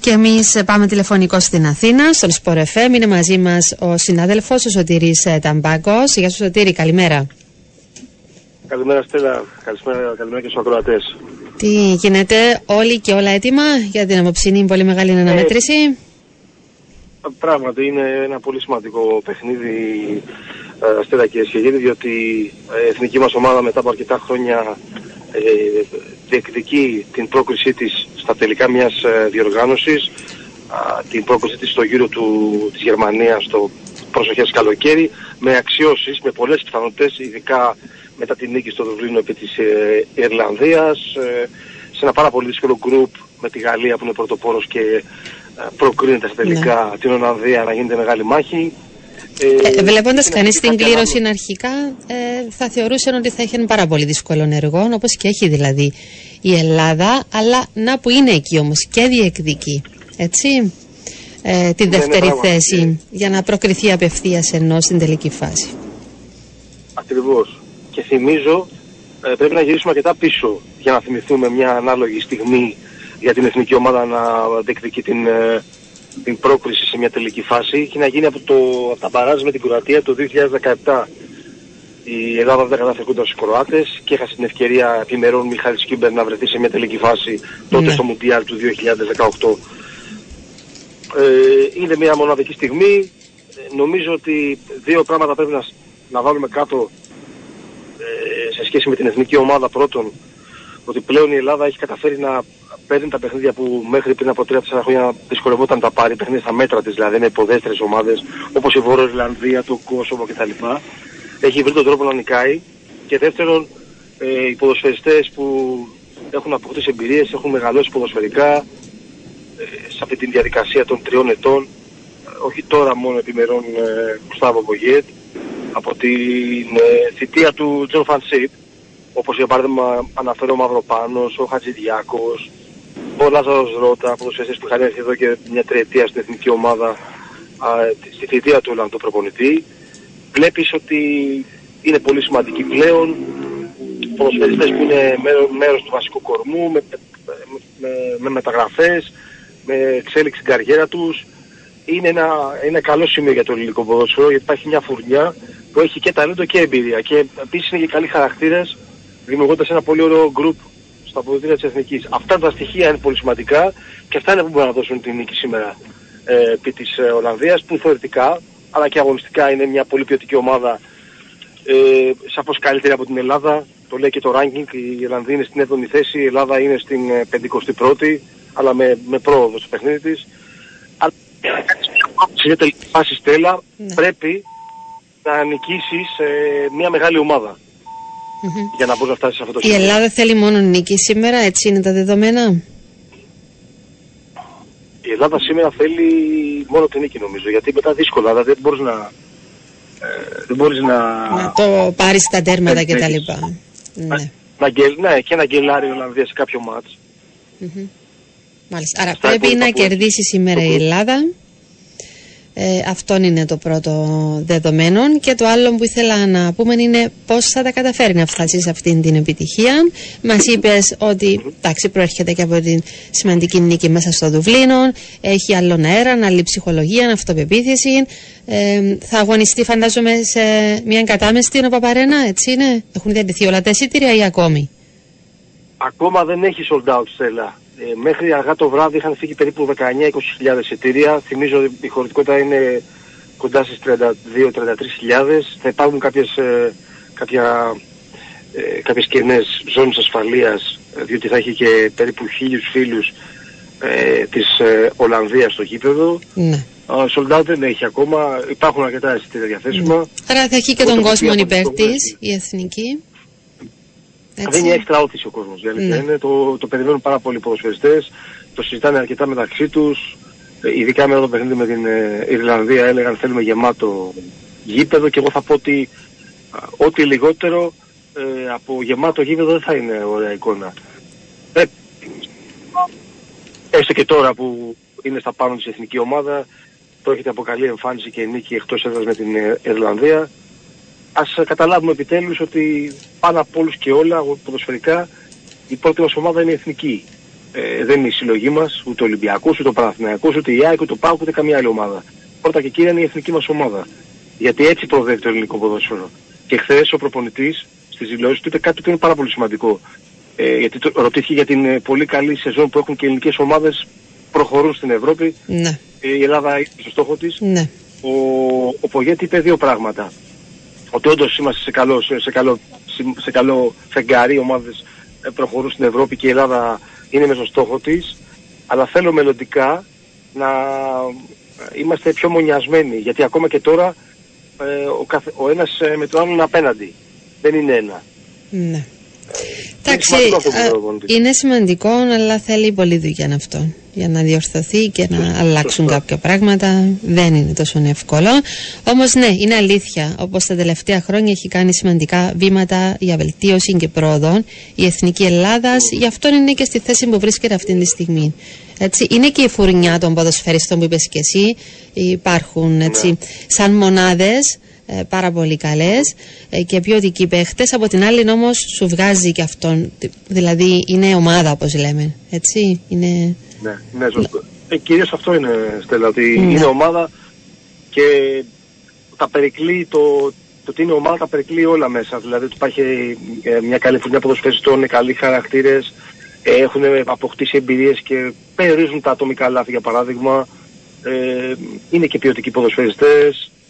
Και εμείς πάμε τηλεφωνικό στην Αθήνα, στον Σπορεφέμ. Είναι μαζί μας ο συνάδελφος, ο Σωτήρης ε, Ταμπάκος. Γεια σου, Σωτήρη, καλημέρα. Καλημέρα, Στέλλα. Καλημέρα, καλημέρα και στους ακροατές. Τι γίνεται, όλοι και όλα έτοιμα; Για την απόψινή πολύ μεγάλη αναμέτρηση; Ε, πράγματι, είναι ένα πολύ σημαντικό παιχνίδι, ε, Στέλλα και Σχεγίδη, διότι η εθνική μας ομάδα μετά από αρκετά χρόνια ε, διεκδικεί την πρόκρισή της στα τελικά μιας ε, διοργάνωσης, την πρόκρισή της στο γύρο του, της Γερμανίας στο προσοχές καλοκαίρι, με αξιώσεις, με πολλές πιθανότητες, ειδικά μετά την νίκη στο Δουβλίνο επί της ε, Ιρλανδίας, ε, σε ένα πάρα πολύ δύσκολο γκρουπ με τη Γαλλία που είναι πρωτοπόρος και ε, προκρίνεται στα τελικά ναι. την Ολλανδία να γίνεται μεγάλη μάχη. Ε, ε, Βλέποντας κανείς την κλήρωση αρχικά, ε, θα θεωρούσε ότι θα έχει ένα πάρα πολύ δύσκολο έργο, όπως και έχει δηλαδή η Ελλάδα, αλλά να που είναι εκεί όμως και διεκδικεί. Έτσι. Ε, τη ναι, ναι, δεύτερη θέση για να προκριθεί απευθείας ενώ στην τελική φάση. Ακριβώς. Και θυμίζω, ε, πρέπει να γυρίσουμε αρκετά πίσω για να θυμηθούμε μια ανάλογη στιγμή για την εθνική ομάδα να διεκδικεί την, ε, την πρόκριση σε μια τελική φάση. Έχει να γίνει από, το, από τα μπαράζ με την Κροατία το 2017. Η Ελλάδα δεν κατάφερε κοντά στους Κροάτες και έχασε την ευκαιρία επιμερών Μιχάλη Σκίμπερ να βρεθεί σε μια τελική φάση τότε ναι. στο Μουντιάλ του 2018. Ε, είναι μια μοναδική στιγμή. Ε, νομίζω ότι δύο πράγματα πρέπει να, να βάλουμε κάτω ε, σε σχέση με την εθνική ομάδα πρώτον ότι πλέον η Ελλάδα έχει καταφέρει να παίρνει τα παιχνίδια που μέχρι πριν από 3-4 χρόνια δυσκολευόταν να τα πάρει, παιχνίδια στα μέτρα της δηλαδή με υποδέστερες ομάδες όπως η Βόρεια Ιρλανδία, το Κόσοβο κτλ. Έχει βρει τον τρόπο να νικάει και δεύτερον ε, οι ποδοσφαιριστές που έχουν αποκτήσει εμπειρίες, έχουν μεγαλώσει ποδοσφαιρικά ε, σε αυτή τη διαδικασία των τριών ετών όχι τώρα μόνο επί ημερών ε, Γκουστάβο Πογιέτ από την ε, θητεία του Τζον Φαν'τ Σιπ όπως για παράδειγμα αναφέρω ο Μαυροπάνος, ο Χατζηδιάκος, ο Λάζαρος Ρώτα, ποδοσφαιριστές που είχαν έρθει εδώ και μια τριετία στην εθνική ομάδα α, στη θητεία του Ολλανδού προπονητή. Βλέπεις ότι είναι πολύ σημαντικοί πλέον, ποδοσφαιριστές που είναι μέρος, του βασικού κορμού, με, με, με, μεταγραφές, με εξέλιξη στην καριέρα τους. Είναι ένα, ένα καλό σημείο για το ελληνικό ποδόσφαιρο γιατί υπάρχει μια φουρνιά που έχει και ταλέντο και εμπειρία και επίσης είναι και καλοί χαρακτήρες δημιουργώντας ένα πολύ ωραίο γκρουπ στα αποδοτήρια της Εθνικής. Αυτά τα στοιχεία είναι πολύ σημαντικά και αυτά είναι που μπορούν να δώσουν την νίκη σήμερα ε, επί της ε, Ολλανδίας που θεωρητικά αλλά και αγωνιστικά είναι μια πολύ ποιοτική ομάδα ε, σαφώς καλύτερη από την Ελλάδα. Το λέει και το ranking, η Ολλανδία είναι στην 7η θέση, η Ελλάδα είναι στην 51η αλλά με, με πρόοδο στο παιχνίδι της. Αλλά σε μια τελική φάση Στέλλα ναι. πρέπει να νικήσεις ε, μια μεγάλη ομάδα mm-hmm. για να μπορεί να φτάσει σε αυτό το σημείο. Η Ελλάδα θέλει μόνο νίκη σήμερα, έτσι είναι τα δεδομένα; Η Ελλάδα σήμερα θέλει μόνο την νίκη νομίζω, γιατί μετά δύσκολα, δηλαδή δεν μπορείς να... Ε, δεν μπορείς να... Να το πάρεις τα τέρματα και τα λοιπά. Ναι. Να, να, ναι, και να γκελάρει η Ολλανδίας σε κάποιο μάτς. Mm-hmm. Μάλιστα. Άρα πρέπει να κερδίσει σήμερα η Ελλάδα ε, αυτό είναι το πρώτο δεδομένο και το άλλο που ήθελα να πούμε είναι πώς θα τα καταφέρει να φτάσει σε αυτήν την επιτυχία. Μας είπες ότι εντάξει, προέρχεται και από την σημαντική νίκη μέσα στο Δουβλίνο, έχει άλλον αέρα, άλλη ψυχολογία, αυτοπεποίθηση. Ε, θα αγωνιστεί φαντάζομαι σε μια κατάμεστη ο Παπαρένα, έτσι είναι; Έχουν διατηθεί όλα τα εισιτήρια ή ακόμη; Ακόμα δεν έχει sold out, Στέλλα. Ε, μέχρι αργά το βράδυ είχαν φύγει περίπου 19-20 εισιτήρια. Θυμίζω ότι η χωρητικότητα είναι κοντά στις 32-33 Θα υπάρχουν κάποιες, ε, κάποια, ε, κάποιες κενές ζώνες ασφαλείας ε, διότι θα έχει και περίπου χίλιους φίλους ε, της ε, Ολλανδίας στο γήπεδο. Ναι. Ο Sold δεν έχει ακόμα, υπάρχουν αρκετά εισιτήρια διαθέσιμα. Ναι. Άρα θα έχει και Ούτε τον που κόσμο πήγα υπέρ από το τη, Μέση. η εθνική. Δεν είναι έξτρα όθηση ο κόσμος, η αλήθεια Ναι. είναι. Το, το περιμένουν πάρα πολλοί ποδοσφαιριστές, το συζητάνε αρκετά μεταξύ τους. Ε, ειδικά με το παιχνίδι με την ε, Ιρλανδία έλεγαν θέλουμε γεμάτο γήπεδο και εγώ θα πω ότι α, ό,τι λιγότερο ε, από γεμάτο γήπεδο δεν θα είναι ωραία εικόνα. Ε, έστω και τώρα που είναι στα πάνω της εθνική ομάδα, πρόκειται από καλή εμφάνιση και νίκη εκτός έδρας με την ε, Ιρλανδία. Ας ε, καταλάβουμε επιτέλους ότι πάνω από όλους και όλα ποδοσφαιρικά η πρώτη μας ομάδα είναι η εθνική. Ε, δεν είναι η συλλογή μας, ούτε ο Ολυμπιακός, ούτε ο Παναθηναϊκός, ούτε η ΑΕΚ, ούτε ο ΠΑΟΚ, ούτε καμία άλλη ομάδα. Πρώτα και κύρια είναι η εθνική μας ομάδα. Γιατί έτσι προοδεύει το ελληνικό ποδόσφαιρο. Και χθες ο προπονητής στις δηλώσεις του είπε κάτι που είναι πάρα πολύ σημαντικό. Ε, γιατί το, ρωτήθηκε για την ε, πολύ καλή σεζόν που έχουν και οι ελληνικές ομάδες προχωρούν στην Ευρώπη. Ναι, Ε, η Ελλάδα έχει στο στόχο της ναι. ο, ο Πογέτη είπε δύο πράγματα. Ότι όντως είμαστε σε καλό, σε, σε καλό, σε καλό φεγγάρι, οι ομάδες ε, προχωρούν στην Ευρώπη και η Ελλάδα είναι μέσα στο στόχο της, αλλά θέλω μελλοντικά να ε, είμαστε πιο μονιασμένοι, γιατί ακόμα και τώρα ε, ο, καθ, ο ένας ε, με τον άλλον είναι απέναντι. Δεν είναι ένα. ναι. Εντάξει, σημαντικό αυτό που α, λέει ο προπονητής. είναι σημαντικό, αλλά θέλει πολλή δουλειά αυτό. Για να διορθωθεί και να αλλάξουν κάποια πράγματα δεν είναι τόσο εύκολο. Όμως, ναι, είναι αλήθεια. Όπως τα τελευταία χρόνια έχει κάνει σημαντικά βήματα για βελτίωση και πρόοδο η εθνική Ελλάδα. Γι' αυτό είναι και στη θέση που βρίσκεται αυτή τη στιγμή. Έτσι, είναι και η φουρνιά των ποδοσφαιριστών που είπες και εσύ. Υπάρχουν έτσι, σαν μονάδες ε, πάρα πολύ καλές ε, και ποιοτικοί παίχτες. Από την άλλη όμως σου βγάζει και αυτόν. Δηλαδή είναι ομάδα όπως λέμε. Έτσι, είναι... Ναι, ναι, σωστό. Ε, κυρίως αυτό είναι, Στέλλα, ότι Ναι. είναι ομάδα και τα περικλεί, το, το ότι είναι ομάδα τα περικλεί όλα μέσα. Δηλαδή ότι υπάρχει ε, μια καλή φουρνιά ποδοσφαιριστών, είναι καλοί χαρακτήρες, ε, έχουν αποκτήσει εμπειρίες και περιορίζουν τα ατομικά λάθη για παράδειγμα. Ε, είναι και ποιοτικοί ποδοσφαιριστές, ε,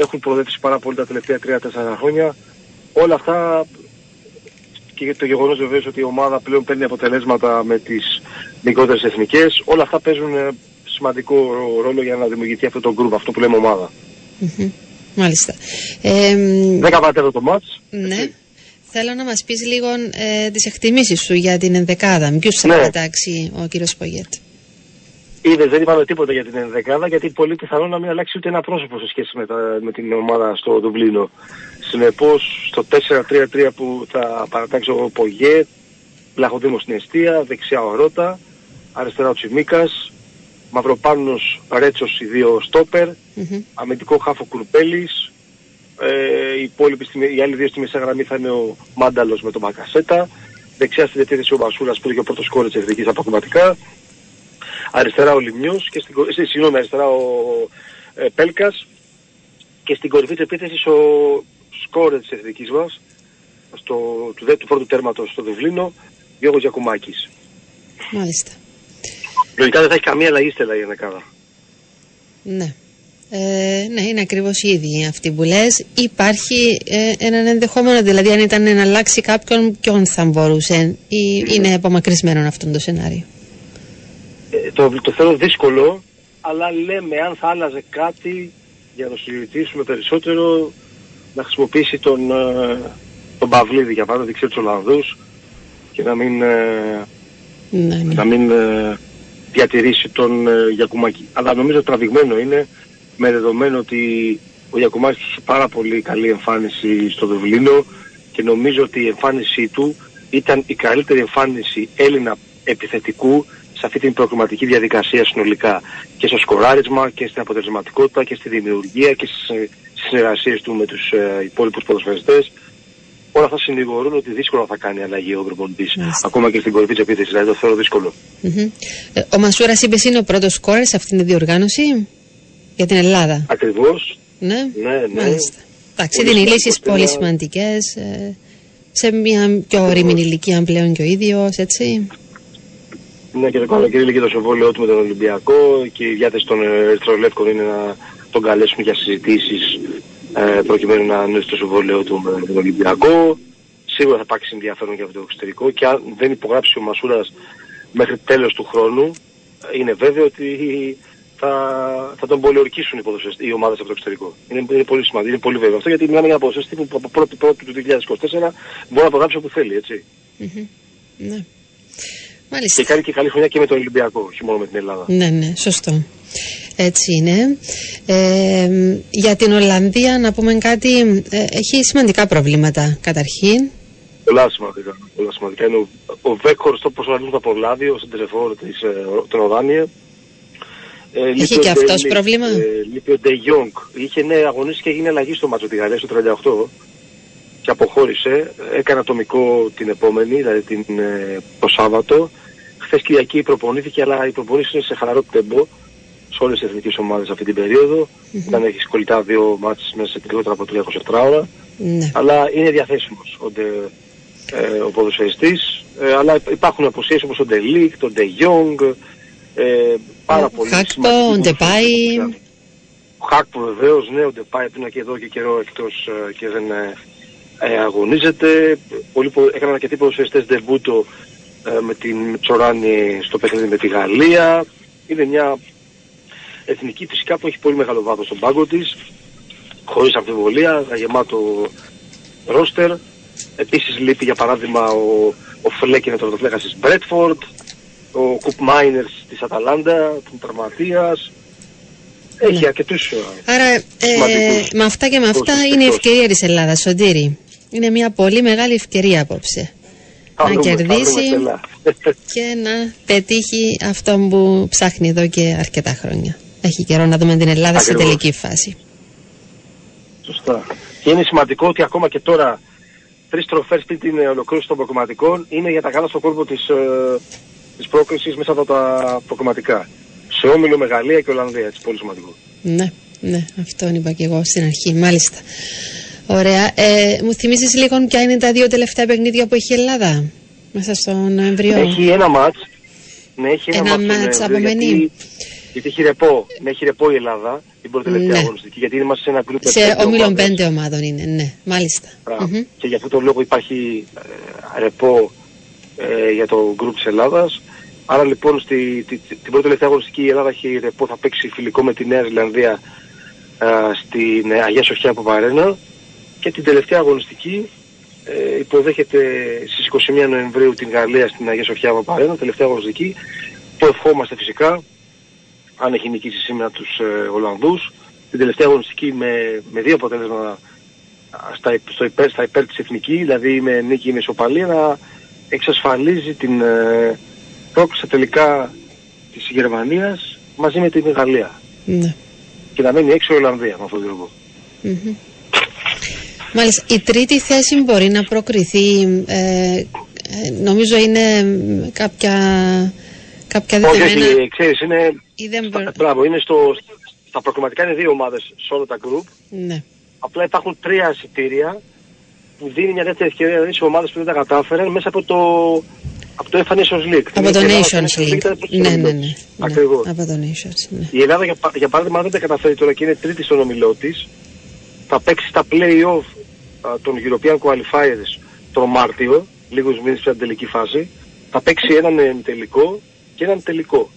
έχουν προοδεύσει πάρα πολύ τα τελευταία 3-4 χρόνια. Όλα αυτά και το γεγονός βεβαίως ότι η ομάδα πλέον παίρνει αποτελέσματα με τις μικρότερες εθνικές, όλα αυτά παίζουν ε, σημαντικό ρόλο για να δημιουργηθεί αυτό το γκρουπ, αυτό που λέμε ομάδα. Μμμ. Μάλιστα. Ε, μ, 10 πατέρα το μάτς. ναι. Θέλω να μας πεις λίγο ε, τις εκτιμήσεις σου για την ενδεκάδα. Ποιους θα Ναι. πετάξει ο κύριος Πογέτ; Είδες, δεν είπαμε τίποτα για την ενδεκάδα γιατί πολύ πιθανό να μην αλλάξει ούτε ένα πρόσωπο σε σχέση με, τα, με την ομάδα στο Δουβλίνο. Συνεπώς στο 4-3-3 που θα παρατάξει ο Πογέ, Λαχοδήμος στην αιστεία, δεξιά ο Ρότα, αριστερά ο Τσιμίκας, Μαυροπάνος Ρέτσος οι δύο στόπερ, Μμμ. αμυντικό χάφο Κουρπέλης, ε, οι, υπόλοιποι στη- οι άλλοι δύο στη μεσαία γραμμή θα είναι ο Μάνταλος με τον Μακασέτα, δεξιά στη διατήρηση ο Βασούρας που είναι και ο πρώτος κόρη της εθνικής αποκομματικά, αριστερά ο Λιμνιός και στην, κο- ε, συγγνώμη, αριστερά ο ε, Πέλκας και στην κορυφή της επίθεσης ο σκόρερ της εθνικής μας, στο, του, δε- του πρώτου τέρματος στο Δουβλίνο, Γιώργος Γιακουμάκης. Μάλιστα. Λογικά δεν θα έχει καμία αλλαγή στέλα η Ενεκάδα. Ναι. Ε, ναι, είναι ακριβώς η ίδια αυτή που λες. Υπάρχει ε, έναν ενδεχόμενο, δηλαδή αν ήταν να αλλάξει κάποιον, ποιον θα μπορούσε ή είναι απομακρυσμένο αυτό το σενάριο. Ε, το, το θέλω δύσκολο, αλλά λέμε αν θα άλλαζε κάτι για να το συζητήσουμε περισσότερο να χρησιμοποιήσει τον, ε, τον Παυλίδη για παράδειγμα, δεξιά τους Ολλανδούς και να μην, ε, Ναι, ναι. να μην ε, διατηρήσει τον ε, Γιακουμάκη. Αλλά νομίζω τραβηγμένο είναι με δεδομένο ότι ο Γιακουμάκης είχε πάρα πολύ καλή εμφάνιση στο Δουβλίνο και νομίζω ότι η εμφάνισή του ήταν η καλύτερη εμφάνιση Έλληνα επιθετικού σε αυτή την προκριματική διαδικασία συνολικά και στο σκοράρισμα και στην αποτελεσματικότητα και στη δημιουργία και στις ε, συνεργασίες του με τους ε, υπόλοιπους ποδοσφαιριστές όλα αυτά συνηγορούν ότι δύσκολα θα κάνει αλλαγή ο προπονητής Μάλιστα. ακόμα και στην κορυφή της επίθεσης δηλαδή το θεωρώ δύσκολο Μμμ. Ε, ο Μασούρα είπε είναι ο πρώτος κόρε σε αυτήν τη διοργάνωση για την Ελλάδα. ακριβώς Ναι, ναι, ναι. μάλιστα. Εντάξει, Πολύ δίνει σημαντικό λύσεις θέμα. πολύ σημαντικές σε μια πιο ορειμη ηλικία πλέον και ο ίδιος, έτσι. Ναι, και το καλοκαίρι λέγει το συμβόλαιό του με τον Ολυμπιακό και η διάθεση των Ερυθρολεύκων είναι να τον καλέσουν για συζητήσεις ε, προκειμένου να ανέβει το συμβόλαιό του με τον Ολυμπιακό. Σίγουρα θα υπάρξει ενδιαφέρον για αυτό το εξωτερικό και αν δεν υπογράψει ο Μασούρας μέχρι τέλος του χρόνου, είναι βέβαιο ότι θα, θα τον πολιορκήσουν οι, ποδοσφαιριστές- οι ομάδες από το εξωτερικό. Είναι, είναι πολύ σημαντικό, είναι πολύ βέβαιο αυτό γιατί μιλάμε για ένα ποδοσφαιριστή που από πρώτη πρώτη του 2024 μπορεί να υπογράψει όπου θέλει, έτσι. Μμμ. Ναι. Και Μάλιστα. κάνει και καλή χρονιά και με τον Ολυμπιακό, όχι μόνο με την Ελλάδα. Ναι, ναι, σωστό. Έτσι είναι. Ε, για την Ολλανδία να πούμε κάτι, ε, έχει σημαντικά προβλήματα καταρχήν. Πολλά σημαντικά. Πολλά σημαντικά. Είναι ο, ο Βέκχορστ όπως ορίζουν από Λάδιο, στην τηλεφόρο της ε, τον Οδάνια. Ε, λείπει Έχει ο και αυτός Ντέλη, πρόβλημα; Ε, λείπει ο Ντε Γιόγκ. Είχε ναι, αγωνίσει και έγινε αλλαγή στο μάτσο τη Γαλλία στο 38 και αποχώρησε. Έκανε ατομικό την επόμενη, δηλαδή την, ε, το Σάββατο. Χθες Κυριακή προπονήθηκε, αλλά η προπονήση είναι σε χαλαρό τεμπό σε όλες τις εθνικές ομάδες αυτή την περίοδο. Ήταν έχεις κολλητά δύο ματς μέσα σε λιγότερα από 3 24ωρα Ναι. αλλά είναι διαθέσιμος ο, Ντε, ε, ο ποδοσφαιριστής, ε, αλλά υπάρχουν απουσίες όπως ο Ντε Λιχτ, τον Ντε Γιονγκ, ε, πάρα Ο πολύ Χάκπο, σημαντικοί ο Ντεπάι. ποδοσφαιριστές. Ο Χάκπο βεβαίως, ναι, ο Ντεπάι που είναι και εδώ και καιρό εκτός ε, και δεν ε, ε, αγωνίζεται. Πολλοί, πο- έκαναν αρκετοί ποδοσφαιριστές ντεμπούτο ε, με την Τσοράνη στο παιχνίδι με τη Γαλλία. Είναι μια εθνική φυσικά που έχει πολύ μεγάλο βάθος στον πάγκο της χωρίς αμφιβολία, γεμάτο ρόστερ. Επίσης λείπει για παράδειγμα ο, ο Φλέκιν, ο τερματοφύλακας της Μπρέτφορντ, ο Κουπ Μάινερς της Αταλάντα, του τραυματίας. Έχει Ναι. αρκετούς... ε, Άρα ε, Σημαντικούς. με αυτά και με αυτά Τόσους είναι η εκτός. ευκαιρία της Ελλάδας, Σωτήρη. Είναι μια πολύ μεγάλη ευκαιρία απόψε. θα να βρούμε- θα βρούμε κερδίσει. στελά. [LAUGHS] και να πετύχει αυτό που ψάχνει εδώ και αρκετά χρόνια. Έχει καιρό να δούμε την Ελλάδα σε Ακριβώς. τελική φάση. Σωστά. Και είναι σημαντικό ότι ακόμα και τώρα τρεις τροφές πριν την ε, ολοκλήρωση των προκομματικών είναι για τα καλά στον κόρπο της, ε, της πρόκρισης μέσα από τα προκομματικά. Σε όμιλο με Γαλλία και Ολλανδία, έτσι πολύ σημαντικό. Ναι, ναι, αυτό είπα και εγώ στην αρχή, μάλιστα. Ωραία. Ε, μου θυμίζεις λίγο ποια είναι τα δύο τελευταία παιχνίδια που έχει η Ελλάδα; Μέσα στο Νοεμβριό. Έχει ένα μάτς. Ναι, έχει ένα, Ένα μάτς, μάτς ναι, απομένει. Γιατί, γιατί έχει ρεπό. Ναι, έχει ρεπό η Ελλάδα την πρώτη τελευταία Ναι. αγωνιστική. Γιατί είμαστε σε ένα γκρουπ με σε πέντε όμιλο ομάδες. πέντε ομάδων είναι, ναι, μάλιστα. Μπράβο. Μμμ. Και για αυτόν τον λόγο υπάρχει ε, ρεπό ε, για το γκρουπ της Ελλάδας. Άρα λοιπόν στη, τη- τη- την πρώτη τελευταία αγωνιστική η Ελλάδα έχει ρεπό, θα παίξει φιλικό με τη Νέα Ζηλανδία ε, στην ε, Αγία Σοφιά από Βαρένα και την τελευταία αγωνιστική ε, υποδέχεται στις 21 Νοεμβρίου την Γαλλία στην Αγία Σοφιά από Βαρένα, τελευταία αγωνιστική που ευχόμαστε φυσικά αν έχει νικήσει σήμερα τους ε, Ολλανδούς την τελευταία αγωνιστική με, με δύο αποτέλεσμα στα, υπ- στο υπέρ, στα υπέρ της εθνική, δηλαδή με νίκη ή με ισοπαλία, να εξασφαλίζει την ε, πρόκληση στα τελικά της Γερμανίας μαζί με την Γαλλία. Ναι. Και να μένει έξω η Ολλανδία με αυτόν τον τρόπο. Μμμ. Μάλιστα. Η τρίτη θέση μπορεί να προκριθεί, ε, ε, νομίζω είναι μ, κάποια, κάποια Όχι, δεδομένα. όχι, ξέρεις, είναι, ή δεν μπο- στα, μπράβο, είναι στο, στα προκριματικά είναι δύο ομάδες σε όλα τα group. Ναι. Απλά υπάρχουν τρία εισιτήρια που δίνει μια δεύτερη ευκαιρία δηλαδή σε ομάδες που δεν τα κατάφεραν μέσα από το, από το FA Nations League. Από το Η Ελλάδα Nations στο League. ήταν προς Ναι, τον ναι, ομιλό ναι. της. ναι. Ακριβώς. Από το Nations, ναι. Η Ελλάδα για, πα- για παράδειγμα αν δεν τα καταφέρει τώρα και είναι τρίτη στον ομιλό της θα παίξει στα play-off α, των European Qualifiers τον Μάρτιο, λίγους μήνες πριν την τελική φάση, θα παίξει έναν ε, τελικό και έναν τελικό.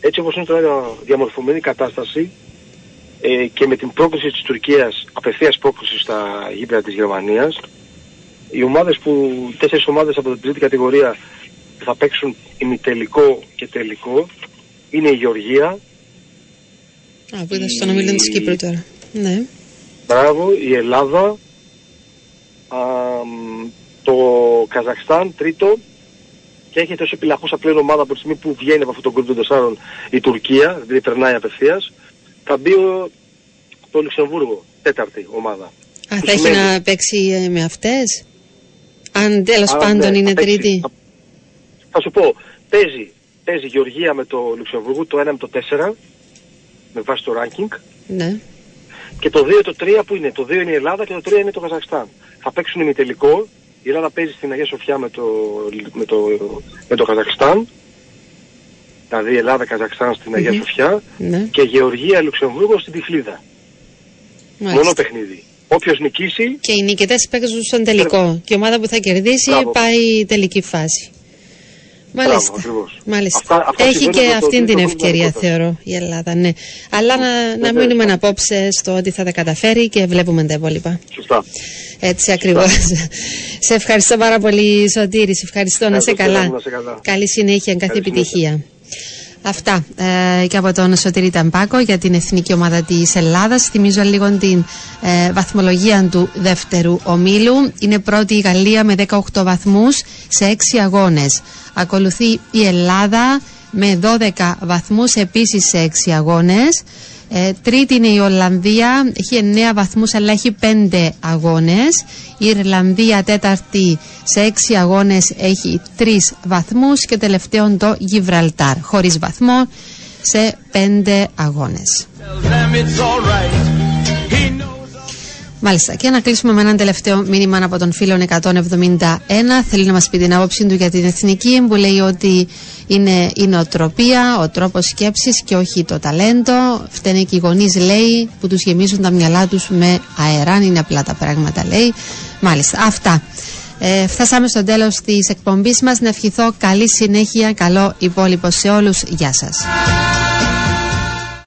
Έτσι όπως είναι τώρα διαμορφωμένη η κατάσταση ε, και με την πρόκληση της Τουρκίας, απευθείας πρόκληση στα γήπεδα της Γερμανίας, οι ομάδες που, οι τέσσερις ομάδες από την τρίτη κατηγορία που θα παίξουν ημιτελικό και τελικό είναι η Γεωργία, Α, που ήταν στον ομιλό της Κύπρου τώρα. Ναι. Μπράβο, η Ελλάδα, αμ, το Καζακστάν τρίτο και έχετε ως επιλαχούσα πλέον ομάδα από τη στιγμή που βγαίνει από αυτό το γκρουπ των τεσσάρων η Τουρκία, δηλαδή περνάει απευθείας, θα μπει ο, το Λουξεμβούργο, τέταρτη ομάδα. Α, Που θα έχει σημαίνει- να παίξει ε, με αυτές; Αν τέλος Άρα, πάντων ναι, είναι θα παίξει. τρίτη. Θα, θα σου πω, παίζει, παίζει Γεωργία με το Λουξεμβούργο, το 1 με το 4, με βάση το ranking, Ναι. Και το 2 το 3 που είναι. Το 2 είναι η Ελλάδα και το 3 είναι το Καζακστάν. Θα παίξουν ημιτελικό. Η Ελλάδα παίζει στην Αγία Σοφιά με το, με το, με το Καζακστάν. δηλαδή Ελλάδα-Καζακστάν στην Αγία Σοφιά Ναι. και Γεωργία-Λουξεμβούργο στην Τυφλίδα. Μάλιστα. Μόνο παιχνίδι. Όποιος νικήσει, Και οι νικητές παίζουν στον τελικό. Και η ομάδα που θα κερδίσει Μπράβο. πάει τελική φάση. Μάλιστα. ακριβώς. Μάλιστα. Αυτά- αυτά Έχει συμβαίνουν και με το αυτήν την τρίτο ευκαιρία, κομμάτι. θεωρώ, η Ελλάδα. Ναι. Αλλά να, να Βεβαίως. μείνουμε απόψε στο ότι θα τα καταφέρει και βλέπουμε τα υπόλοιπα. σωστά. Έτσι ακριβώς. [LAUGHS] σε ευχαριστώ πάρα πολύ, Σωτήρη. Σε ευχαριστώ. Να σε Ευχαριστώ, καλά. να σε καλά. Καλή συνέχεια, κάθε Καλή επιτυχία. Αυτά ε, και από τον Σωτήρη Ταμπάκο για την εθνική ομάδα της Ελλάδας. Θυμίζω λίγο την ε, βαθμολογία του δεύτερου ομίλου. Είναι πρώτη η Γαλλία με 18 βαθμούς σε 6 αγώνες. Ακολουθεί η Ελλάδα με 12 βαθμούς επίσης σε 6 αγώνες. Ε, τρίτη είναι η Ολλανδία, έχει 9 βαθμούς αλλά έχει 5 αγώνες. Η Ιρλανδία τέταρτη σε 6 αγώνες έχει 3 βαθμούς και τελευταίον το Γιβραλτάρ χωρίς βαθμό σε 5 αγώνες. Μάλιστα. Και να κλείσουμε με έναν τελευταίο μήνυμα από τον φίλο 171. Θέλει να μας πει την άποψή του για την εθνική, που λέει ότι είναι η νοοτροπία, ο τρόπος σκέψης και όχι το ταλέντο. Φταίνε και οι γονείς, λέει, που τους γεμίζουν τα μυαλά τους με αεράν. Είναι απλά τα πράγματα, λέει. Μάλιστα. Αυτά. Ε, φτάσαμε στο τέλος της εκπομπής μας. Να ευχηθώ καλή συνέχεια, καλό υπόλοιπο σε όλους. Γεια σας.